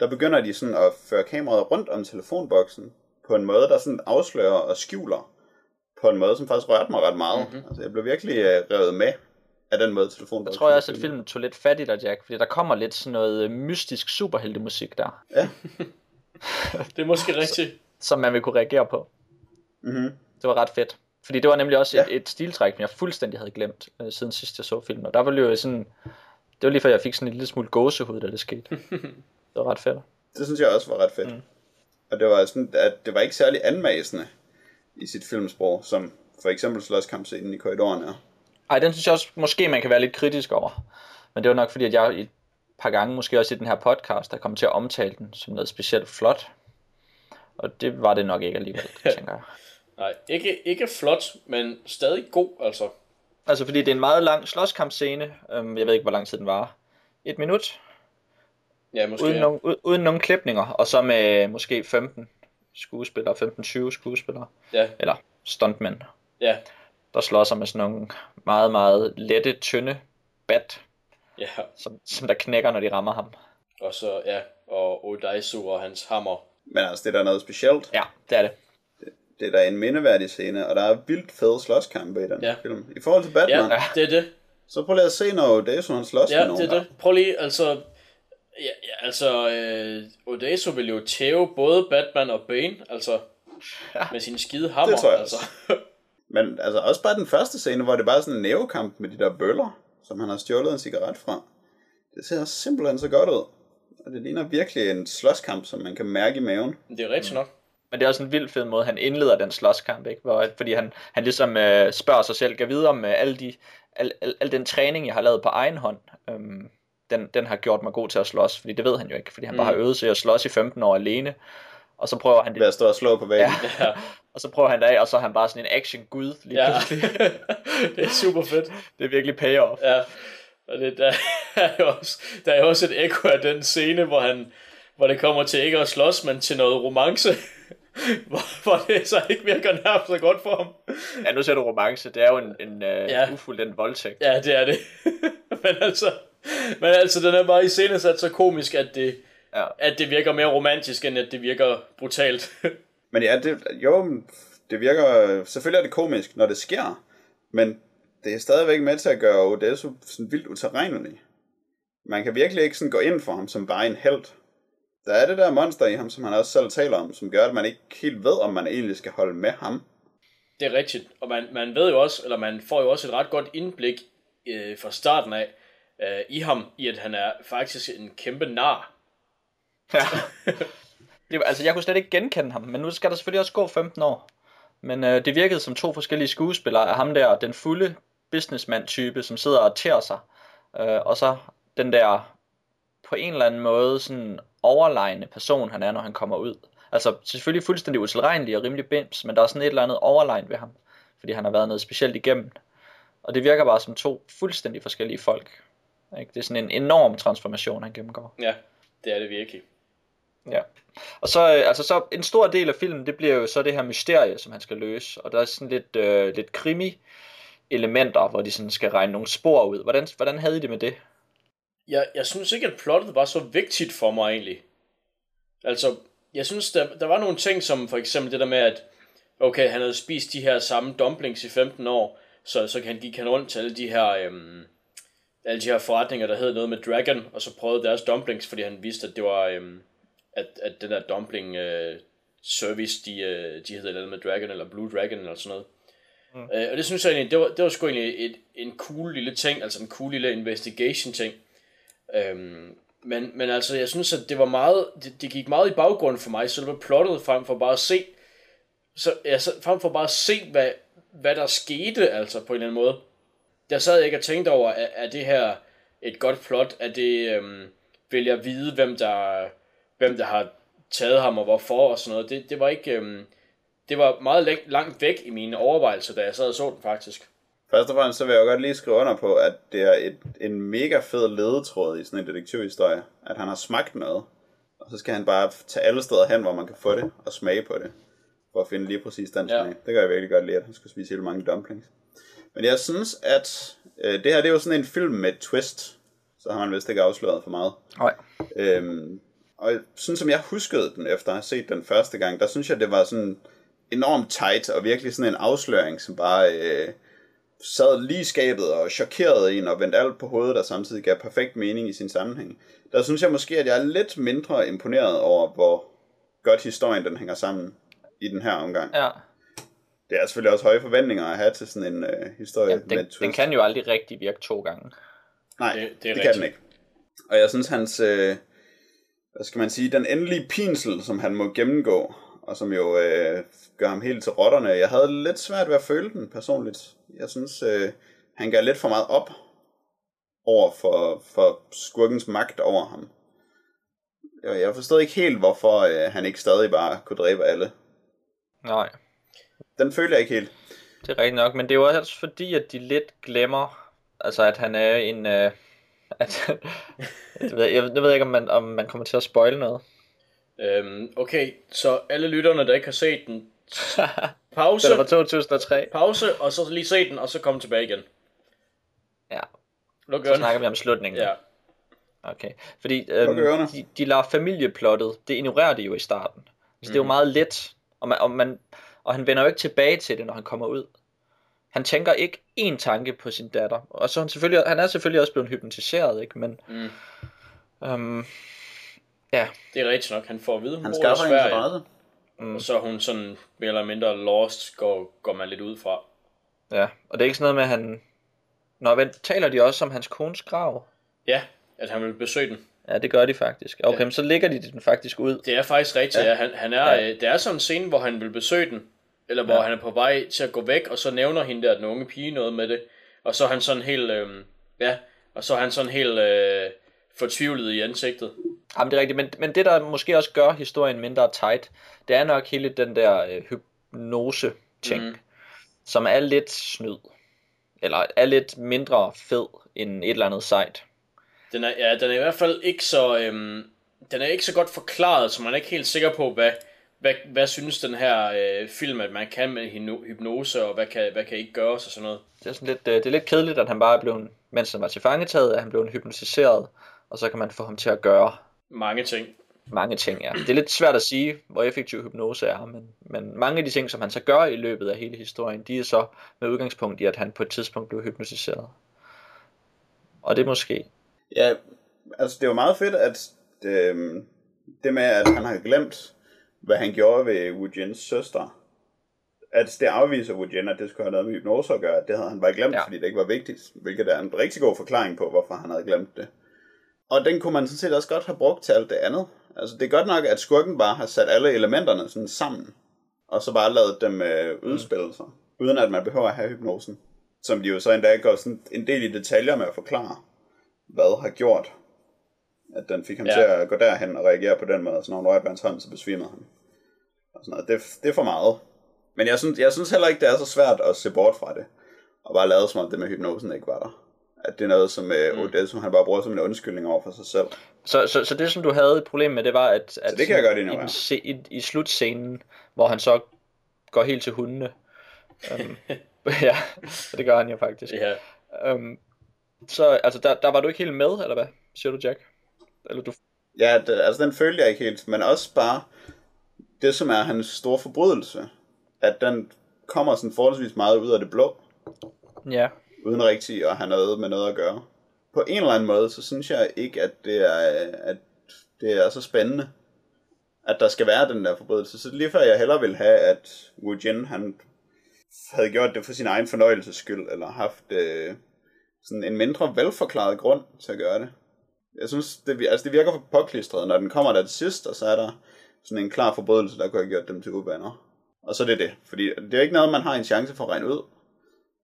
der begynder de sådan at føre kameraet rundt om telefonboksen på en måde, der sådan afslører og skjuler på en måde, som faktisk rørte mig ret meget. Mm-hmm. Altså, jeg blev virkelig øh, revet med af den måde, telefonboksen Jeg tror jeg også, at filmen tog lidt fat i dig, Jack, fordi der kommer lidt sådan noget øh, mystisk superheltemusik der, Ja. Det er måske rigtigt. [LAUGHS] som man vil kunne reagere på. Mm-hmm. Det var ret fedt. Fordi det var nemlig også et, Ja. et stiltræk, som jeg fuldstændig havde glemt, øh, siden sidst jeg så filmen. Og der var jo sådan, det var lige før jeg fik sådan en lille smule gåsehud, da det skete. [LAUGHS] det var ret fedt. Det synes jeg også var ret fedt. Mm. Og det var sådan, at det var ikke særlig anmasende i sit filmsprog, som for eksempel slåskampscenen i korridoren er. Ej, den synes jeg også, måske man kan være lidt kritisk over. Men det var nok fordi, at jeg et par gange, måske også i den her podcast, der kom til at omtale den som noget specielt flot. Og det var det nok ikke alligevel, [LAUGHS] tænker jeg. Nej, ikke, ikke flot, men stadig god, altså. Altså fordi det er en meget lang slåskampscene. Øhm, jeg ved ikke, hvor lang tid den var. Et minut, Ja, måske. uden, ja. nogen, uden nogen klipninger. Og så med måske 15 skuespillere, 15-20 skuespillere. Ja, Eller stuntmænd, ja, der slår sig med sådan nogle meget, meget lette, tynde bat, ja. som, som der knækker, når de rammer ham. Og så, ja, og Odaisu og hans hammer. Men altså, det er da noget specielt. Ja, det er det. det er da en mindeværdig scene, og der er vildt fede slåskampe i den Ja. film. I forhold til Batman, Ja, det er det. så prøv lige at se, når Odeso han slås Ja, med nogen. det er det. Prøv lige, altså... Ja, ja altså, øh, Odeso vil jo tæve både Batman og Bane, altså, med sin skide hammer, Det tror jeg altså. Men altså også bare den første scene, hvor det bare er sådan en nævekamp med de der bøller, som han har stjålet en cigaret fra. Det ser simpelthen så godt ud. Og det ligner virkelig en slåskamp, som man kan mærke i maven. Det er rigtigt nok. Men det er også en vild fed måde, han indleder den slåskamp, ikke? Hvor, fordi han, han ligesom øh, spørger sig selv, kan videre med alle de, al, al, al den træning, jeg har lavet på egen hånd, øhm, den, den har gjort mig god til at slås, fordi det ved han jo ikke, fordi han mm. bare har øvet sig at slås i 15 år alene, og så prøver han det, Ved at stå og slå på væggen. ja, [LAUGHS] og så prøver han det af, og så er han bare sådan en action-gud lige Ja, pludselig. [LAUGHS] det er super fedt. [LAUGHS] Det er virkelig payoff. Ja, og det, der, er jo også, der er jo også et ekko af den scene, hvor, han, hvor det kommer til ikke at slås, men til noget romance, hvor, hvor det så ikke virker nærmest så godt for ham. Ja, nu ser du romance, det er jo en, en Ja. ja. ufuldendt voldtægt. Ja, det er det. men altså, [LAUGHS] men altså, den er bare i sat så komisk, at det, Ja. at det virker mere romantisk, end at det virker brutalt. [LAUGHS] Men ja, det, jo, det virker... Selvfølgelig er det komisk, når det sker, men det er stadigvæk med til at gøre Odesso sådan vildt uterrenelig. Man kan virkelig ikke sådan gå ind for ham som bare en held. Der er det der monster i ham, som han også selv taler om, som gør, at man ikke helt ved, om man egentlig skal holde med ham. Det er rigtigt, og man, man ved jo også, eller man får jo også et ret godt indblik øh, fra starten af øh, i ham, i at han er faktisk en kæmpe nar. Ja. [LAUGHS] det, var- altså, jeg kunne slet ikke genkende ham, men nu skal der selvfølgelig også gå 15 år. Men øh, det virkede som to forskellige skuespillere af ham der, den fulde businessman-type, som sidder og tærer sig. Øh, og så den der, på en eller anden måde, sådan overlegne person, han er, når han kommer ud. Altså selvfølgelig fuldstændig utilregnelig og rimelig bims, men der er sådan et eller andet overlegn ved ham, fordi han har været noget specielt igennem. Og det virker bare som to fuldstændig forskellige folk. Ikke? Det er sådan en enorm transformation, han gennemgår. Ja, det er det virkelig. Ja. Og så, øh, altså så en stor del af filmen, det bliver jo så det her mysterie, som han skal løse. Og der er sådan lidt, øh, lidt krimi elementer, hvor de sådan skal regne nogle spor ud. Hvordan, hvordan havde I det med det? Jeg, jeg synes ikke, at plottet var så vigtigt for mig egentlig. Altså, jeg synes, der, der var nogle ting, som for eksempel det der med, at okay, han havde spist de her samme dumplings i 15 år, så, så han gik han rundt til alle de her, øhm, alle de her forretninger, der hed noget med Dragon, og så prøvede deres dumplings, fordi han vidste, at det var, øhm, at, at den der dumpling øh, service, de, øh, de hed noget med Dragon, eller Blue Dragon, eller sådan noget. Mm. Øh, og det synes jeg egentlig, det var, det var sgu egentlig et, en cool lille ting, altså en cool lille investigation ting. Øhm, men, men altså, jeg synes, at det var meget, det, det gik meget i baggrunden for mig, selve plottet, frem for bare at se, så, ja, så, frem for bare at se, hvad, hvad der skete, altså på en eller anden måde. Der sad jeg ikke og tænkte over, er, er det her et godt plot? Er det, øhm, vil jeg vide, hvem der, hvem der har taget ham, og hvorfor, og sådan noget. Det, det var ikke, øhm, det var meget læng- langt væk i mine overvejelser, da jeg sad og så den faktisk. Først og fremmest så vil jeg jo godt lige skrive under på, at det er et, en mega fed ledetråd i sådan en detektivhistorie, at han har smagt noget, og så skal han bare tage alle steder hen, hvor man kan få det, og smage på det, for at finde lige præcis den Ja. smag. Det kan jeg virkelig godt lide, at han skal spise helt mange dumplings. Men jeg synes, at øh, det her det er jo sådan en film med et twist, så har man vist ikke afsløret for meget. Nej. Øhm, og sådan som jeg huskede den efter at have set den første gang, der synes jeg, det var sådan enormt tight, og virkelig sådan en afsløring, som bare øh, sad lige i skabet og chokerede en og vendte alt på hovedet, og samtidig gav perfekt mening i sin sammenhæng. Der synes jeg måske, at jeg er lidt mindre imponeret over, hvor godt historien den hænger sammen i den her omgang. Ja. Det er selvfølgelig også høje forventninger at have til sådan en øh, historie ja med den, twist. den kan jo aldrig rigtig virke to gange. Nej, Det- det, er det, kan den ikke. Og jeg synes, hans, øh, hvad skal man sige, den endelige pinsel, som han må gennemgå, og som jo øh, gør ham helt til rotterne, jeg havde lidt svært ved at føle den personligt. Jeg synes, øh, han gav lidt for meget op over for, for skurkens magt over ham. Jeg, jeg forstod ikke helt, hvorfor øh, han ikke stadig bare kunne dræbe alle. Nej, Den følte jeg ikke helt. det er rigtigt nok, men det er jo også fordi, at de lidt glemmer, altså at han er en... Øh, [LAUGHS] at, jeg, ved, jeg, jeg ved ikke, om man, om man kommer til at spoile noget. Øhm, okay, så alle lytterne, der ikke har set den, [LAUGHS] pause, Den fra 2003. pause, og så lige se den, og så komme tilbage igen. Ja, Luk så snakker vi om slutningen. Ja. Okay, fordi øhm, de, de lader familieplottet, det ignorerer de jo i starten. Så det er jo meget let, og man, og man, og han vender jo ikke tilbage til det, når han kommer ud. Han tænker ikke én tanke på sin datter, og så han selvfølgelig, han er selvfølgelig også blevet hypnotiseret, ikke? Men, Mm. øhm, ja, Det er rigtigt nok. Han får at vide, hun Han bor i Sverige. interesse. Og så er hun sådan mere eller mindre lost, går, går man lidt ud fra. ja, og det er ikke sådan noget med, at han... Nå, vent, taler de også om hans kones grav? Ja, at han vil besøge den. Ja, det gør de faktisk. Okay, Ja. men så ligger de den faktisk ud. Det er faktisk rigtigt, ja. Ja. Han, han er, Ja. ja. Det er sådan en scene, hvor han vil besøge den, eller hvor Ja. han er på vej til at gå væk, og så nævner hende der, den unge pige, noget med det. Og så er han sådan helt, øh, ja, og så er han sådan helt øh, fortvivlet i ansigtet. Jamen, det er rigtigt, men, men det, der måske også gør historien mindre tight, det er nok hele den der øh, hypnose-ting, mm. Som er lidt snyd. Eller er lidt mindre fed end et eller andet sejt. Den er, ja, den er i hvert fald ikke så, øhm, den er ikke så godt forklaret, så man er ikke helt sikker på, hvad, hvad, hvad synes den her øh, film, at man kan med hypnose, og hvad kan, hvad kan ikke gøres og sådan noget. Det er, sådan lidt, øh, det er lidt kedeligt, at han bare er blevet, mens han var til fangetaget, at han blev hypnotiseret, og så kan man få ham til at gøre Mange ting. mange ting. Ja. Det er lidt svært at sige, hvor effektiv hypnose er, men, men mange af de ting, som han så gør i løbet af hele historien, de er så med udgangspunkt i, at han på et tidspunkt blev hypnotiseret. Og det er måske Ja, altså det er jo meget fedt, at det, det med, at han har glemt, hvad han gjorde ved Wu Jins søster, at det afviser Wu Jin, at det skulle have noget med hypnose at gøre. Det havde han bare glemt, Ja. fordi det ikke var vigtigt, hvilket er en rigtig god forklaring på, hvorfor han havde glemt det. Og den kunne man sådan set også godt have brugt til alt det andet. Altså det er godt nok, at skurken bare har sat alle elementerne sådan sammen, og så bare lavet dem øh, udspille sig, uden at man behøver at have hypnosen. Som de jo så endda går sådan en del i detaljer med at forklare, hvad har gjort, at den fik ham Ja. til at gå derhen og reagere på den måde, så når hun rørte ved hans hånd, så besvimede han. Og sådan noget. Det, det er for meget. Men jeg synes, jeg synes heller ikke, det er så svært at se bort fra det, og bare lade som om det med hypnosen ikke var der. At det er noget, som øh, Odell, som han bare bruger som en undskyldning over for sig selv. Så, så, så det, som du havde et problem med, det var, at, at det kan jeg i, indrømme, den ja. se, i, i slutscenen, hvor han så går helt til hundene. Um, [LAUGHS] ja, det gør han jo faktisk. Ja. Um, så altså, der, der var du ikke helt med, eller hvad, siger du, Jack? Eller du... Ja, det, altså den følte jeg ikke helt, men også bare det, som er hans store forbrydelse, at den kommer sådan forholdsvis meget ud af det blå, Ja, uden rigtig at have noget med noget at gøre. På en eller anden måde, så synes jeg ikke, at det er, at det er så spændende, at der skal være den der forbrydelse. Så lige før jeg hellere vil have, at Wu Jin, han havde gjort det for sin egen fornøjelses skyld, eller haft øh, sådan en mindre velforklaret grund til at gøre det. Jeg synes, det, altså det virker for påklistret, når den kommer der til sidst, og så er der sådan en klar forbrydelse, der kunne have gjort dem til ubaner. Og så er det det. Fordi det er ikke noget, man har en chance for at regne ud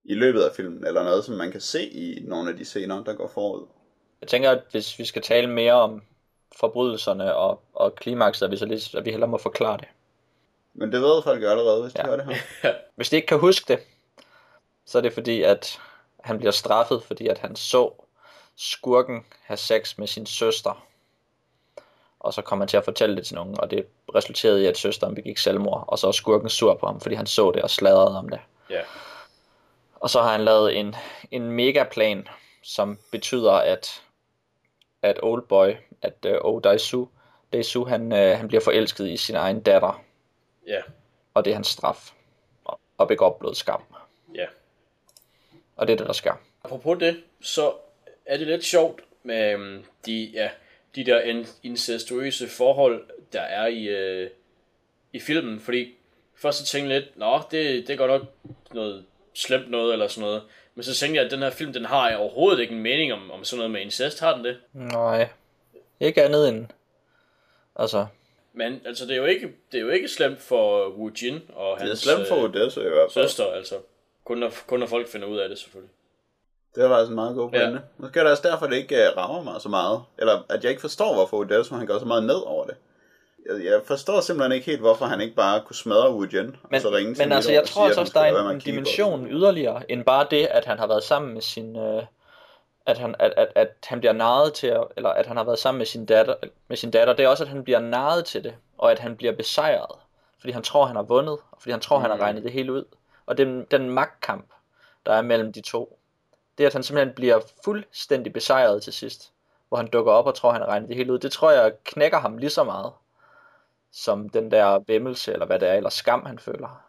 i løbet af filmen, eller noget, som man kan se i nogle af de scener, der går forud. jeg tænker, at hvis vi skal tale mere om forbrydelserne og, og klimakset, at vi, så lidt, at vi hellere må forklare det. Men det ved folk jo allerede, hvis de ja. hører det her. [LAUGHS] Hvis de ikke kan huske det, så er det fordi, at han bliver straffet, fordi at han så skurken have sex med sin søster. Og så kom han til at fortælle det til nogen, og det resulterede i, at søsteren begik selvmord. Og så er skurken sur på ham, fordi han så det og sladrede om det. Ja. Og så har han lavet en, en megaplan, som betyder, at, at Oldboy, at uh, Oh Daisu, Daisu han, uh, han bliver forelsket i sin egen datter, Ja. og det er hans straf. Og, begår blodskam. Ja. Og det er det, der sker. Apropos det, så er det lidt sjovt med øhm, de, ja, de der in- incestuøse forhold, der er i, øh, i filmen. Fordi først så tænkte jeg lidt, nå, det, det går nok noget slemt noget eller sådan noget. Men så tænkte jeg, at den her film, den har overhovedet ikke en mening om, om sådan noget med incest. Har den det? Nej, ikke andet end... Altså, Men altså, det er jo ikke, det er jo ikke slemt for Wu Jin og Det er hans slemt for øh, Odessa i hvert fald. søster, altså. Kun når, kun når folk finder ud af det, selvfølgelig. Det var altså en meget god pointe. Ja. Måske er det også derfor, det ikke uh, rammer mig så meget. Eller at jeg ikke forstår, hvorfor Odessa han går så meget ned over det. Jeg, jeg forstår simpelthen ikke helt, hvorfor han ikke bare kunne smadre Wu og men, så ringe til men altså, jeg og tror altså at også, der er en, en på dimension yderligere, end bare det, at han har været sammen med sin... Øh, at han, at, at, at han bliver narret til, at, eller at han har været sammen med sin, datter, med sin datter, det er også, at han bliver narret til det, og at han bliver besejret, fordi han tror, han har vundet, og fordi han tror, mm. han har Mm. regnet det hele ud. Og den, den magtkamp, der er mellem de to, det at han simpelthen bliver fuldstændig besejret til sidst, hvor han dukker op og tror, han har regnet det hele ud, det tror jeg knækker ham lige så meget, som den der væmmelse, eller hvad det er, eller skam, han føler.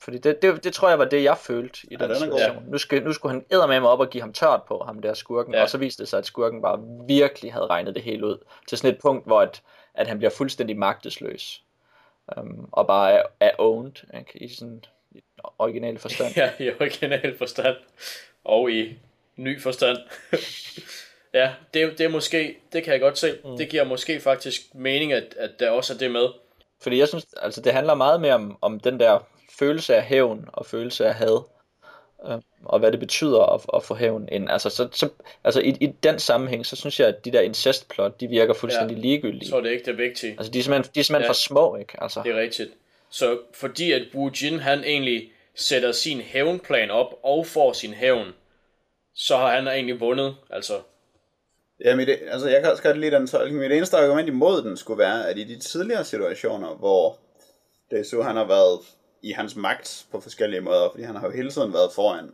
Fordi det, det, det tror jeg var det, jeg følte i Ja, den den situation. Nu, skal, nu skulle han med mig op og give ham tørt på, ham der skurken. Ja. Ja. Og så viste det sig, at skurken bare virkelig havde regnet det hele ud. Til sådan et punkt, hvor at, at han bliver fuldstændig magtesløs. Um, og bare er, er owned, ikke? i sådan i original forstand. [LAUGHS] Ja, i original forstand. Og i ny forstand. [LAUGHS] ja, det, det er måske, det kan jeg godt se. Mm. Det giver måske faktisk mening, at, at der også er det med. Fordi jeg synes, altså det handler meget mere om, om den der følelse af hævn og følelse af had. Øh, og hvad det betyder at, at få hævn ind. Altså, så, så, altså i, i den sammenhæng, så synes jeg, at de der incestplot, de virker fuldstændig Ja. ligegyldige. Så er det ikke det vigtige. Altså de er simpelthen, de er simpelthen ja. for små, ikke? Altså, Det er rigtigt. Så fordi at Wu Jin, han egentlig sætter sin hævnplan op og får sin hævn, så har han egentlig vundet. Altså, Ja, mit, altså jeg kan også godt lide den tolkning. Mit eneste argument imod den skulle være, at i de tidligere situationer, hvor Desu han har været i hans magt på forskellige måder, fordi han har jo hele tiden været foran,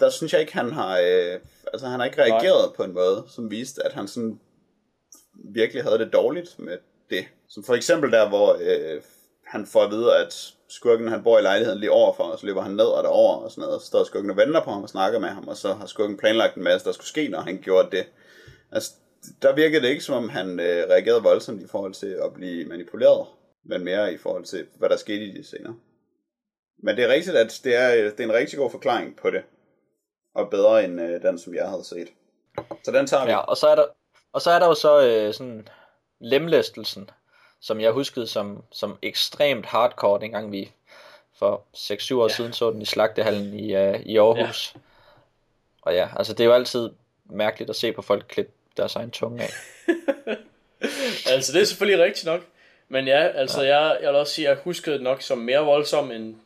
der synes jeg ikke, han har, øh, altså han har ikke reageret Nej. på en måde, som viste, at han sådan virkelig havde det dårligt med det. Som for eksempel der, hvor øh, han får at vide, at skurken han bor i lejligheden lige overfor, og så løber han ned og derover og sådan noget, og så står skurken og venter på ham og snakker med ham, og så har skurken planlagt en masse, der skulle ske, når han gjorde det. Altså, der virkede det ikke, som om han øh, reagerede voldsomt i forhold til at blive manipuleret, men mere i forhold til, hvad der skete i de senere. Men det er rigtigt, at det er, øh, det er en rigtig god forklaring på det, og bedre end øh, den, som jeg havde set. Så den tager vi. ja, og så er der, og så er der jo så øh, sådan lemlæstelsen, som jeg huskede som, som ekstremt hardcore, dengang vi for 6-7 år Ja. siden så den i slagtehallen i, uh, i Aarhus. Ja. Og ja, altså det er jo altid mærkeligt at se på folk klippe deres egen tunge af. [LAUGHS] altså det er selvfølgelig rigtigt nok. Men ja, altså ja. Jeg, jeg vil også sige, at jeg huskede det nok som mere voldsom end...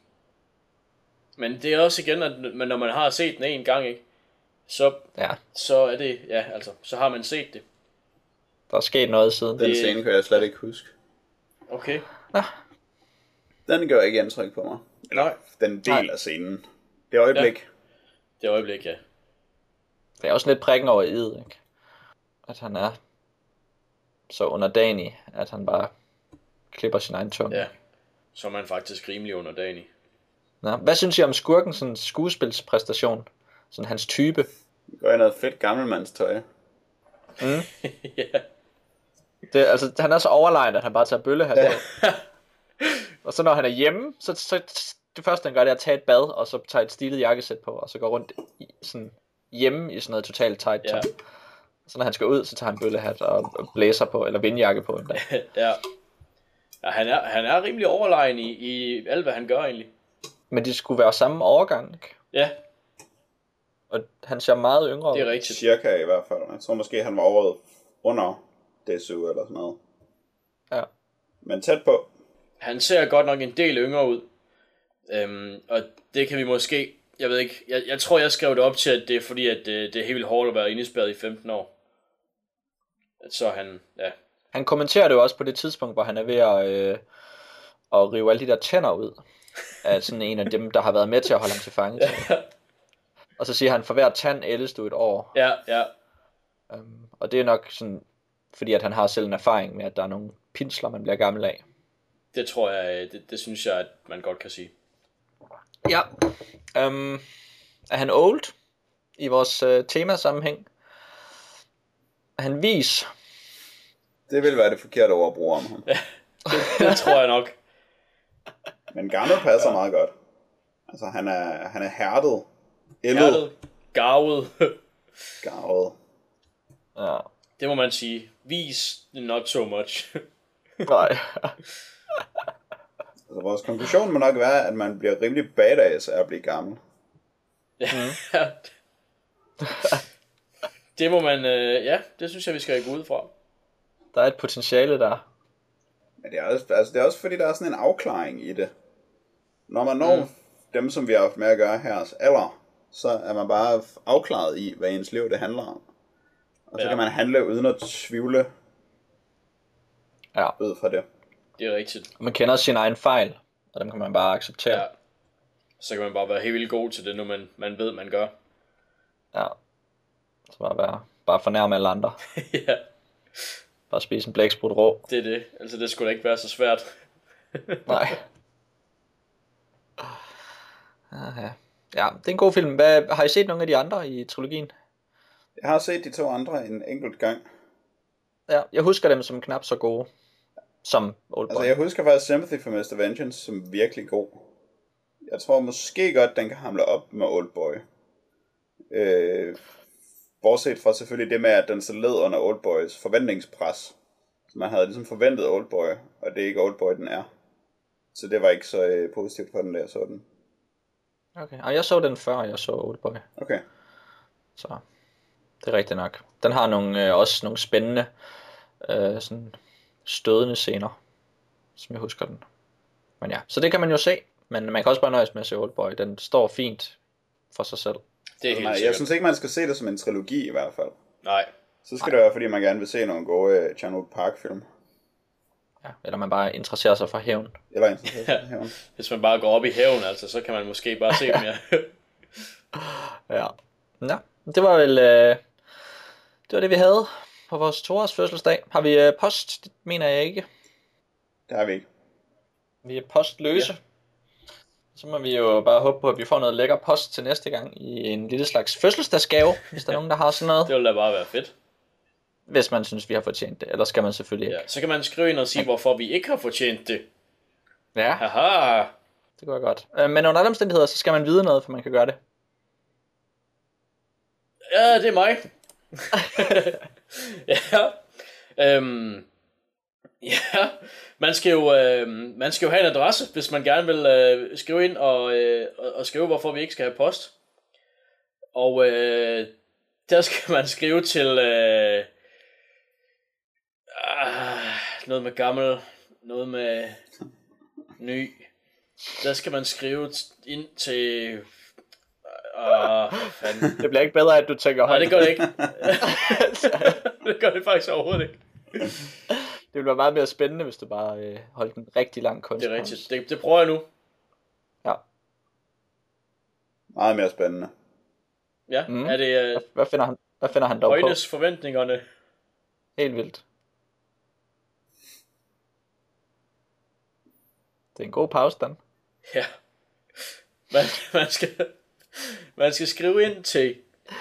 Men det er også igen, at men når man har set den en gang, ikke? Så, Ja, så er det, ja, altså, så har man set det. der er sket noget siden. Den scene kan jeg slet ikke huske. Okay. Den gør ikke indtryk på mig. Nej, Den del Nej. af scenen. Det øjeblik. Ja. det øjeblik, ja. Det er også lidt prikken over i ikke? At han er så underdanig, at han bare klipper sin egen tunge. Ja. Så er man faktisk rimelig underdanig. Nå, hvad synes I om skurken sådan skuespilspræstation? Sådan hans type? Går i noget fedt gammelmandstøj. [LAUGHS] ja. Det, altså, han er så overlegen, at han bare tager bøllehat Ja. [LAUGHS] ja. Og så når han er hjemme, så, så det første han gør, det er at tage et bad, og så tager et stilet jakkesæt på, og så går rundt i, sådan, hjemme i sådan noget totalt tight Ja. tøj. Så når han skal ud, så tager han bøllehat og, og blæser på, eller vindjakke på endda. [LAUGHS] ja. ja han, er, han er rimelig overlegen i, i alt, hvad han gør egentlig. Men de skulle være samme årgang, ikke? Ja, Og han ser meget yngre ud. det er rigtigt. Cirka i hvert fald. Jeg tror måske, han var året under Desu eller sådan noget. Ja. Men tæt på. Han ser godt nok en del yngre ud. Øhm, og det kan vi måske... Jeg ved ikke, jeg, jeg tror, jeg skrev det op til, at det er fordi, at det, det er helt vildt hårdt at være indespærret i 15 år. At så han, ja, Han kommenterer det jo også på det tidspunkt, hvor han er ved at, øh, at rive alle de der tænder ud. Af sådan en af dem, der har været med til at holde ham til fange. [LAUGHS] Og så siger han, for hver tand ældes du et år. ja, ja, Um, og det er nok sådan, fordi at han har selv en erfaring med, at der er nogle pinsler, man bliver gammel af. det tror jeg, det, det synes jeg, at man godt kan sige. Ja. Um, er han old i vores uh, temasammenhæng? Er han vis? Det vil være det forkerte ord at bruge om ham. [LAUGHS] Det, det tror jeg nok. Men gammel passer ja. meget godt. Altså, han er, han er hærdet. Ældet. Hjertet, garvet, Garvet. Ja. det må man sige. Vis, not so much. Nej. [LAUGHS] Altså, vores konklusion må nok være, at man bliver rimelig badass af at blive gammel. Ja. [LAUGHS] det må man, øh, ja, det synes jeg, vi skal gå ud fra. Der er et potentiale der. Men det er, også, altså, det er også fordi, der er sådan en afklaring i det. Når man når mm. dem, som vi har haft med at gøre her, alder, så er man bare afklaret i, hvad ens liv det handler om. Og så Ja. kan man handle uden at tvivle Ja. ud fra det. Det er rigtigt. Man kender sin egen fejl, og dem kan man bare acceptere. Ja. Så kan man bare være helt vildt god til det, nu man, man ved, man gør. ja. Så bare, være, bare fornærme alle andre. [LAUGHS] ja, Bare spise en blæksprut rå. det er det. Altså, det skulle da ikke være så svært. [LAUGHS] Nej. Ja. ja, det er en god film. Hvad, har I set nogle af de andre i trilogien? Jeg har set de to andre en enkelt gang. Ja, jeg husker dem som knap så gode som Oldboy. Altså, jeg husker faktisk Sympathy for Mr. Vengeance som virkelig god. Jeg tror måske godt, den kan hamle op med Oldboy. Øh, bortset fra selvfølgelig det med, at den så led under Oldboys forventningspres. Så man havde ligesom forventet Oldboy, og det er ikke Oldboy, den er. Så det var ikke så øh, positivt på den, der så den. Okay, og jeg så den før, jeg så Oldboy. Okay. Så det er rigtigt nok. Den har nogle, øh, også nogle spændende, øh, sådan stødende scener, som jeg husker den. Men ja, så det kan man jo se. Men man kan også bare nøjes med at se Oldboy. Den står fint for sig selv. Det er helt Nej, jeg synes ikke, man skal se det som en trilogi i hvert fald. Nej. Så skal det være, fordi man gerne vil se nogle gode Chan Park film. Ja, eller man bare interesserer sig for hævn. Eller [LAUGHS] interesseret ja. her. Hvis man bare går op i haven, altså, så kan man måske bare se dem, ja. [LAUGHS] Ja. Ja, det var vel... Øh, det var det, vi havde på vores toårs fødselsdag. Har vi øh, post? Det mener jeg ikke. Det har vi ikke. Vi er postløse. Ja. Så må vi jo bare håbe på, at vi får noget lækker post til næste gang i en lille slags fødselsdagsgave, hvis der er nogen, der har sådan noget. [LAUGHS] Det ville da bare være fedt. Hvis man synes, vi har fortjent det. Eller skal man selvfølgelig ikke. Ja. Så kan man skrive ind og sige, hvorfor vi ikke har fortjent det. Ja, Haha. det går godt. Øh, Men under alle omstændigheder, så skal man vide noget, for man kan gøre det. Ja, det er mig. [LAUGHS] ja. Øhm, ja, man skal, jo, øh, man skal jo have en adresse, hvis man gerne vil øh, skrive ind og, øh, og- skrive, hvorfor vi ikke skal have post. Og øh, der skal man skrive til øh, ah, noget med gammel, noget med ny. Der skal man skrive ind til... Ah, fanden. Det bliver ikke bedre, at du tænker Nej, højt. det gør det ikke. [LAUGHS] det gør det faktisk overhovedet ikke. det ville være meget mere spændende, hvis du bare øh, holdt en rigtig lang Det kunst. er rigtigt. Det, det prøver jeg nu. Ja. Meget mere spændende. Ja, Mm. er det uh, Hvad finder han, hvad finder han dog på? højnes forventningerne? Helt vildt. Det er en god pause, den. Ja. Man, man, skal, man skal skrive ind til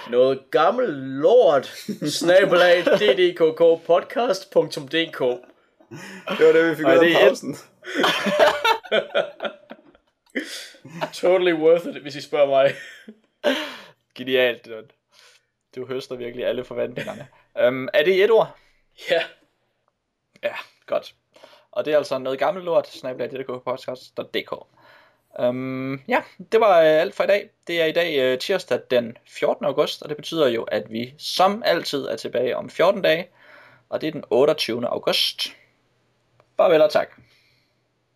noget gammel lort snabelag ddkkpodcast.dk Det var det, vi fik Og ud af pausen. [LAUGHS] Totally worth it, hvis I spørger mig. Genialt, du. Du høster virkelig alle forventningerne. um, er det et ord? Ja, Ja, godt. Og det er altså noget gammelt lort, snablag.dk.podcast.dk. Um, ja, det var øh, alt for i dag. Det er i dag øh, tirsdag den 14. august, og det betyder jo, at vi som altid er tilbage om 14 dage, og det er den 28. august. Farvel og tak.